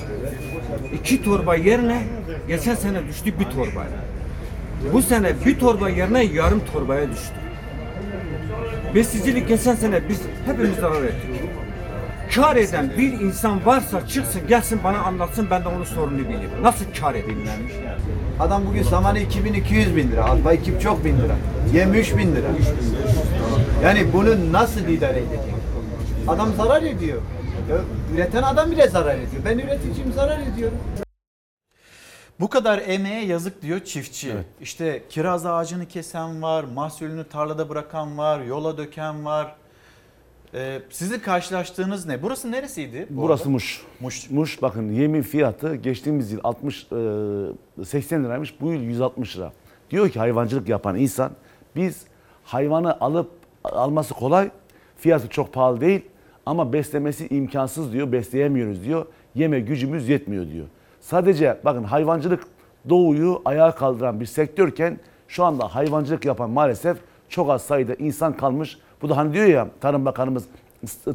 İki torba yerine geçen sene düştü bir torbaya. Bu sene bir torba yerine yarım torbaya düştü. Besicilik geçen sene biz hepimiz zarar ettik. Kar eden bir insan varsa çıksın gelsin bana anlatsın ben de onun sorununu bileyim. Nasıl kar ben? Adam bugün zamanı 2200 bin lira, arpa 2 çok bin lira, yem 3 bin lira. Yani bunu nasıl idare edecek? Adam zarar ediyor. Üreten adam bile zarar ediyor. Ben üreticiyim zarar ediyorum. Bu kadar emeğe yazık diyor çiftçi. İşte kiraz ağacını kesen var, mahsulünü tarlada bırakan var, yola döken var. Ee, sizin karşılaştığınız ne? Burası neresiydi? bu Burası arada? Muş. Muş. Muş bakın yemin fiyatı geçtiğimiz yıl 60 e, 80 liraymış bu yıl 160 lira. Diyor ki hayvancılık yapan insan biz hayvanı alıp alması kolay fiyatı çok pahalı değil ama beslemesi imkansız diyor besleyemiyoruz diyor. Yeme gücümüz yetmiyor diyor. Sadece bakın hayvancılık doğuyu ayağa kaldıran bir sektörken şu anda hayvancılık yapan maalesef çok az sayıda insan kalmış. Bu da hani diyor ya Tarım Bakanımız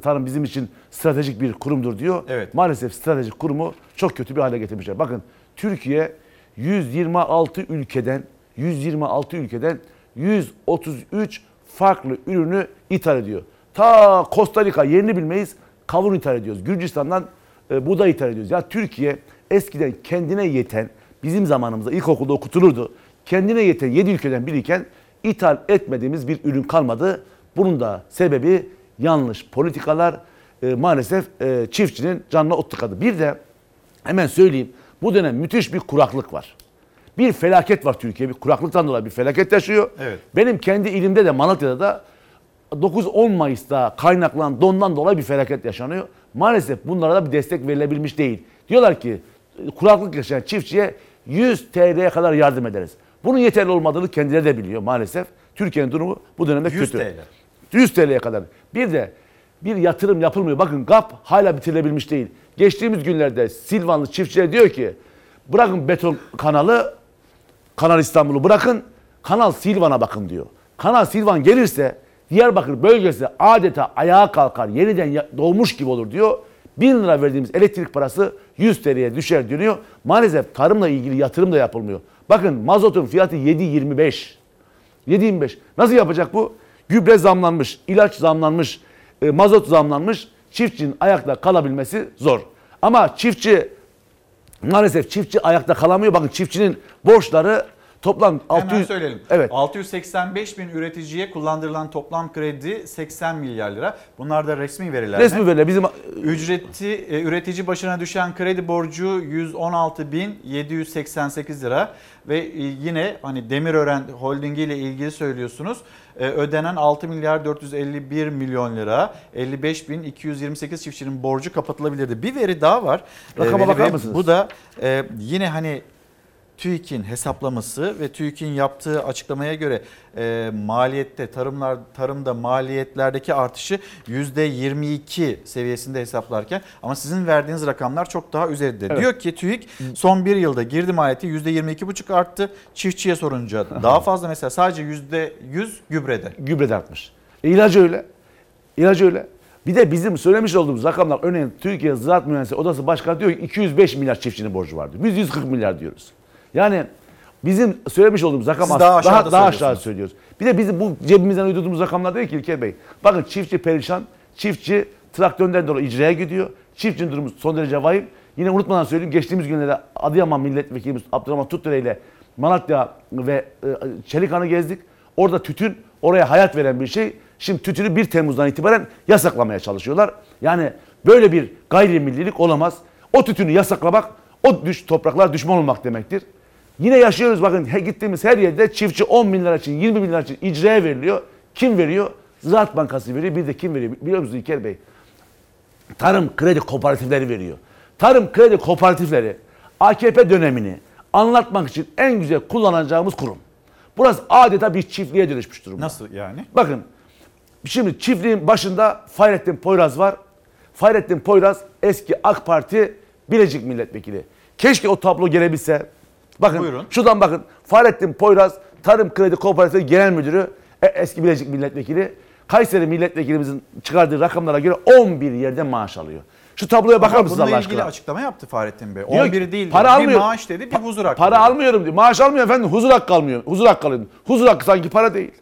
tarım bizim için stratejik bir kurumdur diyor. Evet. Maalesef stratejik kurumu çok kötü bir hale getirmişler. Bakın Türkiye 126 ülkeden 126 ülkeden 133 farklı ürünü ithal ediyor. Ta Costa Rica yerini bilmeyiz kavun ithal ediyoruz. Gürcistan'dan e, buğday ithal ediyoruz. Ya Türkiye eskiden kendine yeten bizim zamanımızda ilkokulda okutulurdu. Kendine yeten 7 ülkeden biriyken ithal etmediğimiz bir ürün kalmadı. Bunun da sebebi yanlış politikalar e, maalesef e, çiftçinin canına ot tıkadı. Bir de hemen söyleyeyim bu dönem müthiş bir kuraklık var. Bir felaket var Türkiye. Bir kuraklıktan dolayı bir felaket yaşıyor. Evet. Benim kendi ilimde de Malatya'da da 9-10 Mayıs'ta kaynaklanan dondan dolayı bir felaket yaşanıyor. Maalesef bunlara da bir destek verilebilmiş değil. Diyorlar ki kuraklık yaşayan çiftçiye 100 TL'ye kadar yardım ederiz. Bunun yeterli olmadığını kendileri de biliyor maalesef. Türkiye'nin durumu bu dönemde 100 kötü. TL. 100 TL'ye kadar. Bir de bir yatırım yapılmıyor. Bakın GAP hala bitirilebilmiş değil. Geçtiğimiz günlerde Silvanlı çiftçiler diyor ki bırakın beton kanalı, Kanal İstanbul'u bırakın, Kanal Silvan'a bakın diyor. Kanal Silvan gelirse Diyarbakır bölgesi adeta ayağa kalkar, yeniden doğmuş gibi olur diyor. 1000 lira verdiğimiz elektrik parası 100 TL'ye düşer diyor. Maalesef tarımla ilgili yatırım da yapılmıyor. Bakın mazotun fiyatı 7.25. 7.25. Nasıl yapacak bu? Gübre zamlanmış, ilaç zamlanmış, e, mazot zamlanmış. Çiftçinin ayakta kalabilmesi zor. Ama çiftçi maalesef çiftçi ayakta kalamıyor. Bakın çiftçinin borçları toplam Hemen 600 söyleyelim. Evet. 685 bin üreticiye kullandırılan toplam kredi 80 milyar lira. Bunlar da resmi veriler. Resmi veriler. Bizim Ücreti e, üretici başına düşen kredi borcu 116 bin 788 lira ve e, yine hani Demirören Holdingi ile ilgili söylüyorsunuz. E, Ödenen 6 milyar 451 milyon lira 55 bin 228 çiftçinin borcu kapatılabilirdi. Bir veri daha var. Rakama Veli bakar mısınız? Bu da e, yine hani TÜİK'in hesaplaması ve TÜİK'in yaptığı açıklamaya göre e, maliyette tarımlar tarımda maliyetlerdeki artışı %22 seviyesinde hesaplarken ama sizin verdiğiniz rakamlar çok daha üzerinde. Evet. Diyor ki TÜİK son bir yılda girdi maliyeti %22,5 arttı. Çiftçiye sorunca daha fazla mesela sadece %100 gübrede. gübre de artmış. E, ilacı öyle. İlacı öyle. Bir de bizim söylemiş olduğumuz rakamlar örneğin Türkiye Ziraat Mühendisleri Odası Başkanı diyor ki 205 milyar çiftçinin borcu vardı. Biz 140 milyar diyoruz. Yani bizim söylemiş olduğumuz rakam Siz daha daha, aşağıda daha, aşağı söylüyorsunuz. söylüyoruz. Bir de bizim bu cebimizden uydurduğumuz rakamlar değil ki İlker Bey. Bakın çiftçi perişan, çiftçi traktörden dolayı icraya gidiyor. Çiftçinin durumu son derece vahim. Yine unutmadan söyleyeyim geçtiğimiz günlerde Adıyaman Milletvekilimiz Abdurrahman Tutdere ile Malatya ve e, Çelikan'ı gezdik. Orada tütün oraya hayat veren bir şey. Şimdi tütünü 1 Temmuz'dan itibaren yasaklamaya çalışıyorlar. Yani böyle bir gayrimillilik olamaz. O tütünü yasaklamak, o düş, topraklar düşman olmak demektir. Yine yaşıyoruz bakın he, gittiğimiz her yerde çiftçi 10 bin lira için 20 bin lira için icraya veriliyor. Kim veriyor? Ziraat Bankası veriyor. Bir de kim veriyor biliyor musunuz İlker Bey? Tarım kredi kooperatifleri veriyor. Tarım kredi kooperatifleri AKP dönemini anlatmak için en güzel kullanacağımız kurum. Burası adeta bir çiftliğe dönüşmüş durumda. Nasıl yani? Bakın şimdi çiftliğin başında Fahrettin Poyraz var. Fahrettin Poyraz eski AK Parti Bilecik Milletvekili. Keşke o tablo gelebilse. Bakın Buyurun. şuradan bakın. Fahrettin Poyraz Tarım Kredi Kooperatifi Genel Müdürü eski Bilecik Milletvekili. Kayseri Milletvekilimizin çıkardığı rakamlara göre 11 yerde maaş alıyor. Şu tabloya bakar mısınız bununla Allah ilgili aşkına? açıklama yaptı Fahrettin Bey. Diyor 11 ki, değil. para almıyor. Bir maaş dedi, bir huzur hakkı. Para almıyorum diyor. Maaş almıyor efendim. Huzur hakkı almıyor. Huzur hakkı alıyor. Huzur hakkı sanki para değil.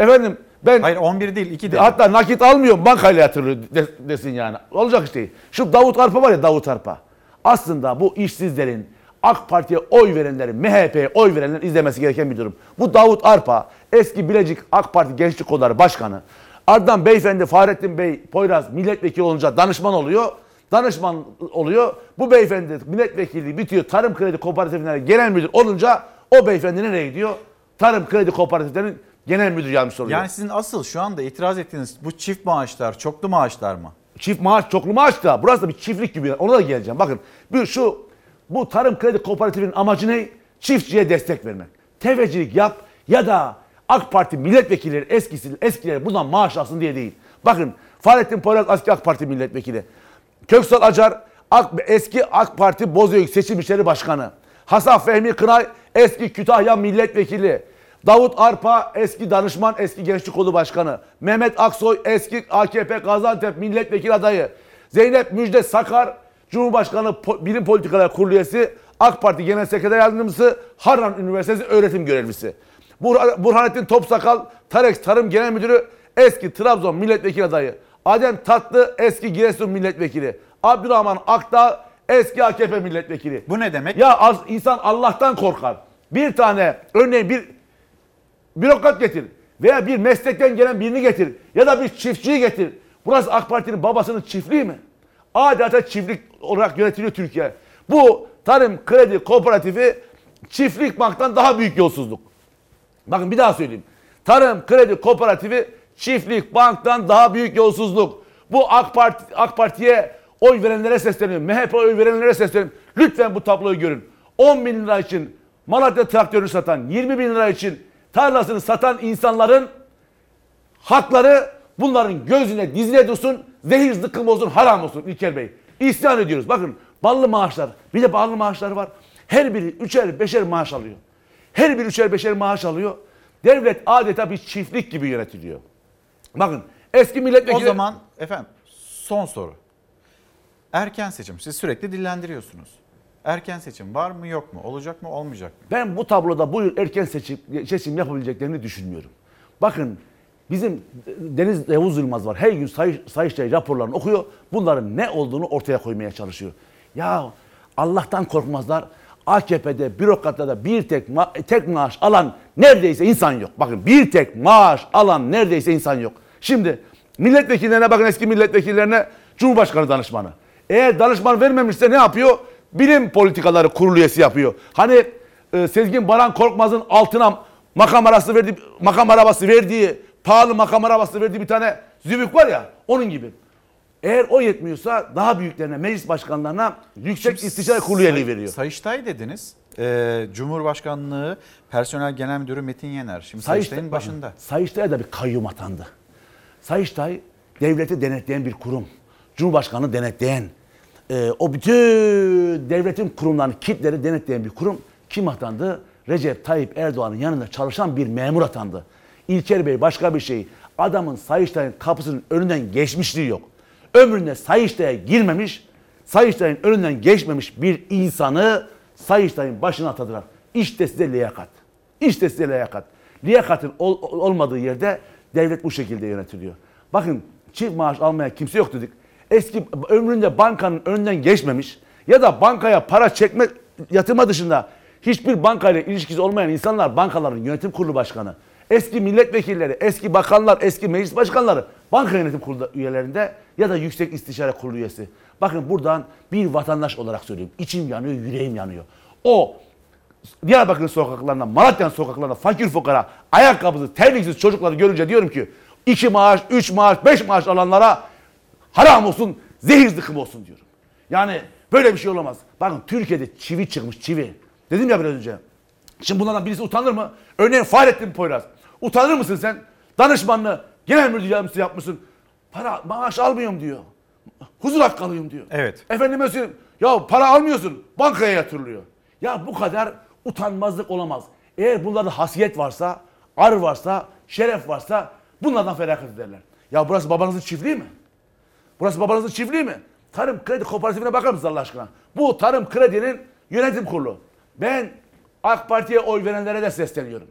Efendim ben Hayır 11 değil 2 dedi. hatta nakit almıyorum bankayla yatırılıyor de- desin yani. Olacak iş değil. Şu Davut Arpa var ya Davut Arpa. Aslında bu işsizlerin AK Parti'ye oy verenlerin, MHP'ye oy verenlerin izlemesi gereken bir durum. Bu Davut Arpa eski Bilecik AK Parti Gençlik Kolları Başkanı. Ardından beyefendi Fahrettin Bey Poyraz milletvekili olunca danışman oluyor. Danışman oluyor. Bu beyefendi milletvekilliği bitiyor. Tarım Kredi Kooperatiflerine genel müdür olunca o beyefendi nereye gidiyor? Tarım Kredi Kooperatiflerinin genel müdür yardımcısı oluyor. Yani sizin asıl şu anda itiraz ettiğiniz bu çift maaşlar, çoklu maaşlar mı? Çift maaş, çoklu maaş da burası da bir çiftlik gibi. Ona da geleceğim. Bakın bir şu bu tarım kredi kooperatifinin amacı ne? Çiftçiye destek vermek. Tefecilik yap ya da AK Parti milletvekilleri eskisi eskileri buradan maaş alsın diye değil. Bakın Fahrettin Poyraz eski AK Parti milletvekili. Köksal Acar AK, eski AK Parti Bozüyük Seçim İşleri Başkanı. Hasan Fehmi Kınay eski Kütahya milletvekili. Davut Arpa eski danışman, eski gençlik kolu başkanı. Mehmet Aksoy eski AKP Gaziantep milletvekili adayı. Zeynep Müjde Sakar Cumhurbaşkanı Bilim Politikalar Kurulu üyesi, AK Parti Genel Sekreter Yardımcısı, Harran Üniversitesi öğretim görevlisi. Burhan- Burhanettin Topsakal, Tarex Tarım Genel Müdürü, eski Trabzon Milletvekili adayı. Adem Tatlı, eski Giresun Milletvekili. Abdurrahman Akdağ, eski AKP Milletvekili. Bu ne demek? Ya az insan Allah'tan korkar. Bir tane örneğin bir bürokrat getir veya bir meslekten gelen birini getir ya da bir çiftçiyi getir. Burası AK Parti'nin babasının çiftliği mi? Adeta çiftlik olarak yönetiliyor Türkiye. Bu tarım kredi kooperatifi çiftlik banktan daha büyük yolsuzluk. Bakın bir daha söyleyeyim. Tarım kredi kooperatifi çiftlik banktan daha büyük yolsuzluk. Bu AK Parti AK Parti'ye oy verenlere sesleniyorum. MHP oy verenlere sesleniyorum. Lütfen bu tabloyu görün. 10 bin lira için Malatya traktörünü satan, 20 bin lira için tarlasını satan insanların hakları bunların gözüne dizine dursun, zehir zıkkım olsun, haram olsun İlker Bey. İsyan ediyoruz. Bakın ballı maaşlar, bir de ballı maaşlar var. Her biri üçer beşer maaş alıyor. Her biri üçer beşer maaş alıyor. Devlet adeta bir çiftlik gibi yönetiliyor. Bakın eski milletvekili... O zaman efendim son soru. Erken seçim. Siz sürekli dillendiriyorsunuz. Erken seçim var mı yok mu? Olacak mı olmayacak mı? Ben bu tabloda bu yıl erken seçim, seçim yapabileceklerini düşünmüyorum. Bakın bizim Deniz Yavuz Yılmaz var. Her gün Sayış, Sayıştay raporlarını okuyor. Bunların ne olduğunu ortaya koymaya çalışıyor. Ya Allah'tan korkmazlar. AKP'de, bürokratlarda bir tek ma- tek maaş alan neredeyse insan yok. Bakın bir tek maaş alan neredeyse insan yok. Şimdi milletvekillerine bakın eski milletvekillerine Cumhurbaşkanı danışmanı. Eğer danışman vermemişse ne yapıyor? Bilim politikaları kurulu üyesi yapıyor. Hani e, Sezgin Baran Korkmaz'ın altına makam arası verdiği, makam arabası verdiği, pahalı makam arabası verdiği bir tane zübük var ya onun gibi. Eğer o yetmiyorsa daha büyüklerine, meclis başkanlarına yüksek istişare kurulu üyeliği veriyor. Sayıştay dediniz. Ee, Cumhurbaşkanlığı Personel Genel Müdürü Metin Yener. Şimdi Sayıştay'ın başında. Sayıştay'a da bir kayyum atandı. Sayıştay devleti denetleyen bir kurum. Cumhurbaşkanı denetleyen, e, o bütün devletin kurumlarını, kitleri denetleyen bir kurum. Kim atandı? Recep Tayyip Erdoğan'ın yanında çalışan bir memur atandı. İlker Bey başka bir şey. Adamın Sayıştay'ın kapısının önünden geçmişliği yok. Ömründe Sayıştay'a girmemiş, Sayıştay'ın önünden geçmemiş bir insanı Sayıştay'ın başına atadılar. İşte size liyakat. İşte size liyakat. Liyakatın ol- olmadığı yerde devlet bu şekilde yönetiliyor. Bakın çift maaş almaya kimse yok dedik. Eski ömründe bankanın önünden geçmemiş ya da bankaya para çekme yatırma dışında hiçbir bankayla ilişkisi olmayan insanlar bankaların yönetim kurulu başkanı. Eski milletvekilleri, eski bakanlar, eski meclis başkanları banka yönetim kurulu üyelerinde ya da yüksek istişare kurulu üyesi. Bakın buradan bir vatandaş olarak söylüyorum. İçim yanıyor, yüreğim yanıyor. O Diyarbakır'ın sokaklarında, Malatya'nın sokaklarında fakir fukara, ayakkabısız, terliksiz çocukları görünce diyorum ki iki maaş, üç maaş, beş maaş alanlara haram olsun, zehir zıkkım olsun diyorum. Yani böyle bir şey olamaz. Bakın Türkiye'de çivi çıkmış, çivi. Dedim ya biraz önce. Şimdi bunlardan birisi utanır mı? Örneğin Fahrettin Poyraz. Utanır mısın sen? Danışmanlığı, genel müdür yardımcısı yapmışsın. Para, maaş almıyorum diyor. Huzur hakkı alıyorum diyor. Evet. Efendime söyleyeyim. Ya para almıyorsun. Bankaya yatırılıyor. Ya bu kadar utanmazlık olamaz. Eğer bunlarda hasiyet varsa, ar varsa, şeref varsa bunlardan feragat ederler. Ya burası babanızın çiftliği mi? Burası babanızın çiftliği mi? Tarım Kredi Kooperatifine bakar mısınız Allah aşkına? Bu Tarım Kredi'nin yönetim kurulu. Ben AK Parti'ye oy verenlere de sesleniyorum.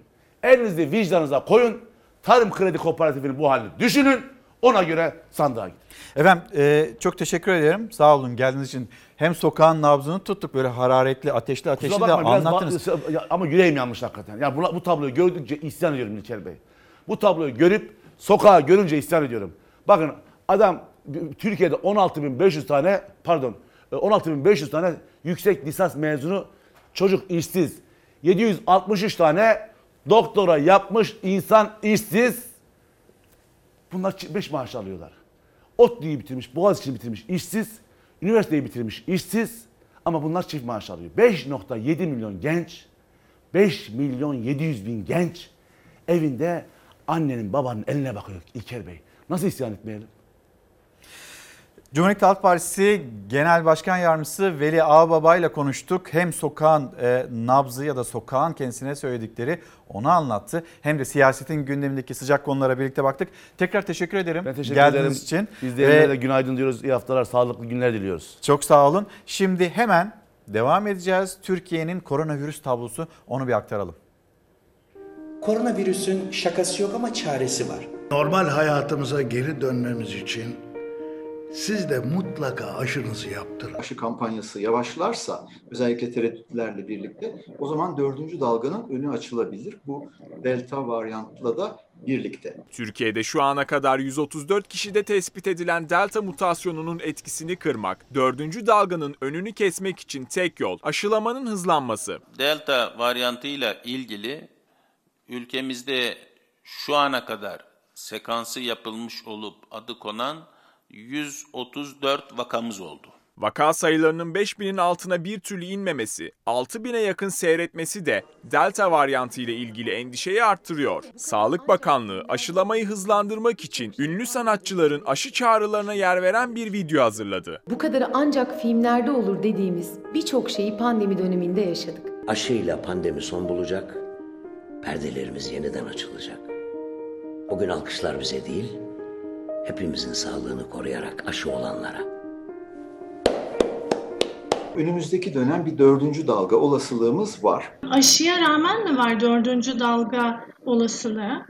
Elinizi vicdanınıza koyun. Tarım Kredi Kooperatifinin bu halini düşünün. Ona göre sandığa gidin. Efendim e, çok teşekkür ederim. Sağ olun geldiğiniz için. Hem sokağın nabzını tuttuk böyle hararetli, ateşli ateşli de bakma, biraz anlattınız. ya- ama yüreğim yanmış hakikaten. Ya bu, bu tabloyu gördükçe isyan ediyorum İlker Bey. Bu tabloyu görüp sokağa görünce isyan ediyorum. Bakın adam Türkiye'de 16.500 tane pardon e, 16.500 tane yüksek lisans mezunu çocuk işsiz. 763 tane doktora yapmış insan işsiz. Bunlar 5 maaş alıyorlar. ODTÜ'yü bitirmiş, Boğaziçi'ni bitirmiş işsiz, üniversiteyi bitirmiş işsiz ama bunlar çift maaş alıyor. 5.7 milyon genç, 5 milyon 700 bin genç evinde annenin babanın eline bakıyor İlker Bey. Nasıl isyan etmeyelim? Cumhuriyet Halk Partisi Genel Başkan Yardımcısı Veli Ağbaba ile konuştuk. Hem sokağın e, nabzı ya da sokağın kendisine söyledikleri onu anlattı. Hem de siyasetin gündemindeki sıcak konulara birlikte baktık. Tekrar teşekkür ederim Ben teşekkür geldiğiniz ederim. için. İzleyenlere Ve de günaydın diyoruz. İyi haftalar, sağlıklı günler diliyoruz. Çok sağ olun. Şimdi hemen devam edeceğiz. Türkiye'nin koronavirüs tablosu onu bir aktaralım. Koronavirüsün şakası yok ama çaresi var. Normal hayatımıza geri dönmemiz için siz de mutlaka aşınızı yaptırın. aşı kampanyası yavaşlarsa özellikle tereddütlerle birlikte o zaman dördüncü dalganın önü açılabilir. Bu delta varyantla da birlikte. Türkiye'de şu ana kadar 134 kişide tespit edilen delta mutasyonunun etkisini kırmak, dördüncü dalganın önünü kesmek için tek yol aşılamanın hızlanması. Delta varyantıyla ilgili ülkemizde şu ana kadar sekansı yapılmış olup adı konan 134 vakamız oldu. Vaka sayılarının 5000'in altına bir türlü inmemesi, 6000'e yakın seyretmesi de delta varyantı ile ilgili endişeyi arttırıyor. Sağlık Bakanlığı aşılamayı hızlandırmak için ünlü sanatçıların aşı çağrılarına yer veren bir video hazırladı. Bu kadarı ancak filmlerde olur dediğimiz birçok şeyi pandemi döneminde yaşadık. Aşıyla pandemi son bulacak, perdelerimiz yeniden açılacak. Bugün alkışlar bize değil, hepimizin sağlığını koruyarak aşı olanlara. Önümüzdeki dönem bir dördüncü dalga olasılığımız var. Aşıya rağmen mi var dördüncü dalga olasılığı?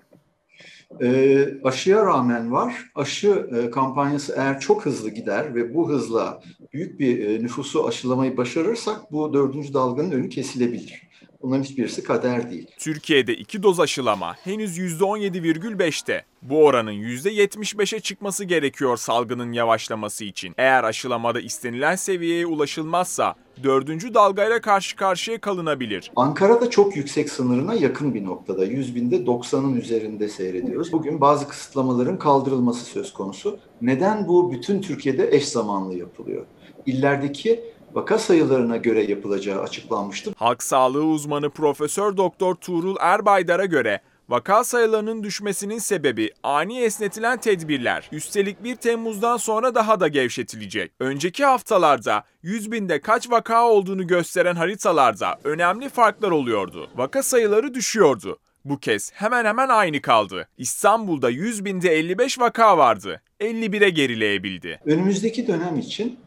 Ee, aşıya rağmen var. Aşı e, kampanyası eğer çok hızlı gider ve bu hızla büyük bir e, nüfusu aşılamayı başarırsak bu dördüncü dalganın önü kesilebilir. Bunların hiçbirisi kader değil. Türkiye'de iki doz aşılama henüz %17,5'te. Bu oranın %75'e çıkması gerekiyor salgının yavaşlaması için. Eğer aşılamada istenilen seviyeye ulaşılmazsa dördüncü dalgayla karşı karşıya kalınabilir. Ankara'da çok yüksek sınırına yakın bir noktada. 100 binde 90'ın üzerinde seyrediyoruz. Bugün bazı kısıtlamaların kaldırılması söz konusu. Neden bu bütün Türkiye'de eş zamanlı yapılıyor? İllerdeki vaka sayılarına göre yapılacağı açıklanmıştı. Halk sağlığı uzmanı Profesör Doktor Tuğrul Erbaydar'a göre vaka sayılarının düşmesinin sebebi ani esnetilen tedbirler. Üstelik 1 Temmuz'dan sonra daha da gevşetilecek. Önceki haftalarda 100 binde kaç vaka olduğunu gösteren haritalarda önemli farklar oluyordu. Vaka sayıları düşüyordu. Bu kez hemen hemen aynı kaldı. İstanbul'da 100 binde 55 vaka vardı. 51'e gerileyebildi. Önümüzdeki dönem için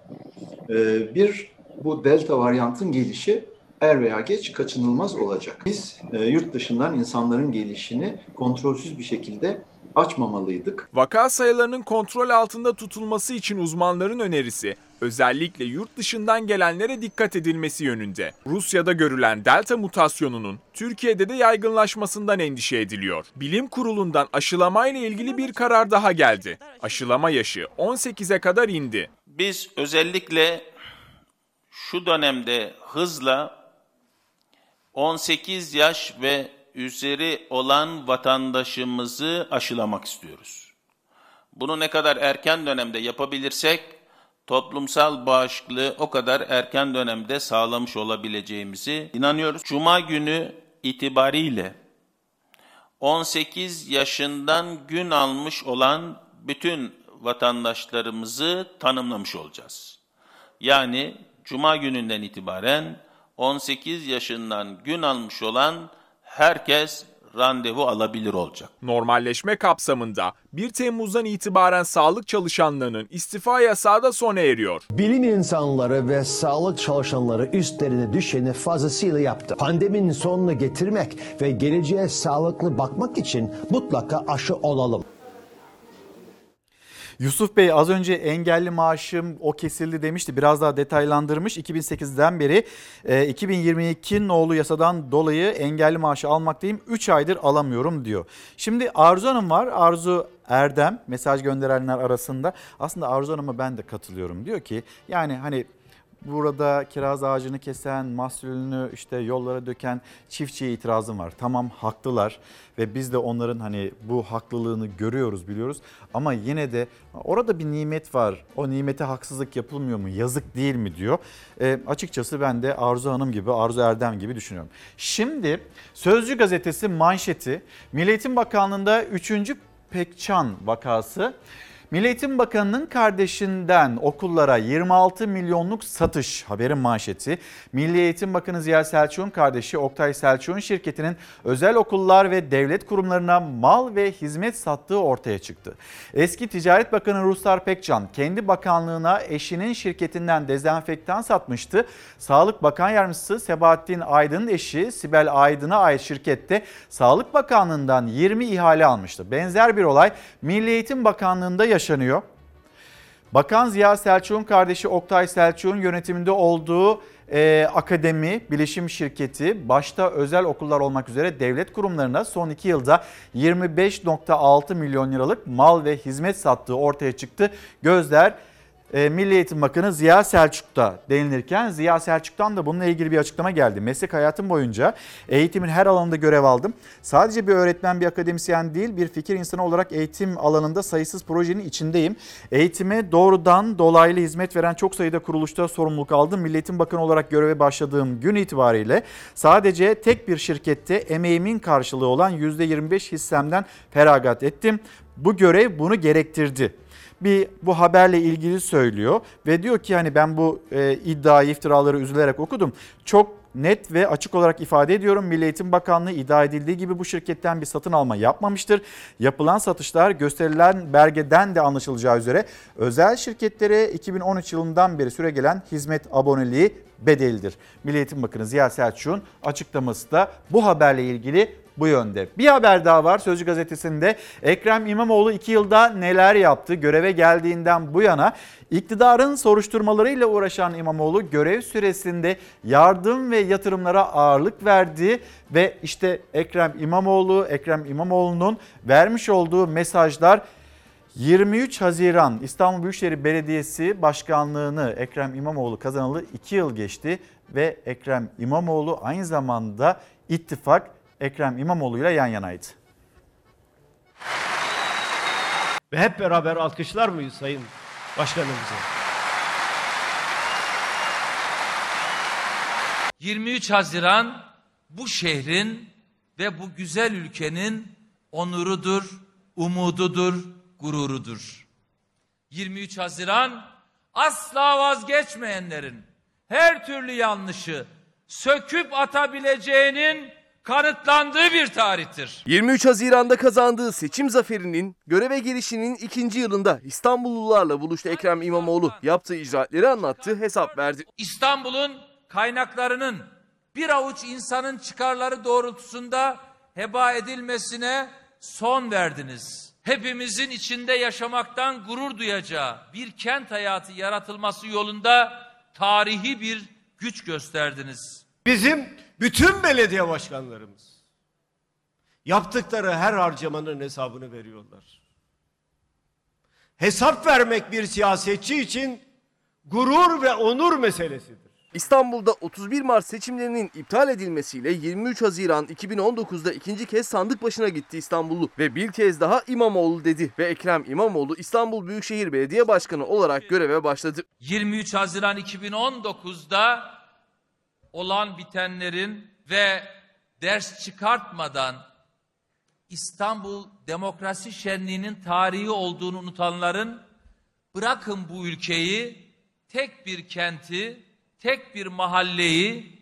e, bir bu delta varyantın gelişi er veya geç kaçınılmaz olacak. Biz e, yurt dışından insanların gelişini kontrolsüz bir şekilde açmamalıydık. Vaka sayılarının kontrol altında tutulması için uzmanların önerisi özellikle yurt dışından gelenlere dikkat edilmesi yönünde. Rusya'da görülen delta mutasyonunun Türkiye'de de yaygınlaşmasından endişe ediliyor. Bilim kurulundan aşılamayla ilgili bir karar daha geldi. Aşılama yaşı 18'e kadar indi. Biz özellikle şu dönemde hızla 18 yaş ve üzeri olan vatandaşımızı aşılamak istiyoruz. Bunu ne kadar erken dönemde yapabilirsek toplumsal bağışıklığı o kadar erken dönemde sağlamış olabileceğimizi inanıyoruz. Cuma günü itibariyle 18 yaşından gün almış olan bütün vatandaşlarımızı tanımlamış olacağız. Yani Cuma gününden itibaren 18 yaşından gün almış olan herkes randevu alabilir olacak. Normalleşme kapsamında 1 Temmuz'dan itibaren sağlık çalışanlarının istifa yasağı da sona eriyor. Bilim insanları ve sağlık çalışanları üstlerine düşeni fazlasıyla yaptı. Pandeminin sonunu getirmek ve geleceğe sağlıklı bakmak için mutlaka aşı olalım. Yusuf Bey az önce engelli maaşım o kesildi demişti. Biraz daha detaylandırmış. 2008'den beri e, 2022 nolu yasadan dolayı engelli maaşı almaktayım. 3 aydır alamıyorum diyor. Şimdi Arzu Hanım var. Arzu Erdem mesaj gönderenler arasında. Aslında Arzu Hanım'a ben de katılıyorum. Diyor ki yani hani burada kiraz ağacını kesen, mahsulünü işte yollara döken çiftçiye itirazım var. Tamam haklılar ve biz de onların hani bu haklılığını görüyoruz, biliyoruz. Ama yine de orada bir nimet var. O nimete haksızlık yapılmıyor mu? Yazık değil mi diyor. E, açıkçası ben de Arzu Hanım gibi, Arzu Erdem gibi düşünüyorum. Şimdi Sözcü gazetesi manşeti Milli Eğitim Bakanlığı'nda 3. Pekcan vakası Milli Eğitim Bakanı'nın kardeşinden okullara 26 milyonluk satış haberin manşeti. Milli Eğitim Bakanı Ziya Selçuk'un kardeşi Oktay Selçuk'un şirketinin özel okullar ve devlet kurumlarına mal ve hizmet sattığı ortaya çıktı. Eski Ticaret Bakanı Ruslar Pekcan kendi bakanlığına eşinin şirketinden dezenfektan satmıştı. Sağlık Bakan Yardımcısı Sebahattin Aydın'ın eşi Sibel Aydın'a ait şirkette Sağlık Bakanlığı'ndan 20 ihale almıştı. Benzer bir olay Milli Eğitim Bakanlığı'nda yaşanıyor. Bakan Ziya Selçuk'un kardeşi Oktay Selçuk'un yönetiminde olduğu e, akademi, bilişim şirketi başta özel okullar olmak üzere devlet kurumlarına son 2 yılda 25.6 milyon liralık mal ve hizmet sattığı ortaya çıktı. Gözler e, Milli Eğitim Bakanı Ziya Selçuk'ta denilirken Ziya Selçuk'tan da bununla ilgili bir açıklama geldi. Meslek hayatım boyunca eğitimin her alanında görev aldım. Sadece bir öğretmen, bir akademisyen değil bir fikir insanı olarak eğitim alanında sayısız projenin içindeyim. Eğitime doğrudan dolaylı hizmet veren çok sayıda kuruluşta sorumluluk aldım. Milli Eğitim Bakanı olarak göreve başladığım gün itibariyle sadece tek bir şirkette emeğimin karşılığı olan %25 hissemden feragat ettim. Bu görev bunu gerektirdi bir bu haberle ilgili söylüyor ve diyor ki hani ben bu e, iddiayı iftiraları üzülerek okudum. Çok net ve açık olarak ifade ediyorum. Milli Eğitim Bakanlığı iddia edildiği gibi bu şirketten bir satın alma yapmamıştır. Yapılan satışlar gösterilen belgeden de anlaşılacağı üzere özel şirketlere 2013 yılından beri süre gelen hizmet aboneliği bedelidir. Milli Eğitim Bakanı Ziya Selçuk'un açıklaması da bu haberle ilgili bu yönde. Bir haber daha var Sözcü gazetesinde. Ekrem İmamoğlu 2 yılda neler yaptı? Göreve geldiğinden bu yana iktidarın soruşturmalarıyla uğraşan İmamoğlu görev süresinde yardım ve yatırımlara ağırlık verdi ve işte Ekrem İmamoğlu, Ekrem İmamoğlu'nun vermiş olduğu mesajlar 23 Haziran İstanbul Büyükşehir Belediyesi Başkanlığını Ekrem İmamoğlu kazanalı 2 yıl geçti ve Ekrem İmamoğlu aynı zamanda ittifak Ekrem İmamoğlu ile yan yanaydı. Ve hep beraber alkışlar mıyız Sayın Başkanımıza? 23 Haziran bu şehrin ve bu güzel ülkenin onurudur, umududur, gururudur. 23 Haziran asla vazgeçmeyenlerin her türlü yanlışı söküp atabileceğinin kanıtlandığı bir tarihtir. 23 Haziran'da kazandığı seçim zaferinin göreve gelişinin ikinci yılında İstanbullularla buluştu Ekrem İmamoğlu. Yaptığı icraatleri anlattı, hesap verdi. İstanbul'un kaynaklarının bir avuç insanın çıkarları doğrultusunda heba edilmesine son verdiniz. Hepimizin içinde yaşamaktan gurur duyacağı bir kent hayatı yaratılması yolunda tarihi bir güç gösterdiniz. Bizim bütün belediye başkanlarımız yaptıkları her harcamanın hesabını veriyorlar. Hesap vermek bir siyasetçi için gurur ve onur meselesidir. İstanbul'da 31 Mart seçimlerinin iptal edilmesiyle 23 Haziran 2019'da ikinci kez sandık başına gitti İstanbullu ve bir kez daha İmamoğlu dedi ve Ekrem İmamoğlu İstanbul Büyükşehir Belediye Başkanı olarak göreve başladı. 23 Haziran 2019'da olan bitenlerin ve ders çıkartmadan İstanbul Demokrasi Şenliği'nin tarihi olduğunu unutanların bırakın bu ülkeyi tek bir kenti, tek bir mahalleyi,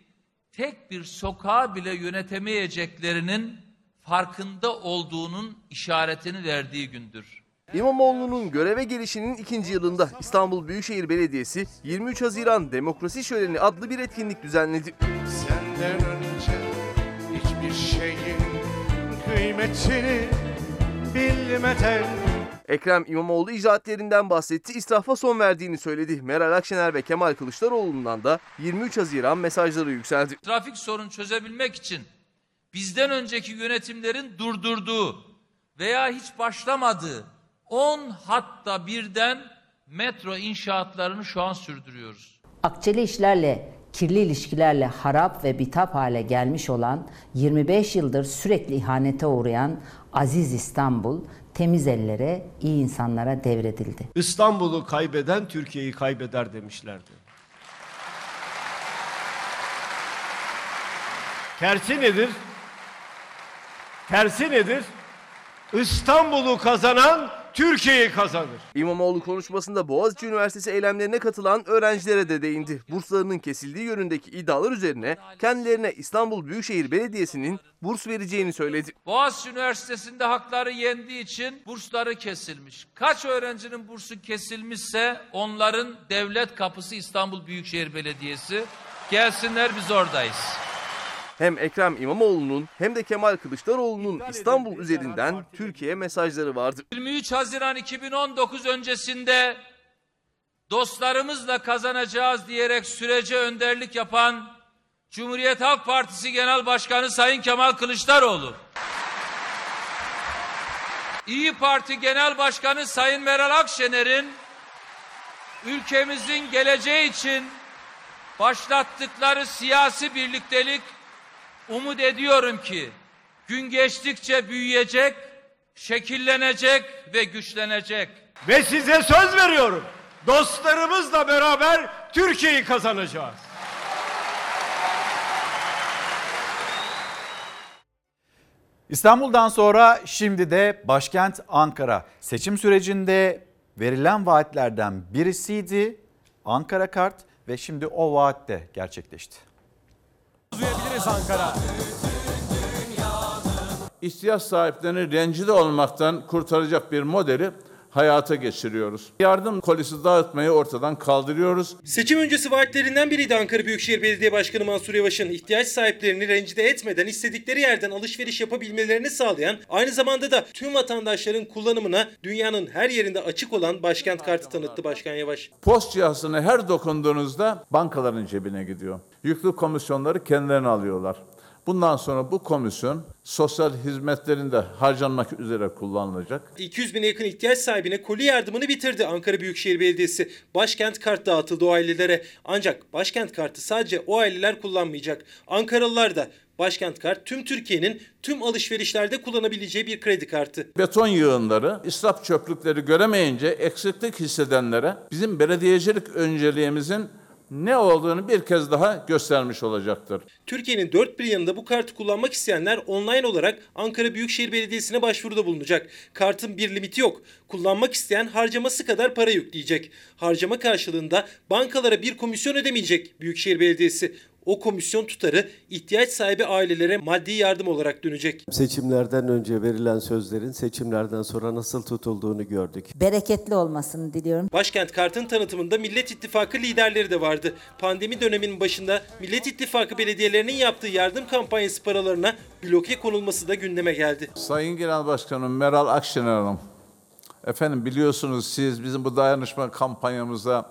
tek bir sokağı bile yönetemeyeceklerinin farkında olduğunun işaretini verdiği gündür. İmamoğlu'nun göreve gelişinin ikinci yılında İstanbul Büyükşehir Belediyesi 23 Haziran Demokrasi Şöleni adlı bir etkinlik düzenledi. Senden önce hiçbir şeyin kıymetini bilmeden Ekrem İmamoğlu icraatlerinden bahsetti, israfa son verdiğini söyledi. Meral Akşener ve Kemal Kılıçdaroğlu'ndan da 23 Haziran mesajları yükseldi. Trafik sorun çözebilmek için bizden önceki yönetimlerin durdurduğu veya hiç başlamadığı 10 hatta birden metro inşaatlarını şu an sürdürüyoruz. Akçeli işlerle, kirli ilişkilerle harap ve bitap hale gelmiş olan 25 yıldır sürekli ihanete uğrayan Aziz İstanbul temiz ellere, iyi insanlara devredildi. İstanbul'u kaybeden Türkiye'yi kaybeder demişlerdi. Tersi nedir? Tersi nedir? İstanbul'u kazanan Türkiye'yi kazanır. İmamoğlu konuşmasında Boğaziçi Üniversitesi eylemlerine katılan öğrencilere de değindi. Burslarının kesildiği yönündeki iddialar üzerine kendilerine İstanbul Büyükşehir Belediyesi'nin burs vereceğini söyledi. Boğaziçi Üniversitesi'nde hakları yendiği için bursları kesilmiş. Kaç öğrencinin bursu kesilmişse onların devlet kapısı İstanbul Büyükşehir Belediyesi. Gelsinler biz oradayız. Hem Ekrem İmamoğlu'nun hem de Kemal Kılıçdaroğlu'nun İstanbul üzerinden Türkiye mesajları vardı. 23 Haziran 2019 öncesinde dostlarımızla kazanacağız diyerek sürece önderlik yapan Cumhuriyet Halk Partisi Genel Başkanı Sayın Kemal Kılıçdaroğlu. İyi Parti Genel Başkanı Sayın Meral Akşener'in ülkemizin geleceği için başlattıkları siyasi birliktelik umut ediyorum ki gün geçtikçe büyüyecek, şekillenecek ve güçlenecek. Ve size söz veriyorum. Dostlarımızla beraber Türkiye'yi kazanacağız. İstanbul'dan sonra şimdi de başkent Ankara. Seçim sürecinde verilen vaatlerden birisiydi Ankara Kart ve şimdi o vaat de gerçekleşti. Duyabiliriz Ankara. ihtiyaç sahiplerini rencide olmaktan kurtaracak bir modeli hayata geçiriyoruz. Yardım kolisi dağıtmayı ortadan kaldırıyoruz. Seçim öncesi vaatlerinden biriydi Ankara Büyükşehir Belediye Başkanı Mansur Yavaş'ın ihtiyaç sahiplerini rencide etmeden istedikleri yerden alışveriş yapabilmelerini sağlayan, aynı zamanda da tüm vatandaşların kullanımına dünyanın her yerinde açık olan başkent kartı tanıttı Başkan Yavaş. Post cihazına her dokunduğunuzda bankaların cebine gidiyor. Yüklü komisyonları kendilerine alıyorlar. Bundan sonra bu komisyon sosyal hizmetlerinde harcanmak üzere kullanılacak. 200 bine yakın ihtiyaç sahibine koli yardımını bitirdi Ankara Büyükşehir Belediyesi. Başkent kart dağıtıldı o ailelere. Ancak başkent kartı sadece o aileler kullanmayacak. Ankaralılar da Başkent kart tüm Türkiye'nin tüm alışverişlerde kullanabileceği bir kredi kartı. Beton yığınları, israf çöplükleri göremeyince eksiklik hissedenlere bizim belediyecilik önceliğimizin ne olduğunu bir kez daha göstermiş olacaktır. Türkiye'nin dört bir yanında bu kartı kullanmak isteyenler online olarak Ankara Büyükşehir Belediyesi'ne başvuruda bulunacak. Kartın bir limiti yok. Kullanmak isteyen harcaması kadar para yükleyecek. Harcama karşılığında bankalara bir komisyon ödemeyecek Büyükşehir Belediyesi. O komisyon tutarı ihtiyaç sahibi ailelere maddi yardım olarak dönecek. Seçimlerden önce verilen sözlerin seçimlerden sonra nasıl tutulduğunu gördük. Bereketli olmasını diliyorum. Başkent Kart'ın tanıtımında Millet İttifakı liderleri de vardı. Pandemi döneminin başında Millet İttifakı belediyelerinin yaptığı yardım kampanyası paralarına bloke konulması da gündeme geldi. Sayın Genel Başkanım Meral Akşener Hanım, efendim biliyorsunuz siz bizim bu dayanışma kampanyamıza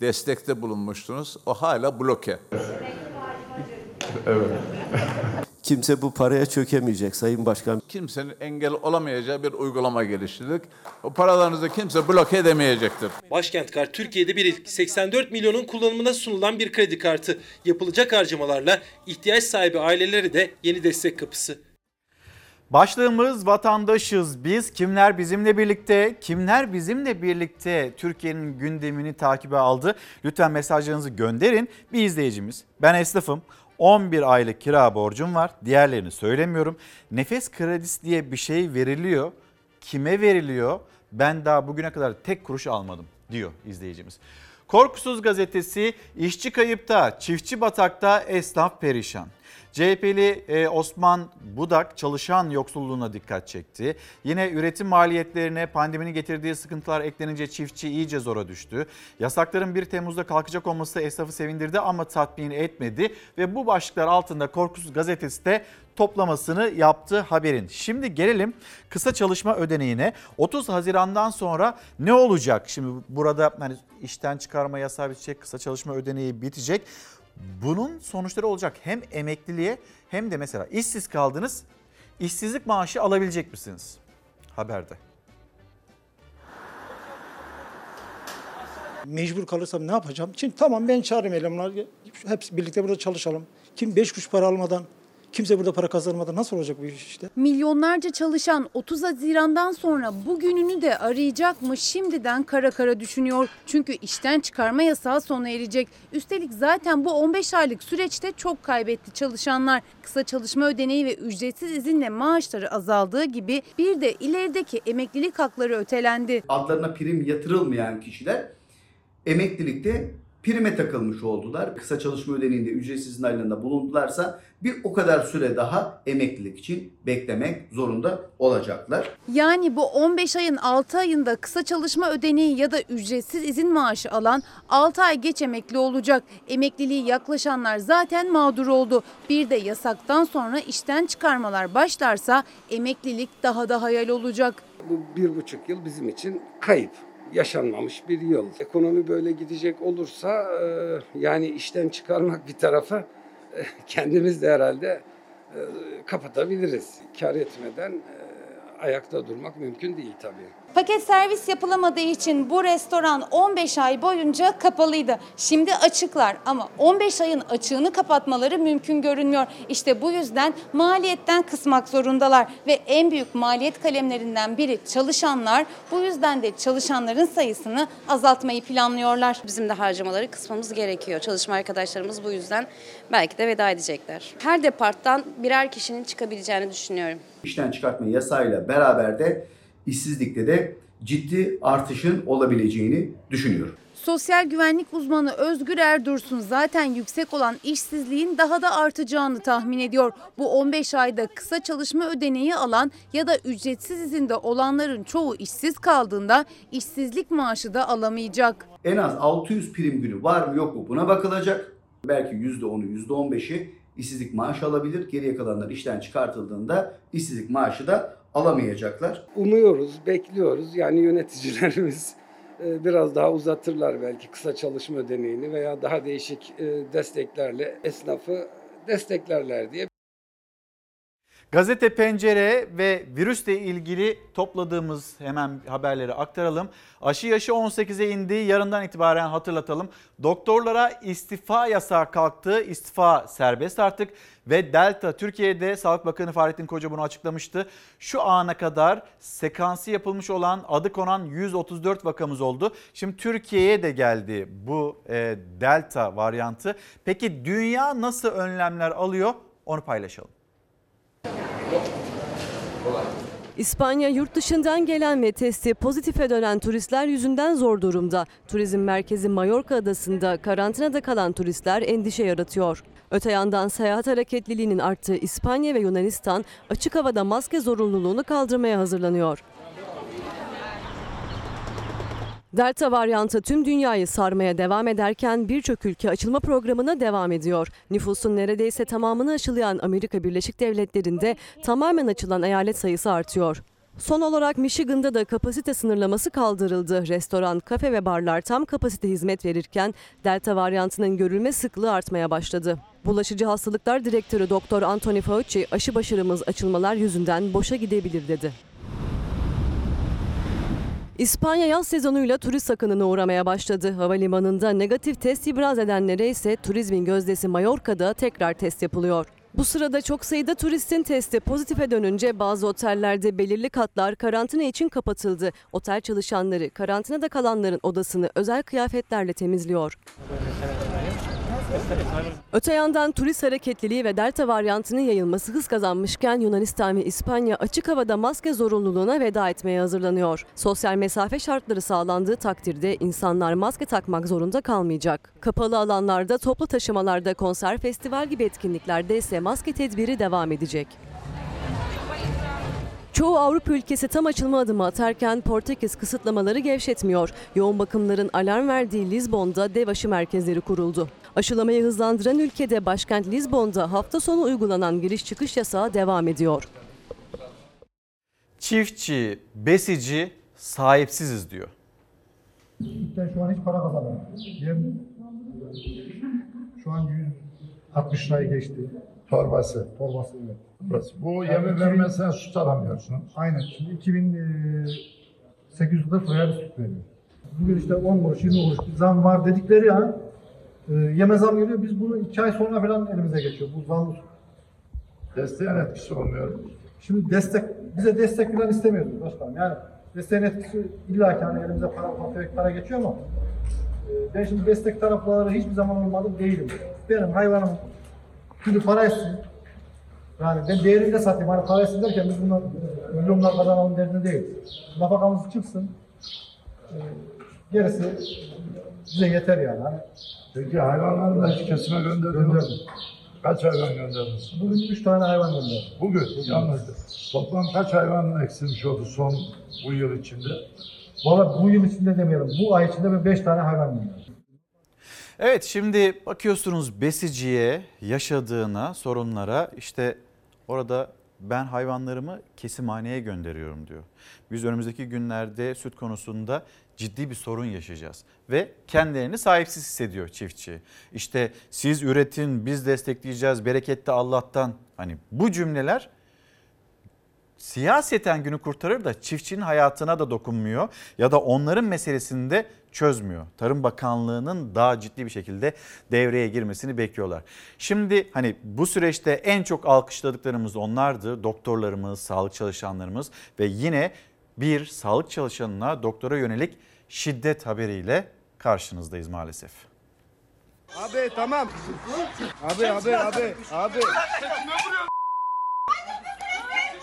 destekte bulunmuştunuz. O hala bloke. Evet. [LAUGHS] Kimse bu paraya çökemeyecek Sayın Başkan. Kimsenin engel olamayacağı bir uygulama geliştirdik. O paralarınızı kimse bloke edemeyecektir. Başkent Kart Türkiye'de bir ilk 84 milyonun kullanımına sunulan bir kredi kartı. Yapılacak harcamalarla ihtiyaç sahibi ailelere de yeni destek kapısı. Başlığımız vatandaşız biz. Kimler bizimle birlikte, kimler bizimle birlikte Türkiye'nin gündemini takibe aldı. Lütfen mesajlarınızı gönderin. Bir izleyicimiz, ben esnafım. 11 aylık kira borcum var. Diğerlerini söylemiyorum. Nefes kredisi diye bir şey veriliyor. Kime veriliyor? Ben daha bugüne kadar tek kuruş almadım diyor izleyicimiz. Korkusuz gazetesi işçi kayıpta, çiftçi batakta, esnaf perişan. CHP'li e, Osman Budak çalışan yoksulluğuna dikkat çekti. Yine üretim maliyetlerine pandeminin getirdiği sıkıntılar eklenince çiftçi iyice zora düştü. Yasakların 1 Temmuz'da kalkacak olması esnafı sevindirdi ama tatmin etmedi. Ve bu başlıklar altında Korkusuz gazetesi de toplamasını yaptı haberin. Şimdi gelelim kısa çalışma ödeneğine. 30 Haziran'dan sonra ne olacak? Şimdi burada hani işten çıkarma yasağı bitecek, kısa çalışma ödeneği bitecek. Bunun sonuçları olacak hem emekliliğe hem de mesela işsiz kaldınız, işsizlik maaşı alabilecek misiniz? Haberde. Mecbur kalırsam ne yapacağım? Şimdi tamam ben çağırayım elemanlar. Hepsi birlikte burada çalışalım. Kim beş kuruş para almadan Kimse burada para kazanmadan nasıl olacak bu iş işte? Milyonlarca çalışan 30 Haziran'dan sonra bugününü de arayacak mı şimdiden kara kara düşünüyor. Çünkü işten çıkarma yasağı sona erecek. Üstelik zaten bu 15 aylık süreçte çok kaybetti çalışanlar. Kısa çalışma ödeneği ve ücretsiz izinle maaşları azaldığı gibi bir de ilerideki emeklilik hakları ötelendi. Adlarına prim yatırılmayan kişiler emeklilikte prime takılmış oldular. Kısa çalışma ödeneğinde ücretsiz izin aylığında bulundularsa bir o kadar süre daha emeklilik için beklemek zorunda olacaklar. Yani bu 15 ayın 6 ayında kısa çalışma ödeneği ya da ücretsiz izin maaşı alan 6 ay geç emekli olacak. Emekliliği yaklaşanlar zaten mağdur oldu. Bir de yasaktan sonra işten çıkarmalar başlarsa emeklilik daha da hayal olacak. Bu bir buçuk yıl bizim için kayıp. Yaşanmamış bir yıl. Ekonomi böyle gidecek olursa e, yani işten çıkarmak bir tarafa e, kendimiz de herhalde e, kapatabiliriz. Kar etmeden ayakta durmak mümkün değil tabii. Paket servis yapılamadığı için bu restoran 15 ay boyunca kapalıydı. Şimdi açıklar ama 15 ayın açığını kapatmaları mümkün görünmüyor. İşte bu yüzden maliyetten kısmak zorundalar ve en büyük maliyet kalemlerinden biri çalışanlar. Bu yüzden de çalışanların sayısını azaltmayı planlıyorlar. Bizim de harcamaları kısmamız gerekiyor. Çalışma arkadaşlarımız bu yüzden belki de veda edecekler. Her departtan birer kişinin çıkabileceğini düşünüyorum. İşten çıkartma yasayla beraber de işsizlikte de ciddi artışın olabileceğini düşünüyorum. Sosyal güvenlik uzmanı Özgür Erdursun zaten yüksek olan işsizliğin daha da artacağını tahmin ediyor. Bu 15 ayda kısa çalışma ödeneği alan ya da ücretsiz izinde olanların çoğu işsiz kaldığında işsizlik maaşı da alamayacak. En az 600 prim günü var mı yok mu buna bakılacak. Belki %10'u %15'i işsizlik maaşı alabilir. Geriye kalanlar işten çıkartıldığında işsizlik maaşı da alamayacaklar. Umuyoruz, bekliyoruz. Yani yöneticilerimiz e, biraz daha uzatırlar belki kısa çalışma ödeneğini veya daha değişik e, desteklerle esnafı desteklerler diye Gazete Pencere ve virüsle ilgili topladığımız hemen haberleri aktaralım. Aşı yaşı 18'e indi. Yarından itibaren hatırlatalım. Doktorlara istifa yasağı kalktı. İstifa serbest artık ve Delta Türkiye'de Sağlık Bakanı Fahrettin Koca bunu açıklamıştı. Şu ana kadar sekansı yapılmış olan adı konan 134 vakamız oldu. Şimdi Türkiye'ye de geldi bu e, Delta varyantı. Peki dünya nasıl önlemler alıyor? Onu paylaşalım. İspanya yurt dışından gelen ve testi pozitife dönen turistler yüzünden zor durumda. Turizm merkezi Mallorca adasında karantinada kalan turistler endişe yaratıyor. Öte yandan seyahat hareketliliğinin arttığı İspanya ve Yunanistan açık havada maske zorunluluğunu kaldırmaya hazırlanıyor. Delta varyantı tüm dünyayı sarmaya devam ederken birçok ülke açılma programına devam ediyor. Nüfusun neredeyse tamamını aşılayan Amerika Birleşik Devletleri'nde tamamen açılan eyalet sayısı artıyor. Son olarak Michigan'da da kapasite sınırlaması kaldırıldı. Restoran, kafe ve barlar tam kapasite hizmet verirken Delta varyantının görülme sıklığı artmaya başladı. Bulaşıcı Hastalıklar Direktörü Doktor Anthony Fauci aşı başarımız açılmalar yüzünden boşa gidebilir dedi. İspanya yaz sezonuyla turist akınına uğramaya başladı. Havalimanında negatif test ibraz edenlere ise turizmin gözdesi Mallorca'da tekrar test yapılıyor. Bu sırada çok sayıda turistin testi pozitife dönünce bazı otellerde belirli katlar karantina için kapatıldı. Otel çalışanları karantinada kalanların odasını özel kıyafetlerle temizliyor. Öte yandan turist hareketliliği ve delta varyantının yayılması hız kazanmışken Yunanistan ve İspanya açık havada maske zorunluluğuna veda etmeye hazırlanıyor. Sosyal mesafe şartları sağlandığı takdirde insanlar maske takmak zorunda kalmayacak. Kapalı alanlarda, toplu taşımalarda, konser, festival gibi etkinliklerde ise maske tedbiri devam edecek. Çoğu Avrupa ülkesi tam açılma adımı atarken Portekiz kısıtlamaları gevşetmiyor. Yoğun bakımların alarm verdiği Lizbon'da dev aşı merkezleri kuruldu. Aşılamayı hızlandıran ülkede başkent Lizbon'da hafta sonu uygulanan giriş çıkış yasağı devam ediyor. Çiftçi, besici sahipsiziz diyor. Ben şu an hiç para kazanamıyorum. Yem şu an 160 lirayı geçti. Torbası. Torbası evet. Burası. Bu yemi vermezsen süt alamıyorsun. Aynen. Şimdi 2840 liraya bir süt veriyor. Bugün işte 10 kuruş, 20 kuruş bir zam var dedikleri an e, yeme zam geliyor. Biz bunu 2 ay sonra falan elimize geçiyor. Bu zam Desteğin etkisi olmuyor. Şimdi destek, bize destek falan istemiyoruz başkanım. Yani desteğin etkisi illa ki hani elimize para, para, para geçiyor ama e, ben şimdi destek tarafları hiçbir zaman olmadım değilim. Benim hayvanım şimdi para istiyor. Yani ben değerinde satayım. Hani para istiyor derken biz bundan milyonlar kazanalım derdinde değil. Nafakamız çıksın. E, gerisi bize yeter yani. Hani Peki hayvanları da hiç kesime gönderdin mi? Kaç hayvan gönderdiniz? Bugün üç tane hayvan gönderdim. Bugün yalnız. Toplam kaç hayvan eksilmiş oldu son bu yıl içinde? Valla bu yıl içinde demeyelim. Bu ay içinde ben beş tane hayvan gönderdim. Evet şimdi bakıyorsunuz besiciye, yaşadığına, sorunlara işte orada ben hayvanlarımı kesimhaneye gönderiyorum diyor. Biz önümüzdeki günlerde süt konusunda ciddi bir sorun yaşayacağız ve kendilerini sahipsiz hissediyor çiftçi. İşte siz üretin, biz destekleyeceğiz, bereket Allah'tan. Hani bu cümleler siyaseten günü kurtarır da çiftçinin hayatına da dokunmuyor ya da onların meselesini de çözmüyor. Tarım Bakanlığı'nın daha ciddi bir şekilde devreye girmesini bekliyorlar. Şimdi hani bu süreçte en çok alkışladıklarımız onlardı. Doktorlarımız, sağlık çalışanlarımız ve yine bir sağlık çalışanına doktora yönelik şiddet haberiyle karşınızdayız maalesef. Abi tamam. Abi abi abi abi.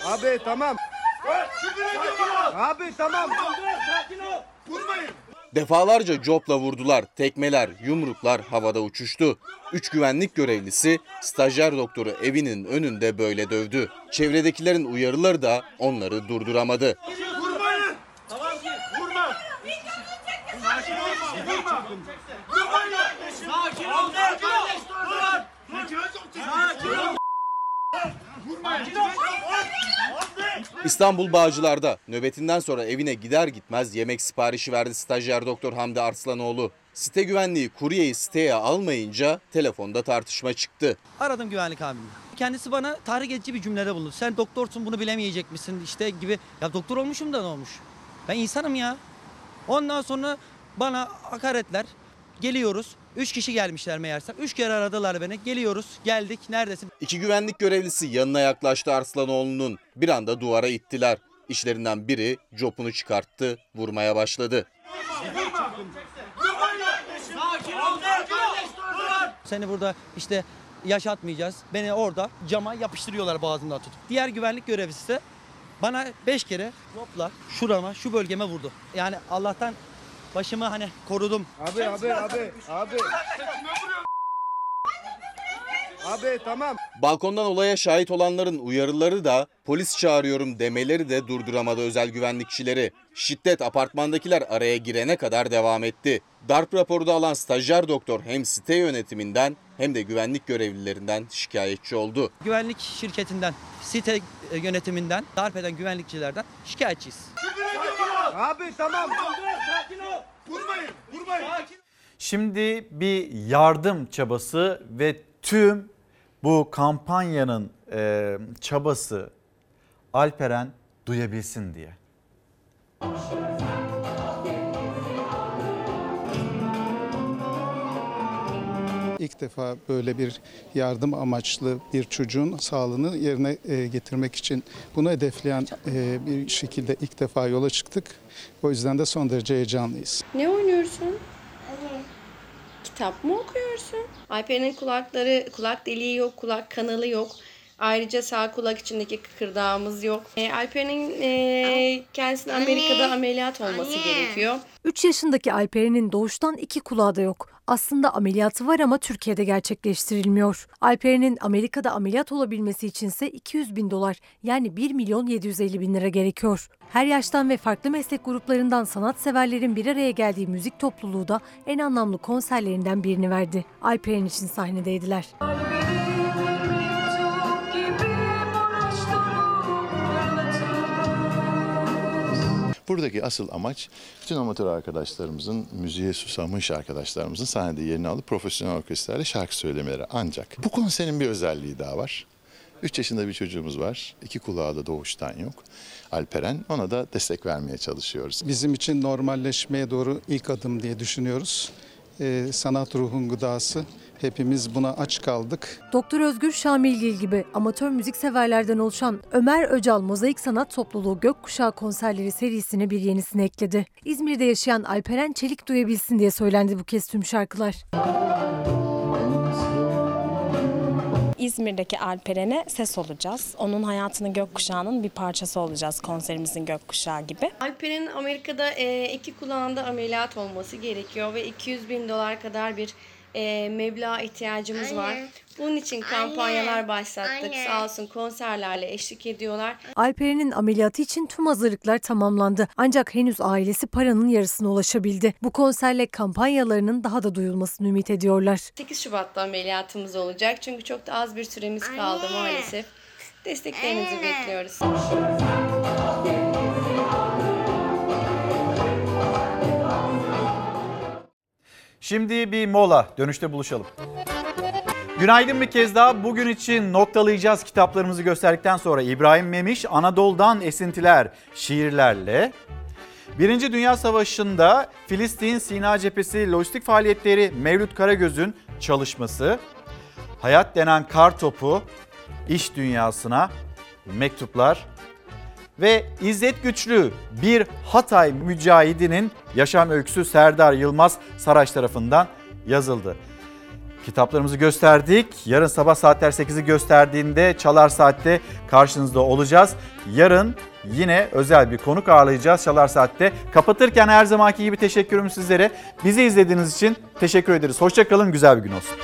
Abi tamam. Abi tamam. Vurmayın. Defalarca copla vurdular, tekmeler, yumruklar havada uçuştu. Üç güvenlik görevlisi stajyer doktoru evinin önünde böyle dövdü. Çevredekilerin uyarıları da onları durduramadı. Vurmayın. Tamam ki vurma. Sakin ol. Vurma. Vurmayın. Sakin ol. Sakin ol. Sakin ol. Vurmayın. İstanbul Bağcılar'da nöbetinden sonra evine gider gitmez yemek siparişi verdi stajyer doktor Hamdi Arslanoğlu. Site güvenliği kuryeyi siteye almayınca telefonda tartışma çıktı. Aradım güvenlik amirini. Kendisi bana tahrik edici bir cümlede bulundu. Sen doktorsun bunu bilemeyecek misin işte gibi. Ya doktor olmuşum da ne olmuş? Ben insanım ya. Ondan sonra bana hakaretler. Geliyoruz. Üç kişi gelmişler meğersem. Üç kere aradılar beni. Geliyoruz. Geldik. Neredesin? İki güvenlik görevlisi yanına yaklaştı Arslanoğlu'nun. Bir anda duvara ittiler. İşlerinden biri copunu çıkarttı, vurmaya başladı. Seni burada işte yaşatmayacağız. Beni orada cama yapıştırıyorlar boğazımdan tutup. Diğer güvenlik görevlisi de bana beş kere topla şurama şu bölgeme vurdu. Yani Allah'tan başımı hani korudum. Abi abi abi abi. Abi tamam. Balkondan olaya şahit olanların uyarıları da polis çağırıyorum demeleri de durduramadı özel güvenlikçileri. Şiddet apartmandakiler araya girene kadar devam etti. Darp raporu da alan stajyer doktor hem site yönetiminden hem de güvenlik görevlilerinden şikayetçi oldu. Güvenlik şirketinden, site e, yönetiminden, darp eden güvenlikçilerden şikayetçiyiz. Abi tamam. Sakin ol. Vurmayın. Vurmayın. Şimdi bir yardım çabası ve tüm bu kampanyanın e, çabası Alperen duyabilsin diye. İlk defa böyle bir yardım amaçlı bir çocuğun sağlığını yerine e, getirmek için bunu hedefleyen e, bir şekilde ilk defa yola çıktık. O yüzden de son derece heyecanlıyız. Ne oynuyorsun? Kitap mı okuyorsun? Alper'in kulakları, kulak deliği yok, kulak kanalı yok. Ayrıca sağ kulak içindeki kıkırdağımız yok. E, Alper'in e, kendisine Amerika'da ameliyat olması gerekiyor. 3 yaşındaki Alperen'in doğuştan iki kulağı da yok. Aslında ameliyatı var ama Türkiye'de gerçekleştirilmiyor. Alperen'in Amerika'da ameliyat olabilmesi içinse 200 bin dolar yani 1 milyon 750 bin lira gerekiyor. Her yaştan ve farklı meslek gruplarından sanatseverlerin bir araya geldiği müzik topluluğu da en anlamlı konserlerinden birini verdi. Alperen için sahnedeydiler. Buradaki asıl amaç bütün amatör arkadaşlarımızın, müziğe susamış arkadaşlarımızın sahnede yerini alıp profesyonel orkestrayla şarkı söylemeleri. Ancak bu konserin bir özelliği daha var. 3 yaşında bir çocuğumuz var. İki kulağı da doğuştan yok. Alperen. Ona da destek vermeye çalışıyoruz. Bizim için normalleşmeye doğru ilk adım diye düşünüyoruz. E, sanat ruhun gıdası. Hepimiz buna aç kaldık. Doktor Özgür Şamilgil gibi amatör müzikseverlerden oluşan Ömer Öcal Mozaik Sanat Topluluğu Gökkuşağı konserleri serisine bir yenisini ekledi. İzmir'de yaşayan Alperen Çelik duyabilsin diye söylendi bu kez tüm şarkılar. İzmir'deki Alperen'e ses olacağız. Onun hayatının gökkuşağının bir parçası olacağız konserimizin gökkuşağı gibi. Alper'in Amerika'da e, iki kulağında ameliyat olması gerekiyor ve 200 bin dolar kadar bir e, meblağ ihtiyacımız var. Bunun için kampanyalar başlattık. Sağ olsun konserlerle eşlik ediyorlar. Alperen'in ameliyatı için tüm hazırlıklar tamamlandı. Ancak henüz ailesi paranın yarısına ulaşabildi. Bu konserle kampanyalarının daha da duyulmasını ümit ediyorlar. 8 Şubat'ta ameliyatımız olacak. Çünkü çok da az bir süremiz kaldı maalesef. Desteklerinizi bekliyoruz. [LAUGHS] Şimdi bir mola. Dönüşte buluşalım. Günaydın bir kez daha. Bugün için noktalayacağız kitaplarımızı gösterdikten sonra İbrahim Memiş Anadolu'dan esintiler şiirlerle Birinci Dünya Savaşı'nda Filistin Sina Cephesi lojistik faaliyetleri Mevlüt Karagöz'ün çalışması, hayat denen kar topu, iş dünyasına mektuplar ve İzzet Güçlü bir Hatay mücahidinin yaşam öyküsü Serdar Yılmaz Saraç tarafından yazıldı. Kitaplarımızı gösterdik. Yarın sabah saatler 8'i gösterdiğinde Çalar Saat'te karşınızda olacağız. Yarın yine özel bir konuk ağırlayacağız Çalar Saat'te. Kapatırken her zamanki gibi teşekkürüm sizlere. Bizi izlediğiniz için teşekkür ederiz. Hoşçakalın, güzel bir gün olsun.